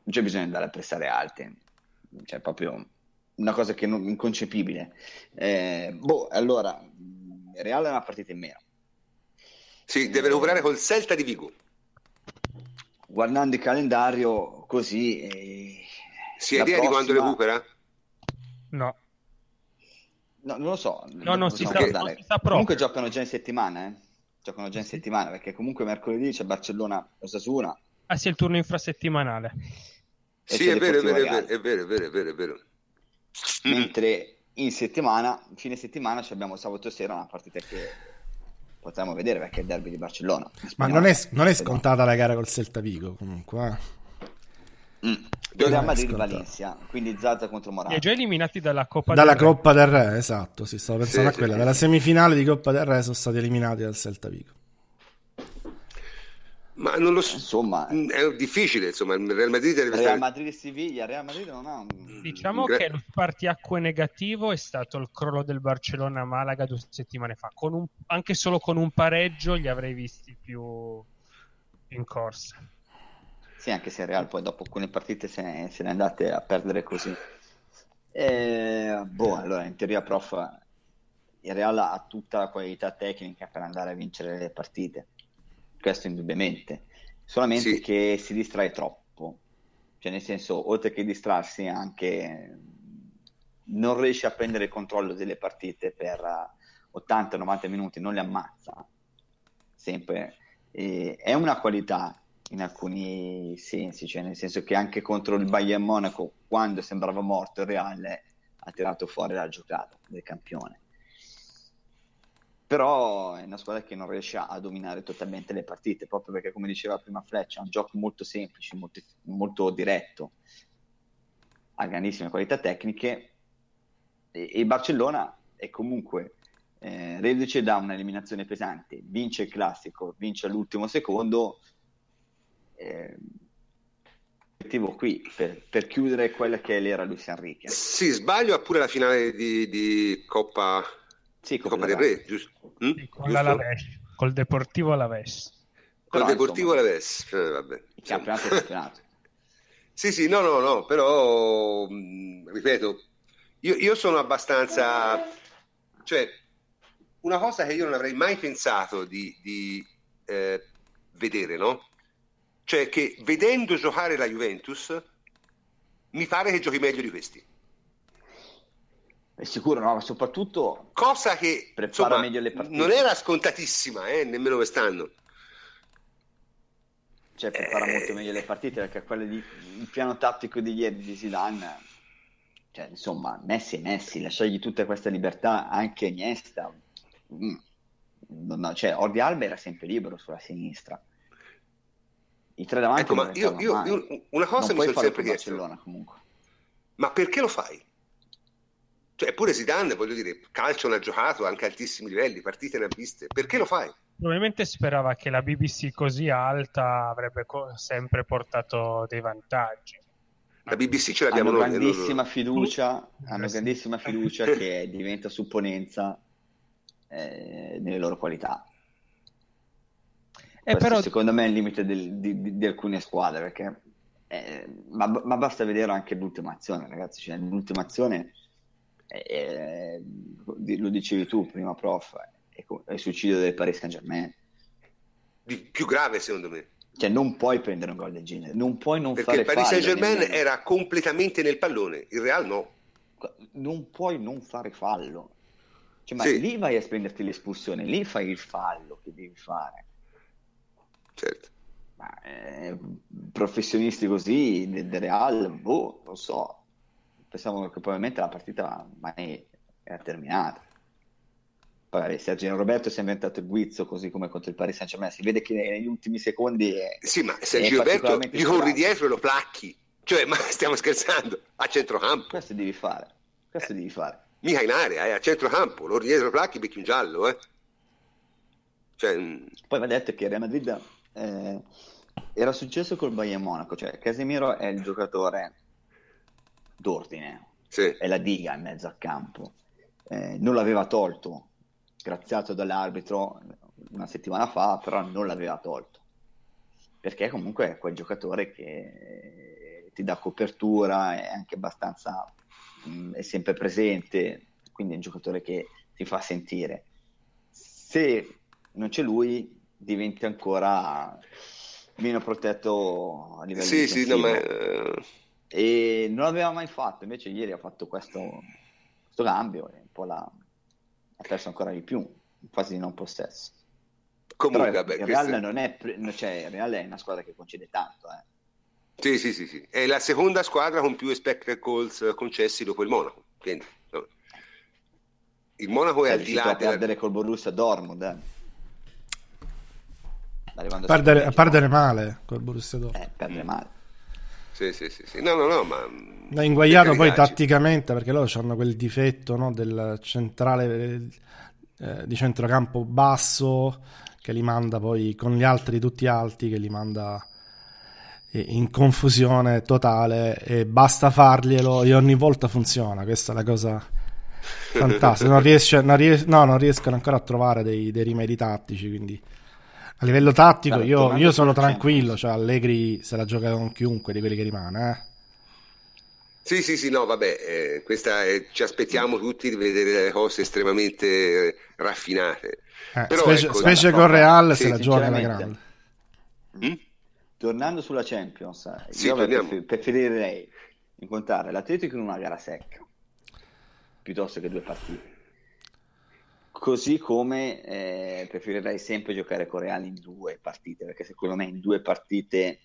Non c'è bisogno di andare a pressare alte. Cioè proprio una cosa che non inconcepibile. Eh, boh, allora Real è una partita in meno sì, deve recuperare col Celta di Vigo guardando il calendario così eh, si ha idea prossima... di quando recupera? no No, non lo so. No, non, si, sa, non si sa Comunque giocano già in settimana, eh? Giocano già in settimana, perché comunque mercoledì c'è Barcellona-Osasuna. Ah sì, il turno infrasettimanale. Sì, è vero, è vero, è vero, è vero, è vero, è vero, è vero. Mentre in settimana, fine settimana, abbiamo sabato sera una partita che potremmo vedere perché è il derby di Barcellona. Ma non è, non è scontata la gara col Celta Vigo comunque. Eh? Mm. Real Madrid-Valencia, quindi Zaza contro Morata. Hai già eliminati dalla Coppa dalla del Coppa del Re, esatto, sì, stavo pensando sì, a quella. Sì, dalla semifinale di Coppa del Re sono stati eliminati dal Celta Vigo. Ma non lo so, insomma, mm, è difficile, insomma, il Real Madrid deve Real stare... Madrid e Siviglia, Real Madrid non ha un... Diciamo che il partiacque negativo è stato il crollo del Barcellona a Malaga due settimane fa, con un... anche solo con un pareggio li avrei visti più in corsa. Sì, anche se il Real poi dopo alcune partite se ne, se ne è andate a perdere così. E, boh, allora in teoria prof il Real ha tutta la qualità tecnica per andare a vincere le partite, questo indubbiamente, solamente sì. che si distrae troppo, cioè nel senso, oltre che distrarsi anche non riesce a prendere il controllo delle partite per 80-90 minuti, non le ammazza sempre. E è una qualità in alcuni sensi, cioè nel senso che anche contro il Bayern Monaco, quando sembrava morto il Real, ha tirato fuori la giocata del campione. Però è una squadra che non riesce a dominare totalmente le partite, proprio perché, come diceva prima Fletch, è un gioco molto semplice, molto, molto diretto, ha grandissime qualità tecniche e il Barcellona è comunque eh, reduce da un'eliminazione pesante, vince il classico, vince all'ultimo secondo, eh, qui per, per, chiudere quella che è l'era Luis Enrique. Sì, sbaglio ha pure la finale di, di Coppa, sì, Coppa del Re, giusto? Mm? Sì, con l'Alaves, col Deportivo Alaves. Col però, Deportivo insomma, Alaves, eh, vabbè. Il campionato è campionato. [laughs] sì, sì, no, no, no, però, mh, mm, ripeto, io, io sono abbastanza... Cioè, una cosa che io non avrei mai pensato di, di eh, vedere, no? Cioè che vedendo giocare la Juventus mi pare che giochi meglio di questi. È sicuro, no? Ma soprattutto cosa che insomma, meglio le partite. non era scontatissima, eh, nemmeno quest'anno. Cioè, prepara eh... molto meglio le partite perché quelle di il piano tattico di ieri di Zidane, cioè, insomma, Messi e Messi, lasciargli tutta questa libertà anche Iniesta. Mm. No, cioè, Ordi Alba era sempre libero sulla sinistra i tre davanti ecco, ma io, io, io, una cosa non mi sono sempre chiesto comunque. ma perché lo fai? Cioè pure Zidane voglio dire calcio ne ha giocato anche a altissimi livelli partite ne ha viste. Perché lo fai? probabilmente sperava che la BBC così alta avrebbe co- sempre portato dei vantaggi. La BBC ce l'abbiamo hanno noi grandissima non... fiducia hanno grandissima fiducia [laughs] che diventa supponenza eh, nelle loro qualità. Eh, però... secondo me è il limite del, di, di, di, alcune squadre, perché, eh, ma, ma, basta vedere anche l'ultima azione, ragazzi. Cioè, l'ultima azione, eh, lo dicevi tu prima, prof, è, è il suicidio del Paris Saint Germain. Di più grave, secondo me. Cioè, non puoi prendere un gol del genere, non puoi non Perché fare il Paris Saint Germain era completamente nel pallone, il Real no. Non puoi non fare fallo. Cioè, ma sì. lì vai a prenderti l'espulsione, lì fai il fallo che devi fare certo. Ma, eh, professionisti così del de Real, boh, non so. Pensavo che probabilmente la partita mai era terminata. Poi Sergio Roberto si è inventato il guizzo così come contro il Paris Saint Germain. Si vede che negli ultimi secondi. È, sì, ma Sergio Roberto gli corri dietro e lo placchi. Cioè, ma [laughs] stiamo scherzando? A centrocampo. Questo devi fare. Questo eh. devi fare. Mica in area, eh, a centrocampo. Lo dietro lo placchi, becchi un giallo, eh. Cioè... Poi va detto che Real Madrid eh, era successo col Bayern Monaco, cioè Casemiro è il giocatore d'ordine, sì. è la diga in mezzo al campo, eh, non l'aveva tolto, graziato dall'arbitro una settimana fa, però non l'aveva tolto, perché comunque è quel giocatore che ti dà copertura, è anche abbastanza, mh, mm, è sempre presente, quindi è un giocatore che ti fa sentire. Se non c'è lui, diventi ancora meno protetto a livello sì, sì, no, ma... Eh, e non l'aveva mai fatto, invece ieri ha fatto questo, questo cambio e un po' l'ha, ha perso ancora di più, quasi di non possesso. Comunque, Però, vabbè, il, Real questo... non è, cioè, il Real è una squadra che concede tanto. Eh. Sì, sì, sì, sì, è la seconda squadra con più expected goals concessi dopo il Monaco. Quindi, no. Il Monaco è, è al di là. a perdere col Borussia Dortmund. Eh. Perdere, a perdere male col Borussia Dortmund. Eh, perdere male. Sì, sì, sì, sì. No, no, no, ma... Ha inguagliato poi tatticamente perché loro hanno quel difetto no, del centrale eh, di centrocampo basso che li manda poi con gli altri tutti alti che li manda in confusione totale e basta farglielo e ogni volta funziona. Questa è la cosa [laughs] fantastica. Non, riesce, non, ries- no, non riescono ancora a trovare dei, dei rimedi tattici quindi a livello tattico, io, io, sono tranquillo. Cioè, Allegri se la gioca con chiunque di quelli che rimane. Eh. Sì, sì, sì, no, vabbè, eh, questa è, ci aspettiamo tutti di vedere le cose estremamente eh, raffinate. Eh, Però, specie, ecco, specie con Real sì, se la gioca alla grande. Mm? Tornando sulla Champions, sì, io preferirei incontrare l'Atletico in una gara secca piuttosto che due partite Così come eh, preferirei sempre giocare con Real in due partite, perché secondo me in due partite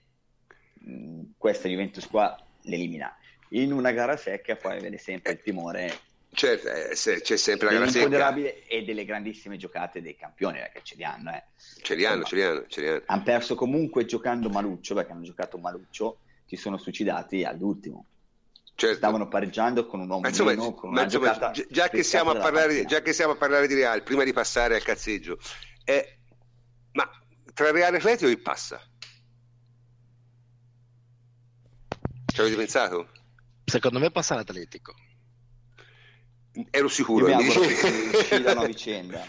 mh, questa Juventus qua l'elimina. In una gara secca poi avere sempre il timore Certo, eh, c'è sempre la gara secca e delle grandissime giocate dei campioni perché ce li hanno, eh. ce li hanno, ce li hanno, ce li hanno. hanno perso comunque giocando Maluccio perché hanno giocato Maluccio si sono suicidati all'ultimo certo. stavano pareggiando con un uomo insomma, meno, con una insomma, già, già, che siamo a parlare, già che siamo a parlare di Real, prima di passare al cazzeggio, eh, ma tra Real e Atletico chi passa? Ci avete pensato? Secondo me passa l'Atletico. Ero sicuro. Io mi che a [laughs] vicenda.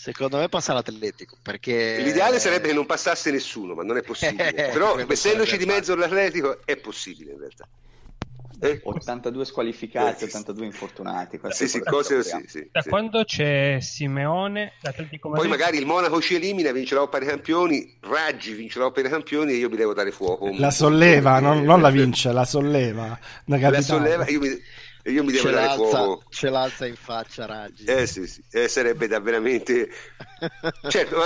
Secondo me passa l'Atletico perché l'ideale sarebbe che non passasse nessuno, ma non è possibile. [laughs] Però essendoci di mezzo l'Atletico è possibile in realtà. 82 squalificati, 82 infortunati. Sì, sì, cose sì, sì, da sì. quando c'è Simeone, l'Atletico Madrid... Poi magari il Monaco ci elimina, vincerà Opera dei Campioni, Raggi vincerà Opera dei Campioni e io mi devo dare fuoco. La solleva, non, non, la vince, la solleva. La solleva, io mi, io mi devo ce dare fuoco. Ce l'alza in faccia Raggi. Eh sì, sì, eh, sarebbe da veramente... [laughs] certo,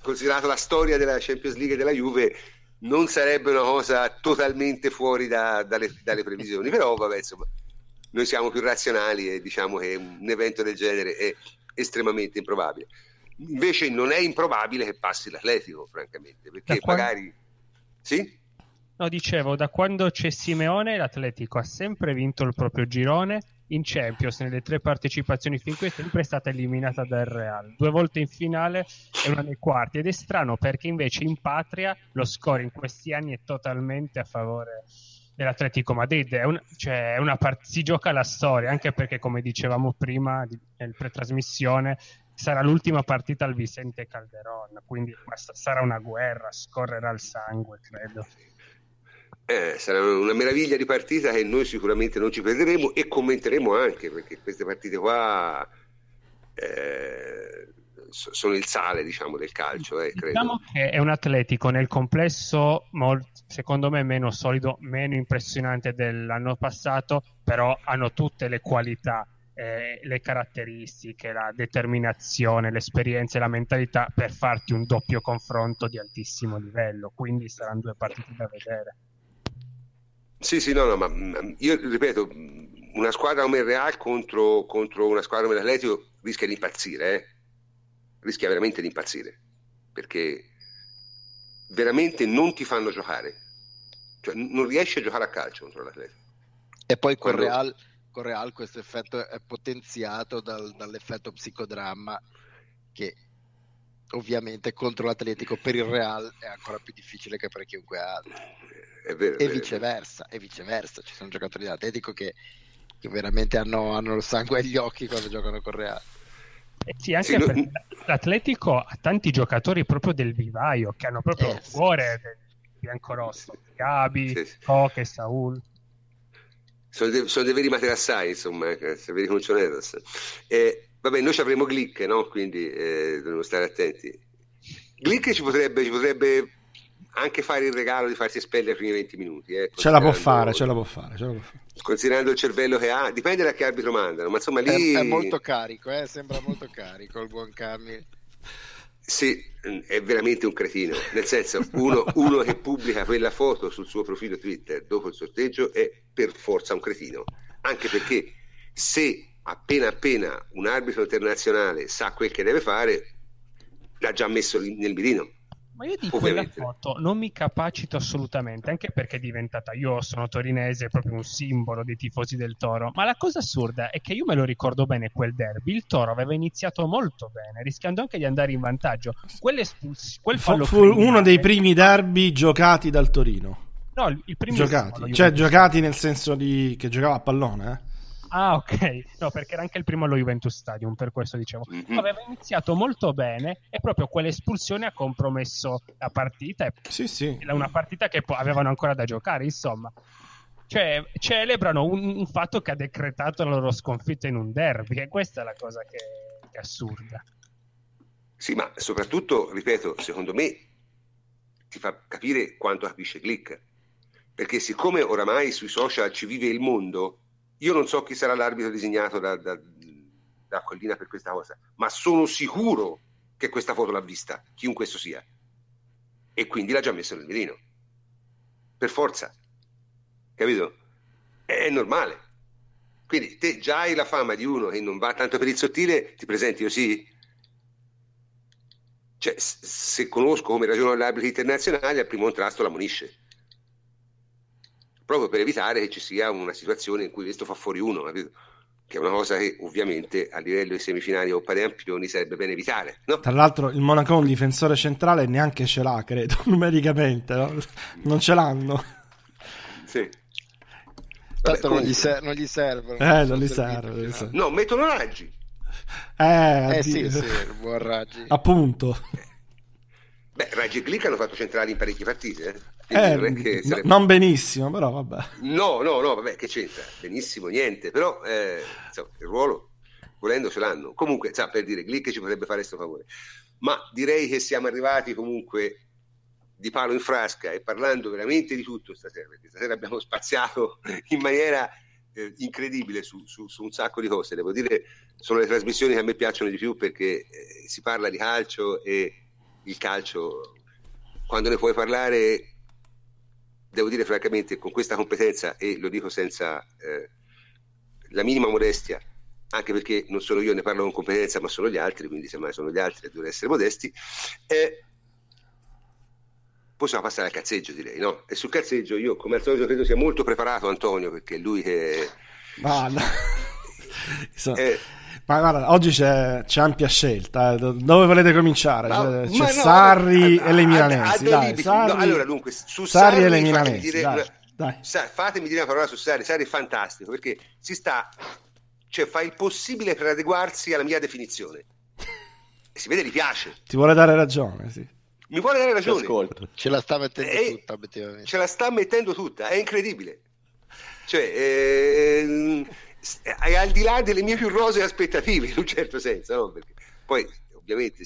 considerato la storia della Champions League e della Juve non sarebbe una cosa totalmente fuori da, dalle, dalle, previsioni, però vabbè, insomma, noi siamo più razionali e diciamo che un evento del genere è estremamente improbabile. Invece non è improbabile che passi l'Atletico, francamente, perché quando... magari... Sì? No, dicevo, da quando c'è Simeone l'Atletico ha sempre vinto il proprio girone in Champions nelle tre partecipazioni fin qui è sempre stata eliminata dal Real, due volte in finale e una nei quarti. Ed è strano perché invece in patria lo score in questi anni è totalmente a favore dell'Atletico Madrid, è un, cioè, è una part- si gioca la storia anche perché come dicevamo prima nel pretrasmissione sarà l'ultima partita al Vicente Calderon, quindi sarà una guerra, scorrerà il sangue credo. Eh, sarà una meraviglia di partita che noi sicuramente non ci perderemo e commenteremo anche perché queste partite qua eh, sono il sale diciamo, del calcio. Eh, diciamo che è un atletico nel complesso, secondo me, meno solido, meno impressionante dell'anno passato, però hanno tutte le qualità. Eh, le caratteristiche, la determinazione, l'esperienza e la mentalità per farti un doppio confronto di altissimo livello. Quindi saranno due partite da vedere. Sì, sì, no, no, ma io ripeto, una squadra come il Real contro, contro una squadra come l'Atletico rischia di impazzire, eh? rischia veramente di impazzire, perché veramente non ti fanno giocare, cioè non riesci a giocare a calcio contro l'Atletico. E poi con, Quando... Real, con Real questo effetto è potenziato dal, dall'effetto psicodramma che ovviamente contro l'Atletico per il Real è ancora più difficile che per chiunque altro. Vero, e viceversa, e viceversa, ci sono giocatori dell'Atletico che, che veramente hanno, hanno, il sangue agli occhi quando giocano con Real. Eh sì, anche sì, perché l'Atletico ha tanti giocatori proprio del vivaio che hanno proprio eh, il cuore del bianco-rosso, Gabi, sì, sì. Saul. Sono, de- sono dei veri materassai, insomma, eh, se vedi concioneros. Eh, vabbè, noi ci avremo Glick, no? Quindi eh, dobbiamo stare attenti. Glick ci potrebbe, ci potrebbe anche fare il regalo di farsi espellere i primi 20 minuti. Eh, ce la può fare, ce la può fare, ce la può fare. Considerando il cervello che ha, dipende da che arbitro mandano, ma insomma lì... È, è molto carico, eh? sembra molto carico il buon Camille. Sì, è veramente un cretino, nel senso uno, uno, che pubblica quella foto sul suo profilo Twitter dopo il sorteggio è per forza un cretino, anche perché se appena appena un arbitro internazionale sa quel che deve fare, l'ha già messo nel mirino. Ma io di Ovviamente. quella foto non mi capacito assolutamente, anche perché è diventata, io sono torinese, proprio un simbolo dei tifosi del Toro, ma la cosa assurda è che io me lo ricordo bene quel derby, il Toro aveva iniziato molto bene, rischiando anche di andare in vantaggio. Quell'espulsione, quel fallo fu, fu uno dei primi derby giocati dal Torino. No, il, il primo giocati, cioè giocati nel senso di che giocava a pallone, eh? Ah, ok. No, perché era anche il primo allo Juventus Stadium, per questo dicevo. Mm-hmm. Aveva iniziato molto bene e proprio quell'espulsione ha compromesso la partita. Sì, sì. Una partita che po- avevano ancora da giocare, insomma. Cioè, celebrano un, un, fatto che ha decretato la loro sconfitta in un derby, e questa è la cosa che, che è assurda. Sì, ma soprattutto, ripeto, secondo me ti fa capire quanto capisce Click. Perché siccome oramai sui social ci vive il mondo, io non so chi sarà l'arbitro designato da, da, da Collina per questa cosa, ma sono sicuro che questa foto l'ha vista, chiunque esso sia. E quindi l'ha già messo nel mirino. Per forza. Capito? È normale. Quindi te già hai la fama di uno che non va tanto per il sottile, ti presenti così? Cioè, se conosco come ragionano gli arbitri internazionali, al primo contrasto la monisce proprio per evitare che ci sia una situazione in cui questo fa fuori uno, capito? che è una cosa che ovviamente a livello di semifinali o Campioni sarebbe bene evitare. No? Tra l'altro il Monaco un difensore centrale neanche ce l'ha, credo, [laughs] numericamente, no? non ce l'hanno. Sì. Tanto non, gli ser- non gli servono. Eh, non gli serve, serve. No, mettono raggi. Eh, eh sì, sì, buon raggi. Appunto. Beh, Raggi e Glick hanno fatto centrali in parecchie partite. Eh? Eh, non, sarebbe... non, benissimo, però vabbè. No, no, no, vabbè, che c'entra? Benissimo, niente, però eh, insomma, il ruolo, volendo, ce l'hanno. Comunque, sa, per dire, Glick ci potrebbe fare questo favore. Ma direi che siamo arrivati comunque di palo in frasca e parlando veramente di tutto stasera, perché stasera abbiamo spaziato [laughs] in maniera eh, incredibile su, su, su, un sacco di cose. Devo dire, sono le trasmissioni che a me piacciono di più perché eh, si parla di calcio e il calcio, quando ne puoi parlare devo dire francamente, con questa competenza, e lo dico senza eh, la minima modestia, anche perché non sono io ne parlo con competenza, ma sono gli altri, quindi semmai sono gli altri devono essere modesti, eh, possiamo passare al cazzeggio, direi, no? E sul cazzeggio io, come al solito, credo sia molto preparato Antonio, perché è lui che... Ma no. eh, ma guarda, oggi c'è, c'è ampia scelta. Eh. Dove volete cominciare? No, c'è, c'è no, Sarri a, e le milanesi. A, dai, Sarri, no, allora, dunque, su Sarri, Sarri e le milanesi. Dire, dai, dai. Fatemi dire una parola su Sarri. Sarri è fantastico perché si sta, cioè fa il possibile per adeguarsi alla mia definizione. E si vede, gli piace. Ti vuole dare ragione, sì. Mi vuole dare ragione. Ascolto. Ce la sta mettendo e, tutta, obiettivamente. Ce la sta mettendo tutta, è incredibile. Cioè, eh, è al di là delle mie più rose aspettative, [laughs] in un certo senso, no? Perché poi ovviamente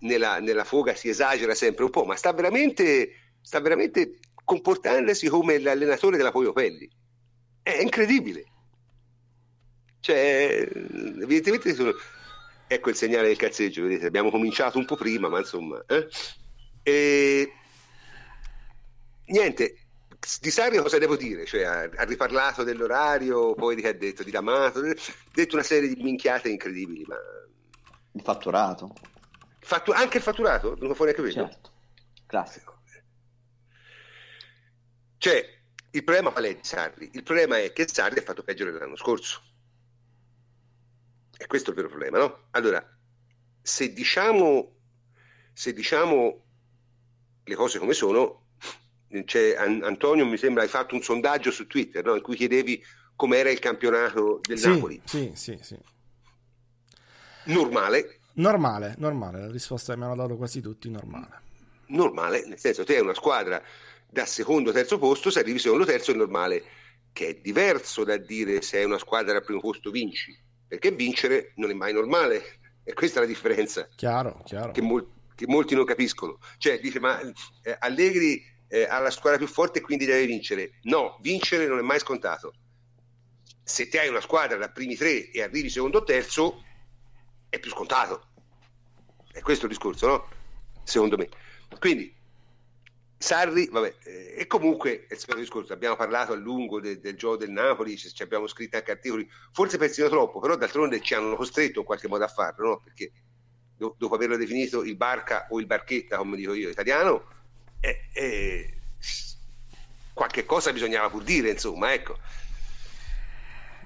nella, nella, foga si esagera sempre un po', ma sta veramente, sta veramente comportandosi come l'allenatore della Poio Pelli. È incredibile. Cioè, evidentemente sono... ecco il segnale del cazzeggio, vedete, abbiamo cominciato un po' prima, ma insomma... Eh? E... Niente, di Sarri cosa devo dire? Cioè, ha, ha, riparlato dell'orario, poi che ha detto di D'Amato, ha detto una serie di minchiate incredibili. Ma... Il fatturato. Fattu- anche il fatturato? Non fuori anche quello? Certo, classico. Cioè, il problema qual è di Sarri? Il problema è che Sarri ha fatto peggio dell'anno scorso. E questo è il vero problema, no? Allora, se diciamo se diciamo le cose come sono, c'è, Antonio mi sembra hai fatto un sondaggio su Twitter no? in cui chiedevi com'era il campionato del sì, Napoli. Sì, sì, sì. Normale. Normale, normale, la risposta che mi hanno dato quasi tutti, normale. Normale, nel senso te hai una squadra da secondo terzo posto, se arrivi secondo terzo è normale, che è diverso da dire se hai una squadra al primo posto vinci, perché vincere non è mai normale, [laughs] e questa è la differenza. Chiaro, chiaro. Che, mol- che molti non capiscono. Cioè, dice, ma eh, Allegri eh, ha la squadra più forte e quindi deve vincere. No, vincere non è mai scontato. Se ti hai una squadra da primi tre e arrivi secondo o terzo, è più scontato. È questo il discorso, no? Secondo me. Quindi, Sarri, vabbè, eh, e comunque è il secondo discorso, abbiamo parlato a lungo de, del gioco del Napoli, ci, ci, abbiamo scritto anche articoli, forse persino troppo, però d'altronde ci hanno costretto in qualche modo a farlo, no? Perché do, dopo averlo definito il barca o il barchetta, come dico io, italiano, eh, eh, qualche cosa bisognava pur dire, insomma, ecco.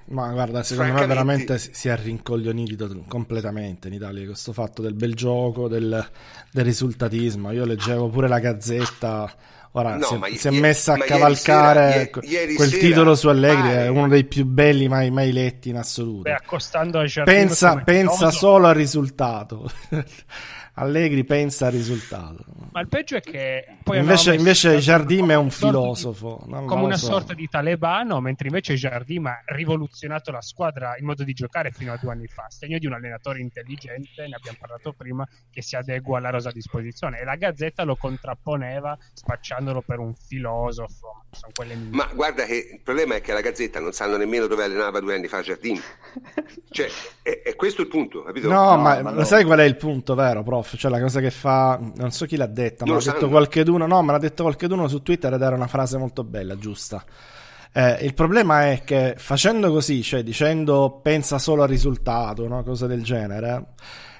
Ma guarda, secondo me veramente si è rincoglionito completamente in Italia questo fatto del bel gioco, del, del risultatismo. Io leggevo pure la gazzetta, ora no, si, è, si, è messa a cavalcare sera, ieri quel sera, titolo su Allegri, è uno dei più belli mai, mai letti in assoluto. Beh, accostando a pensa, pensa solo al risultato. [laughs] Allegri pensa al risultato. Ma il peggio è che poi invece, invece Jardim è un filosofo, di, come una so. sorta di talebano, mentre invece Jardim ha rivoluzionato la squadra, il modo di giocare fino a due anni fa, segno di un allenatore intelligente, ne abbiamo parlato prima, che si adegua alla rosa a disposizione e la Gazzetta lo contrapponeva spacciandolo per un filosofo. Ma guarda che il problema è che la Gazzetta non sanno nemmeno dove allenava due anni fa Jardim. [laughs] cioè, è, è, questo il punto, capito? No, no ma, ma no. sai qual è il punto, vero, prof? cioè la cosa che fa, non so chi l'ha detta, ma l'ha detto qualcheduno, no, me l'ha detto qualcheduno su Twitter ed era una frase molto bella, giusta. Eh, il problema è che facendo così, cioè dicendo pensa solo al risultato, no? cosa del genere,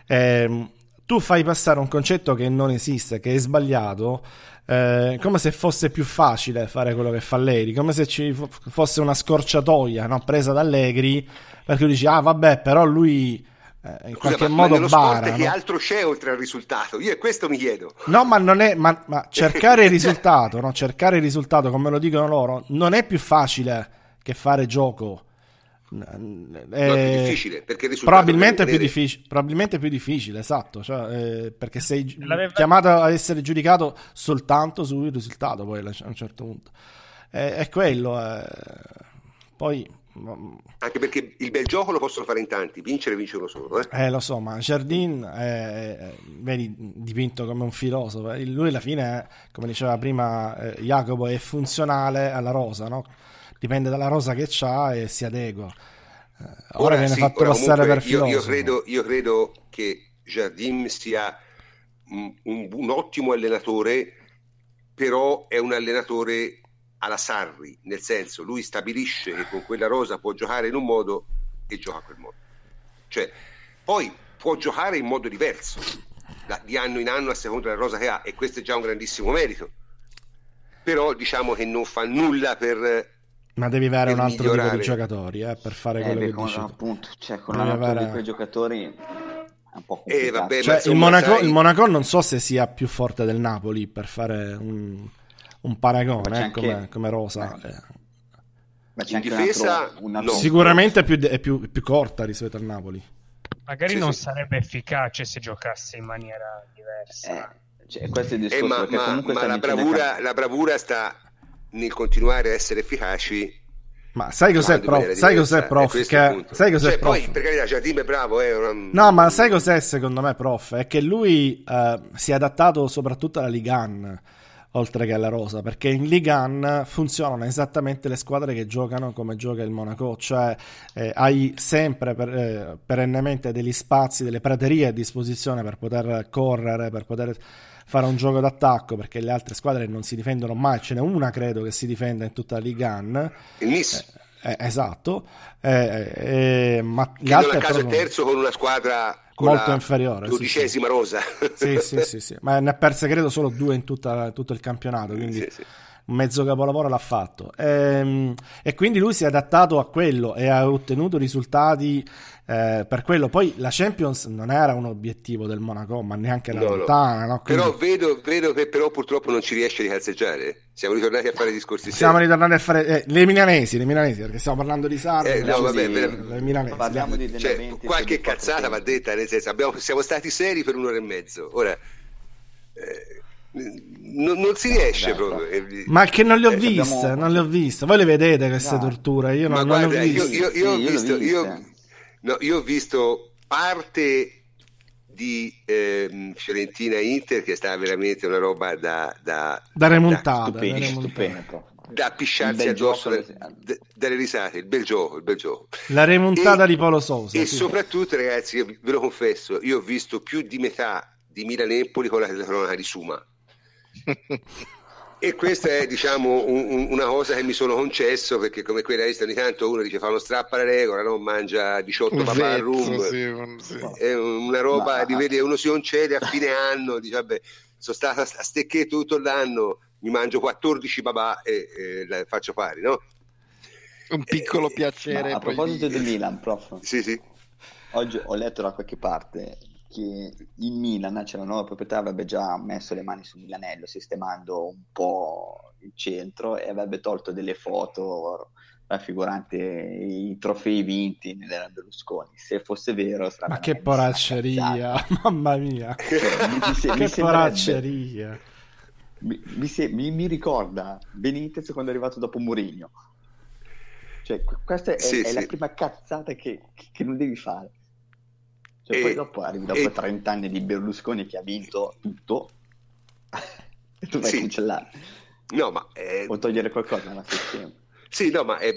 eh, tu fai passare un concetto che non esiste, che è sbagliato, eh, come se fosse più facile fare quello che fa Allegri, come se ci fosse una scorciatoia no? presa da Allegri, perché tu dici, ah vabbè, però lui eh, in Scusa, qualche modo bara. Che altro c'è oltre al risultato? Io questo mi chiedo. No, ma non è. Ma, ma [laughs] cercare il risultato, no? cercare il risultato, come lo dicono loro, non è più facile che fare gioco. È, è difficile perché probabilmente, più difficile, probabilmente più difficile, esatto. Cioè, eh, perché sei L'aveva... chiamato a essere giudicato soltanto sul risultato. Poi a un certo punto è, è quello. Eh. Poi anche perché il bel gioco lo possono fare in tanti, vincere vince uno solo. Eh, eh lo so, ma Jardin è, vedi, dipinto come un filosofo. Lui alla fine, come diceva prima eh, Jacopo, è funzionale alla rosa, no? Dipende dalla rosa che ha e si adegua. Eh, ora, ora, viene sì, fatto passare per filosofo. Io credo, io credo che Jardin sia un, un, un ottimo allenatore, però è un allenatore alla Sarri, nel senso lui stabilisce che con quella rosa può giocare in un modo e gioca a quel modo. Cioè, poi può giocare in modo diverso da, di anno in anno a seconda della rosa che ha e questo è già un grandissimo merito. Però diciamo che non fa nulla per ma devi avere un altro migliorare. tipo di giocatori eh, per fare eh, quello che dici. Appunto, cioè, con devi avere... di quei giocatori è un po' eh, vabbè, cioè, il, Monaco, sai... il Monaco non so se sia più forte del Napoli per fare un un paragone eh, come, come, Rosa. Ma, ma c'è in difesa un altro, sicuramente è più, è, più, più, corta rispetto al Napoli. Magari sì, non sì. sarebbe efficace se giocasse in maniera diversa. Eh, cioè, questo è il discorso. Eh, ma, ma, ma la, bravura, la bravura sta nel continuare a essere efficaci ma sai cos'è, prof? Sai cos'è, prof? Che... Sai cos'è, cioè, prof? Poi, per carità, cioè, è bravo. Eh, una... No, ma sai cos'è, secondo me, prof? È che lui eh, si è adattato soprattutto alla Ligan oltre che alla rosa, perché in Ligue 1 funzionano esattamente le squadre che giocano come gioca il Monaco, cioè eh, hai sempre per, eh, perennemente degli spazi, delle praterie a disposizione per poter correre, per poter fare un gioco d'attacco, perché le altre squadre non si difendono mai, ce n'è una credo che si difenda in tutta la Ligue 1. Il Nice. Eh, eh, esatto, eh, eh, ma che non a caso è terzo con una squadra molto inferiore. Dodicesima sì, rosa. sì, sì, sì, sì, ma ne ha perse credo solo due in tutta, tutto il campionato, quindi sì, sì. mezzo capolavoro l'ha fatto. E, ehm, e, quindi lui si è adattato a quello e ha ottenuto risultati eh, per quello. Poi la Champions non era un obiettivo del Monaco, ma neanche la no, lontana. No. Quindi... Però vedo, vedo, che però purtroppo non ci riesce a calzeggiare. Siamo ritornati a fare discorsi Siamo seri. ritornati a fare eh, le milanesi, le milanesi, perché stiamo parlando di Sarri. Eh, no, vabbè, le milanesi. Parliamo di cioè, qualche cazzata va detta, nel senso, abbiamo, siamo stati seri per un'ora e mezzo. Ora... Eh, non, non, si riesce no, proprio. Eh, ma che non le ho eh, viste, abbiamo... non le ho viste. Voi le vedete queste no. torture? Io non, guarda, non le ho viste. Io, io, io, ho visto, io, no, io ho visto parte di eh, Fiorentina Inter che è stata veramente una roba da, da, da remontata, da, stupendo, da pisciarsi addosso da, dalle risate, il bel gioco, il bel gioco. La remontata e, di Paolo Sosa. E sì. soprattutto ragazzi, ve lo confesso, io ho visto più di metà di Milan-Empoli con la cronaca di Suma [laughs] e questa è diciamo un, un, una cosa che mi sono concesso perché come quella lista ogni tanto uno dice fa uno strappo alla regola no? mangia 18 papà al room sì, sì. è una roba di vedi uno si concede a fine anno dice vabbè sono stato a stecchetto tutto l'anno mi mangio 14 papà e, e faccio fare no? un piccolo eh, piacere a proposito del Milan prof sì sì oggi ho letto da qualche parte che in Milan, cioè la nuova proprietà, avrebbe già messo le mani sul Milanello, sistemando un po' il centro e avrebbe tolto delle foto raffiguranti i trofei vinti nell'era Berlusconi. Se fosse vero, sarebbe. Ma che poracceria, [laughs] mamma mia! Cioè, mi, mi, che poracceria! Mi, mi, mi, ricorda Benitez quando è arrivato dopo Mourinho. Cioè, questa è, sì, è sì. la prima cazzata che, che non devi fare. Cioè, e, poi dopo arrivi dopo e, 30 anni di Berlusconi che ha vinto tutto e [laughs] tu vai sì. a cancellare. No, ma... Eh... O togliere qualcosa sistema. Sì, no, ma è...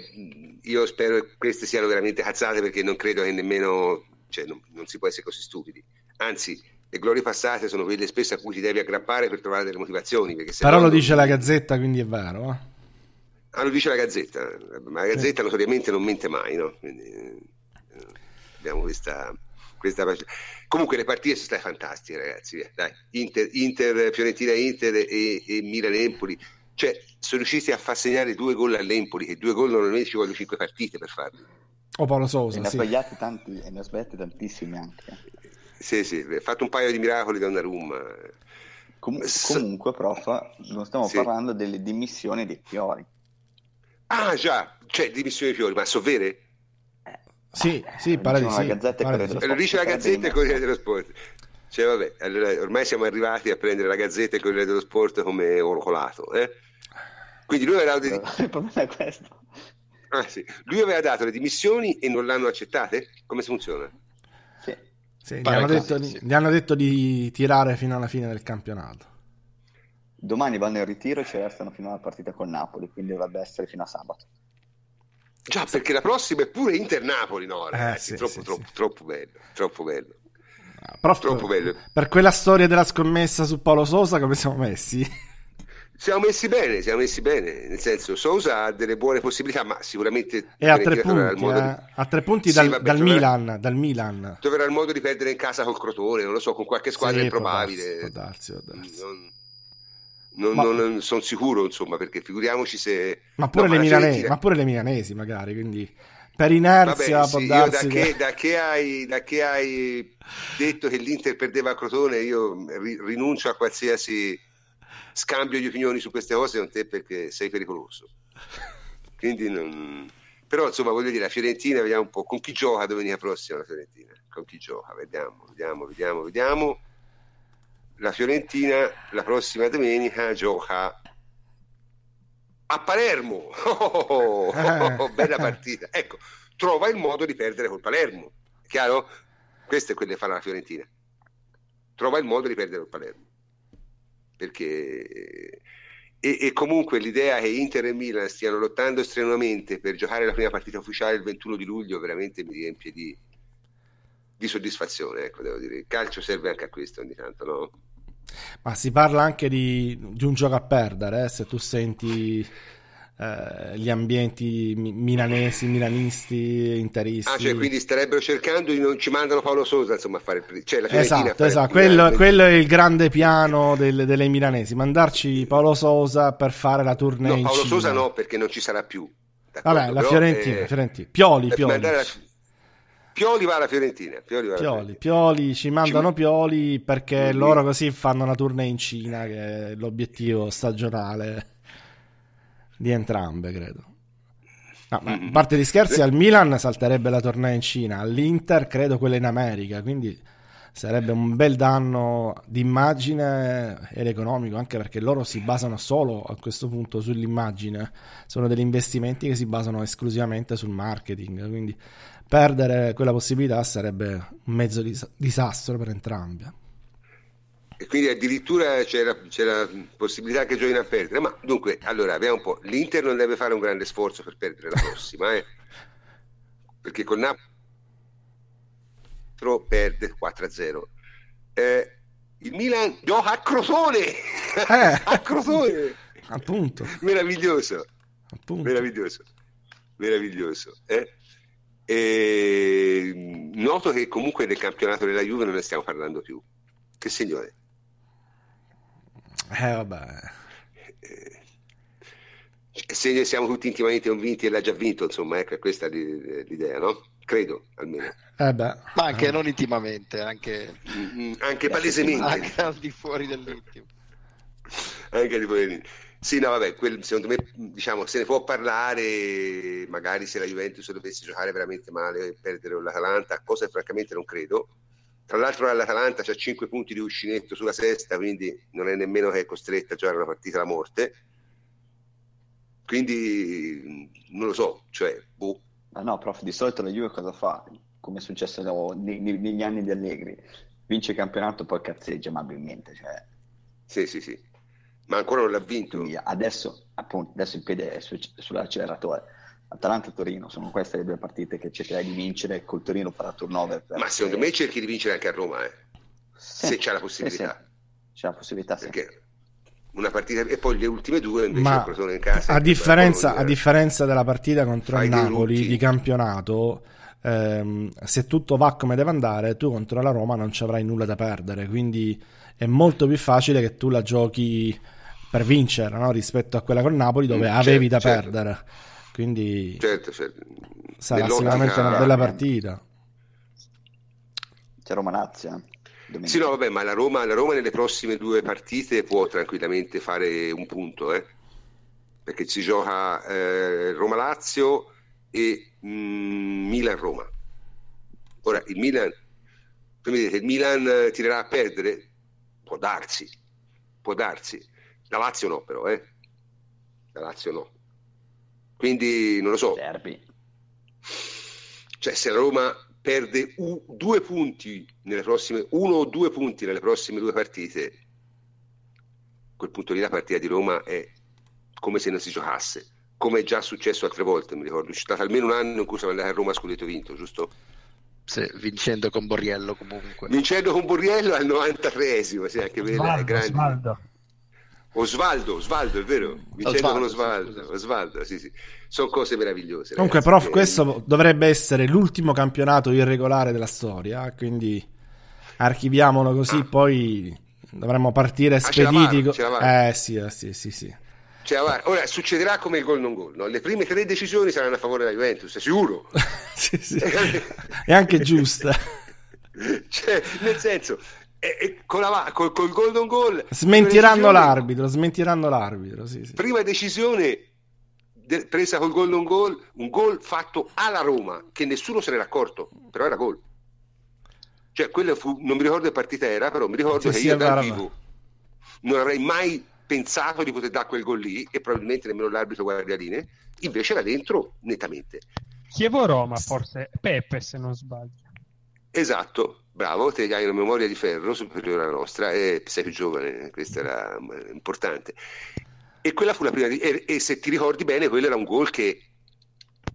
io spero che queste siano veramente cazzate perché non credo che nemmeno... Cioè, non, non si può essere così stupidi. Anzi, le glorie passate sono quelle spesso a cui ti devi aggrappare per trovare delle motivazioni. Però lo non... dice la Gazzetta, quindi è vero. Eh? Ah, lo dice la Gazzetta, ma la Gazzetta sì. notoriamente non mente mai, no? Quindi, eh, abbiamo questa questa Comunque le partite sono state fantastiche, ragazzi. Dai, Inter, Inter Fiorentina Inter e, e Milan Empoli. Cioè, sono riusciti a far segnare due gol all'Empoli e due gol normalmente ci vogliono cinque partite per farli. O Paolo Sousa, e ne ha sbagliati tanti, e ne ha sbagliati tantissimi anche. Sì, sì, ha fatto un paio di miracoli da una room. Com- comunque, prof, non stiamo sì. parlando delle dimissioni dei Fiori. Ah, già, cioè dimissioni dei Fiori, ma sono vere? Sì, sì, pare di sì. Lo dice la Gazzetta e il Corriere dello Sport. Cioè, vabbè, allora, ormai siamo arrivati a prendere la Gazzetta e il Corriere dello Sport come oracolato. Eh? Quindi lui aveva dato... Il problema è questo. Ah, sì. Lui aveva dato le dimissioni e non l'hanno accettate? Come funziona? Sì. sì gli, hanno detto, sì. gli hanno detto di tirare fino alla fine del campionato. Domani vanno in ritiro e ci restano fino alla partita con Napoli, quindi dovrebbe essere fino a sabato. Già, perché la prossima è pure Inter-Napoli, no? Eh, ragazzi, eh, sì, troppo, sì, troppo, sì. troppo bello, troppo bello. Ah, Prof, troppo bello. Per quella storia della scommessa su Paolo Sosa, come siamo messi? Siamo messi bene, siamo messi bene, nel senso Sosa ha delle buone possibilità, ma sicuramente... E a tre punti, eh? di... a tre punti dal, vabbè, dal, troverà, Milan, dal Milan. Troverà il modo di perdere in casa col Crotone, non lo so, con qualche squadra improbabile. Può darsi, può darsi. Non non, ma... non sono sicuro, insomma, perché figuriamoci se... Ma pure, no, le, milanesi, ma pure le milanesi, magari, quindi per inerzia Vabbè, può sì, darsi da, che... Da, che hai, da, che, hai, detto che l'Inter perdeva a Crotone, io rinuncio a qualsiasi scambio di opinioni su queste cose con te perché sei pericoloso. Quindi non... Però insomma voglio dire, la Fiorentina, vediamo un po' con chi gioca domenica prossima la Fiorentina, con chi gioca, vediamo, vediamo, vediamo, vediamo la Fiorentina la prossima domenica gioca a Palermo. [laughs] Oh, oh, oh, bella partita. Ecco, trova il modo di perdere col Palermo. Chiaro? Questo è quello che fa la Fiorentina. Trova il modo di perdere col Palermo. Perché... E, e, comunque l'idea che Inter e Milan stiano lottando strenuamente per giocare la prima partita ufficiale il 21 di luglio veramente mi riempie di, di soddisfazione. Ecco, devo dire. Il calcio serve anche a questo ogni tanto, no? Ma si parla anche di, di un gioco a perdere, eh? se tu senti eh, gli ambienti milanesi, milanisti, interisti. Ah, cioè quindi starebbero cercando di non ci mandano Paolo Sosa insomma a fare cioè, la Esatto, esatto. Quello, quello, è il grande piano del, delle milanesi, mandarci Paolo Sosa per fare la tournée no, Paolo. Sosa no, perché non ci sarà più. Vabbè, la Fiorentina, eh, Fiorentina. Pioli, Pioli. La... Pioli va alla Fiorentina. Pioli, va alla Pioli, Fiorentina. Pioli ci mandano ci... Pioli perché loro così fanno una tournée in Cina, che è l'obiettivo stagionale di entrambe, credo. No, ma a parte gli scherzi, al Milan salterebbe la tournée in Cina, all'Inter credo quella in America, quindi sarebbe un bel danno d'immagine ed economico, anche perché loro si basano solo a questo punto sull'immagine, sono degli investimenti che si basano esclusivamente sul marketing, quindi perdere quella possibilità sarebbe un mezzo disastro per entrambi. E quindi addirittura c'è la, c'è la possibilità che giochino a perdere. Ma dunque, allora, vediamo un po'. L'Inter non deve fare un grande sforzo per perdere la prossima, eh? perché con Napoli perde 4-0. Eh, il Milan gioca a Crotone! Eh, [laughs] a Crotone! Appunto. Meraviglioso. Appunto. Meraviglioso. Meraviglioso. Eh? E... Noto che comunque nel campionato della Juve non ne stiamo parlando più. Che signore. Eh, vabbè. Eh, se siamo tutti intimamente convinti e l'ha già vinto, insomma, ecco, questa è l'idea, no? Credo, almeno. Eh Ma anche eh. non intimamente, anche... Mm-hmm, anche palesemente. [laughs] Anche al di fuori dell'intimo. anche al di fuori dell'intimo. Sì, no, vabbè, quel, secondo me, diciamo, se ne può parlare, magari se la Juventus dovesse giocare veramente male e perdere l'Atalanta, cosa che francamente non credo, tra l'altro l'Atalanta ha 5 punti di uscinetto sulla sesta, quindi non è nemmeno che è costretta a giocare una partita alla morte. Quindi non lo so, cioè, boh. Ma no, prof, di solito la Juve cosa fa? Come è successo negli anni di Allegri. Vince il campionato, poi cazzeggia amabilmente. Cioè... Sì, sì, sì. Ma ancora non l'ha vinto. Adesso, appunto, adesso il piede è su, sull'acceleratore Atalanta-Torino, sono queste le due partite che cercherai di vincere, col Torino farà turnover. Ma secondo me cerchi di vincere anche a Roma, eh. sì, se c'è la possibilità. Sì, sì. C'è la possibilità, sì. Perché una partita e poi le ultime due invece Ma sono in casa. A differenza, a differenza della partita contro il Napoli di campionato, ehm, se tutto va come deve andare, tu contro la Roma non ci avrai nulla da perdere, quindi è molto più facile che tu la giochi per vincere no? rispetto a quella con Napoli dove mm, avevi certo, da certo. perdere. Quindi certo, certo. sarà sicuramente una bella partita. C'è Roma-Lazio. Sì, no, vabbè, ma la Roma, la Roma, nelle prossime due partite può tranquillamente fare un punto, eh? perché si gioca eh, Roma-Lazio e mm, Milan-Roma. Ora, il Milan, il Milan tirerà a perdere? Può darsi, può darsi. La Lazio no, però, eh? La Lazio no. Quindi non lo so. Derby. Cioè, se la Roma perde u- due punti nelle prossime, uno o due punti nelle prossime due partite, a quel punto lì la partita di Roma è come se non si giocasse, come è già successo altre volte, mi ricordo, c'è stato almeno un anno in cui siamo andati a Roma a scudetto vinto, giusto? Sì, vincendo con Borriello comunque. Vincendo con Borriello al 93esimo, sì, anche è grande. Svaldo. Osvaldo, Osvaldo, è vero? Vincendo Osvaldo, con Osvaldo, Osvaldo, sì, sì. Sono cose meravigliose. Comunque, ragazzi, prof, questo dovrebbe essere l'ultimo campionato irregolare della storia, quindi archiviamolo così, ah. poi dovremmo partire ah, spediti. Ah, eh sì, eh, sì, sì, sì. Ora succederà come il gol non gol, no? le prime tre decisioni saranno a favore della Juventus, sicuro. [laughs] sì, sì. è anche giusta. [laughs] cioè, nel senso, e, e con la, col, col golden goal smentiranno l'arbitro smentiranno l'arbitro sì, sì. prima decisione de, presa col golden goal un gol fatto alla Roma che nessuno se n'era accorto però era gol. Cioè quello fu non mi ricordo che partita era però mi ricordo sì, che io dal vivo non avrei mai pensato di poter dare quel gol lì e probabilmente nemmeno l'arbitro guardialine invece era dentro nettamente. Chievo Roma forse Pepe se non sbaglio. Esatto Bravo, te hai una memoria di ferro superiore alla nostra e sei più giovane, questo era eh, importante. E quella fu la prima, e, e se ti ricordi bene, quello era un gol che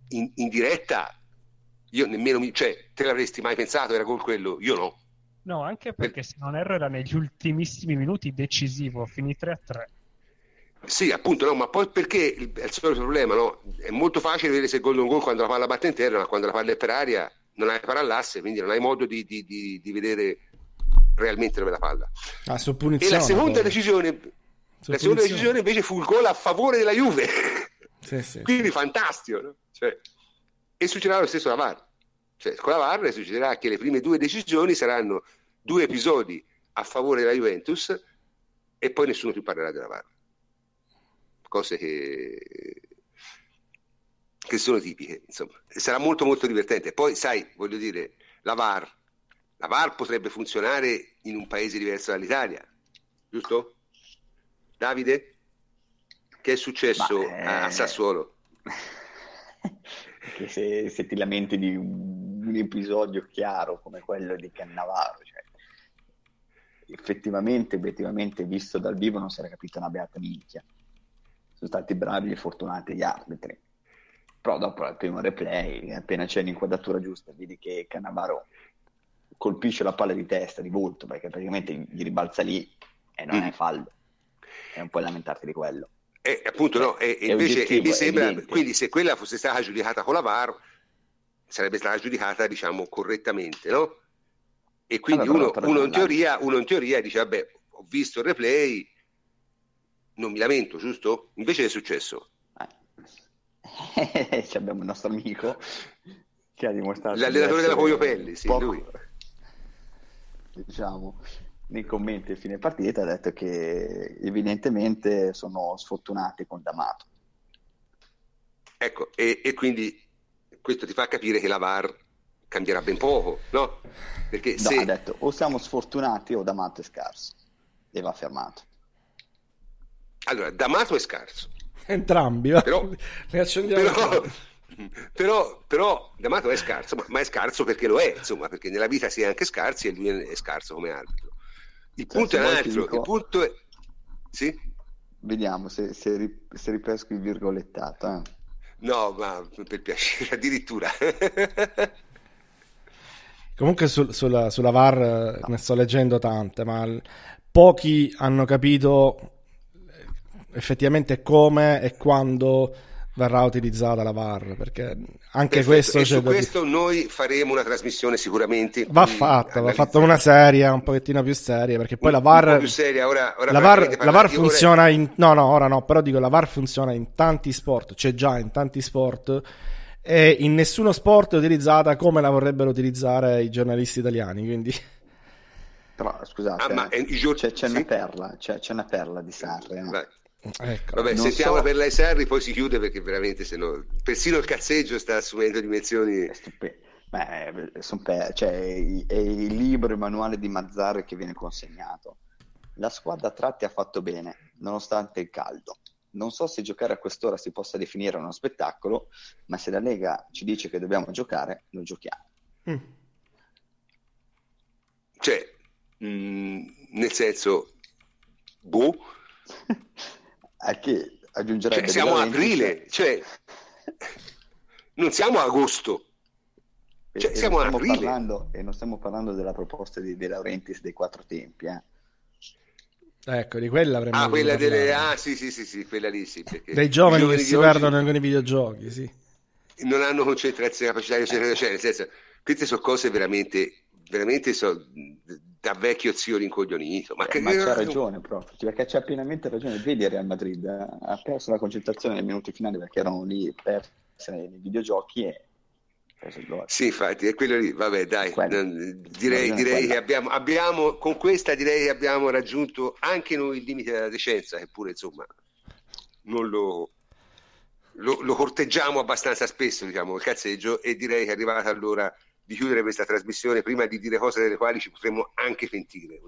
in, in diretta io nemmeno mi, cioè, te l'avresti mai pensato, era gol quello? Io no. No, anche perché se non erro era negli ultimissimi minuti decisivo, finì 3 a 3. Sì, appunto, no, ma poi perché il, è il solito problema, no? È molto facile vedere se il golden goal quando la palla batte in terra, ma quando la palla è per aria non hai parallasse, quindi non hai modo di, di, di, di vedere realmente dove la palla. Ah, e la seconda decisione, la seconda decisione invece fu il gol a favore della Juve. [laughs] Sì, sì, quindi sì. fantastico, no? cioè, e succederà lo stesso alla VAR. Cioè, con la VAR succederà che le prime due decisioni saranno due episodi a favore della Juventus e poi nessuno più parlerà della VAR cose che, che sono tipiche, insomma. Sarà molto molto divertente. Poi, sai, voglio dire, la VAR, la VAR potrebbe funzionare in un paese diverso dall'Italia, giusto? Davide? Che è successo Ma, eh... a Sassuolo? [laughs] Che se, se, ti lamenti di un, un, episodio chiaro come quello di Cannavaro, cioè, effettivamente, obiettivamente visto dal vivo non si era capito una beata minchia sono stati bravi e fortunati gli arbitri. Però dopo al primo replay, appena c'è l'inquadratura giusta, vedi che Cannavaro colpisce la palla di testa, di volto, perché praticamente gli ribalza lì e non mm. è fallo. È un po' lamentarti di quello. E appunto no, e, invece mi sembra, quindi se quella fosse stata giudicata con la VAR, sarebbe stata giudicata diciamo correttamente, no? E quindi allora, uno, uno, in teoria, uno in teoria dice, vabbè, ho visto il replay, non mi lamento, giusto? Invece è successo. [laughs] Abbiamo il nostro amico che ha dimostrato... L'allenatore della Cogliopelli, sì, poco, lui. Diciamo, nei commenti a fine partita ha detto che evidentemente sono sfortunati con D'Amato. Ecco, e, e quindi questo ti fa capire che la VAR cambierà ben poco, no? Perché no, se... ha detto o siamo sfortunati o D'Amato è scarso e va fermato. Allora, D'Amato è scarso. Entrambi, però, [laughs] però, [laughs] però, però D'Amato è scarso, ma, ma, è scarso perché lo è, insomma, perché nella vita si è anche scarsi e lui è scarso come arbitro. Il cioè, punto è un altro, dico... il punto è... Sì? Vediamo se, se, ri, se ripesco il virgolettato. Eh. No, ma per piacere, addirittura. [laughs] Comunque sul, sulla, sulla VAR no. ne sto leggendo tante, ma pochi hanno capito effettivamente come e quando verrà utilizzata la VAR perché anche Perfetto. questo e su questo di... noi faremo una trasmissione sicuramente va fatta va fatta una serie un pochettino più seria perché poi un, la VAR più seria ora, ora la VAR, la VAR funziona in no no ora no però dico la VAR funziona in tanti sport c'è già in tanti sport e in nessuno sport è utilizzata come la vorrebbero utilizzare i giornalisti italiani quindi però scusate ah, ma, eh, c'è, c'è sì? una perla c'è, c'è, una perla di Sarri no? Ecco, Vabbè, sentiamo so... per l'Aiserri, poi si chiude perché veramente se no, persino il cazzeggio sta assumendo dimensioni. Beh, pe- cioè, è il libro, il manuale di Mazzarri che viene consegnato. La squadra a tratti ha fatto bene, nonostante il caldo. Non so se giocare a quest'ora si possa definire uno spettacolo, ma se la Lega ci dice che dobbiamo giocare, lo giochiamo. Mm. Cioè, mh, mm, nel senso, boh. [laughs] a che aggiungerebbe cioè, siamo a aprile cioè non siamo a agosto cioè, e, siamo a aprile parlando, e non stiamo parlando della proposta di De Laurentiis dei quattro tempi eh. Ecco, di quella avremmo Ah, quella delle... Ah, sì, sì, sì, sì, quella lì, sì. Dei giovani, giovani che si perdono con i videogiochi, sì. Non hanno concentrazione, capacità di cioè, nel senso, queste sono cose veramente, veramente so, da vecchio zio rincoglionito. Ma, eh, ma c'ha ragione, proprio, perché c'ha pienamente ragione. Vedi Real Madrid, ha perso la concentrazione nei minuti finali perché erano lì per essere nei videogiochi e sì, infatti, è quello lì. Vabbè, dai, direi, direi che abbiamo, abbiamo, con questa direi che abbiamo raggiunto anche noi il limite della decenza, eppure insomma non lo, lo, lo corteggiamo abbastanza spesso, diciamo, il cazzeggio, e direi che è arrivata l'ora di chiudere questa trasmissione prima di dire cose delle quali ci potremmo anche pentire.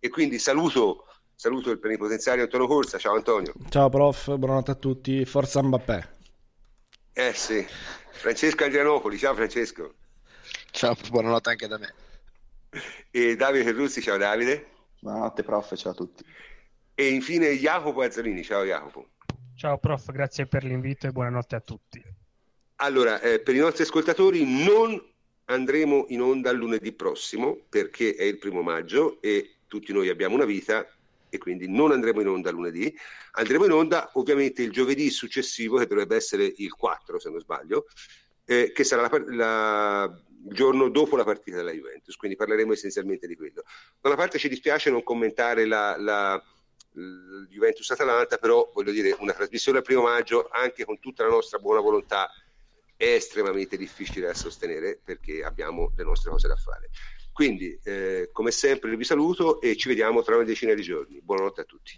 E quindi saluto, saluto il plenipotenziario Antonio Corsa. Ciao Antonio. Ciao prof, buonanotte a tutti. Forza Mbappé. Eh sì. Francesco Adrianopoli, ciao Francesco. Ciao, buonanotte anche da me. E Davide Ferruzzi, ciao Davide. Buonanotte prof, ciao a tutti. E infine Jacopo Azzolini, ciao Jacopo. Ciao prof, grazie per l'invito e buonanotte a tutti. Allora, eh, per i nostri ascoltatori non andremo in onda lunedì prossimo perché è il primo maggio e tutti noi abbiamo una vita e quindi non andremo in onda lunedì, andremo in onda ovviamente il giovedì successivo, che dovrebbe essere il 4 se non sbaglio, eh, che sarà la, la, il giorno dopo la partita della Juventus, quindi parleremo essenzialmente di quello. Da una parte ci dispiace non commentare la, la Juventus-Atalanta, però voglio dire, una trasmissione al primo maggio, anche con tutta la nostra buona volontà, è estremamente difficile da sostenere perché abbiamo le nostre cose da fare. Quindi, eh, come sempre, vi saluto e ci vediamo tra una decina di giorni. Buonanotte a tutti.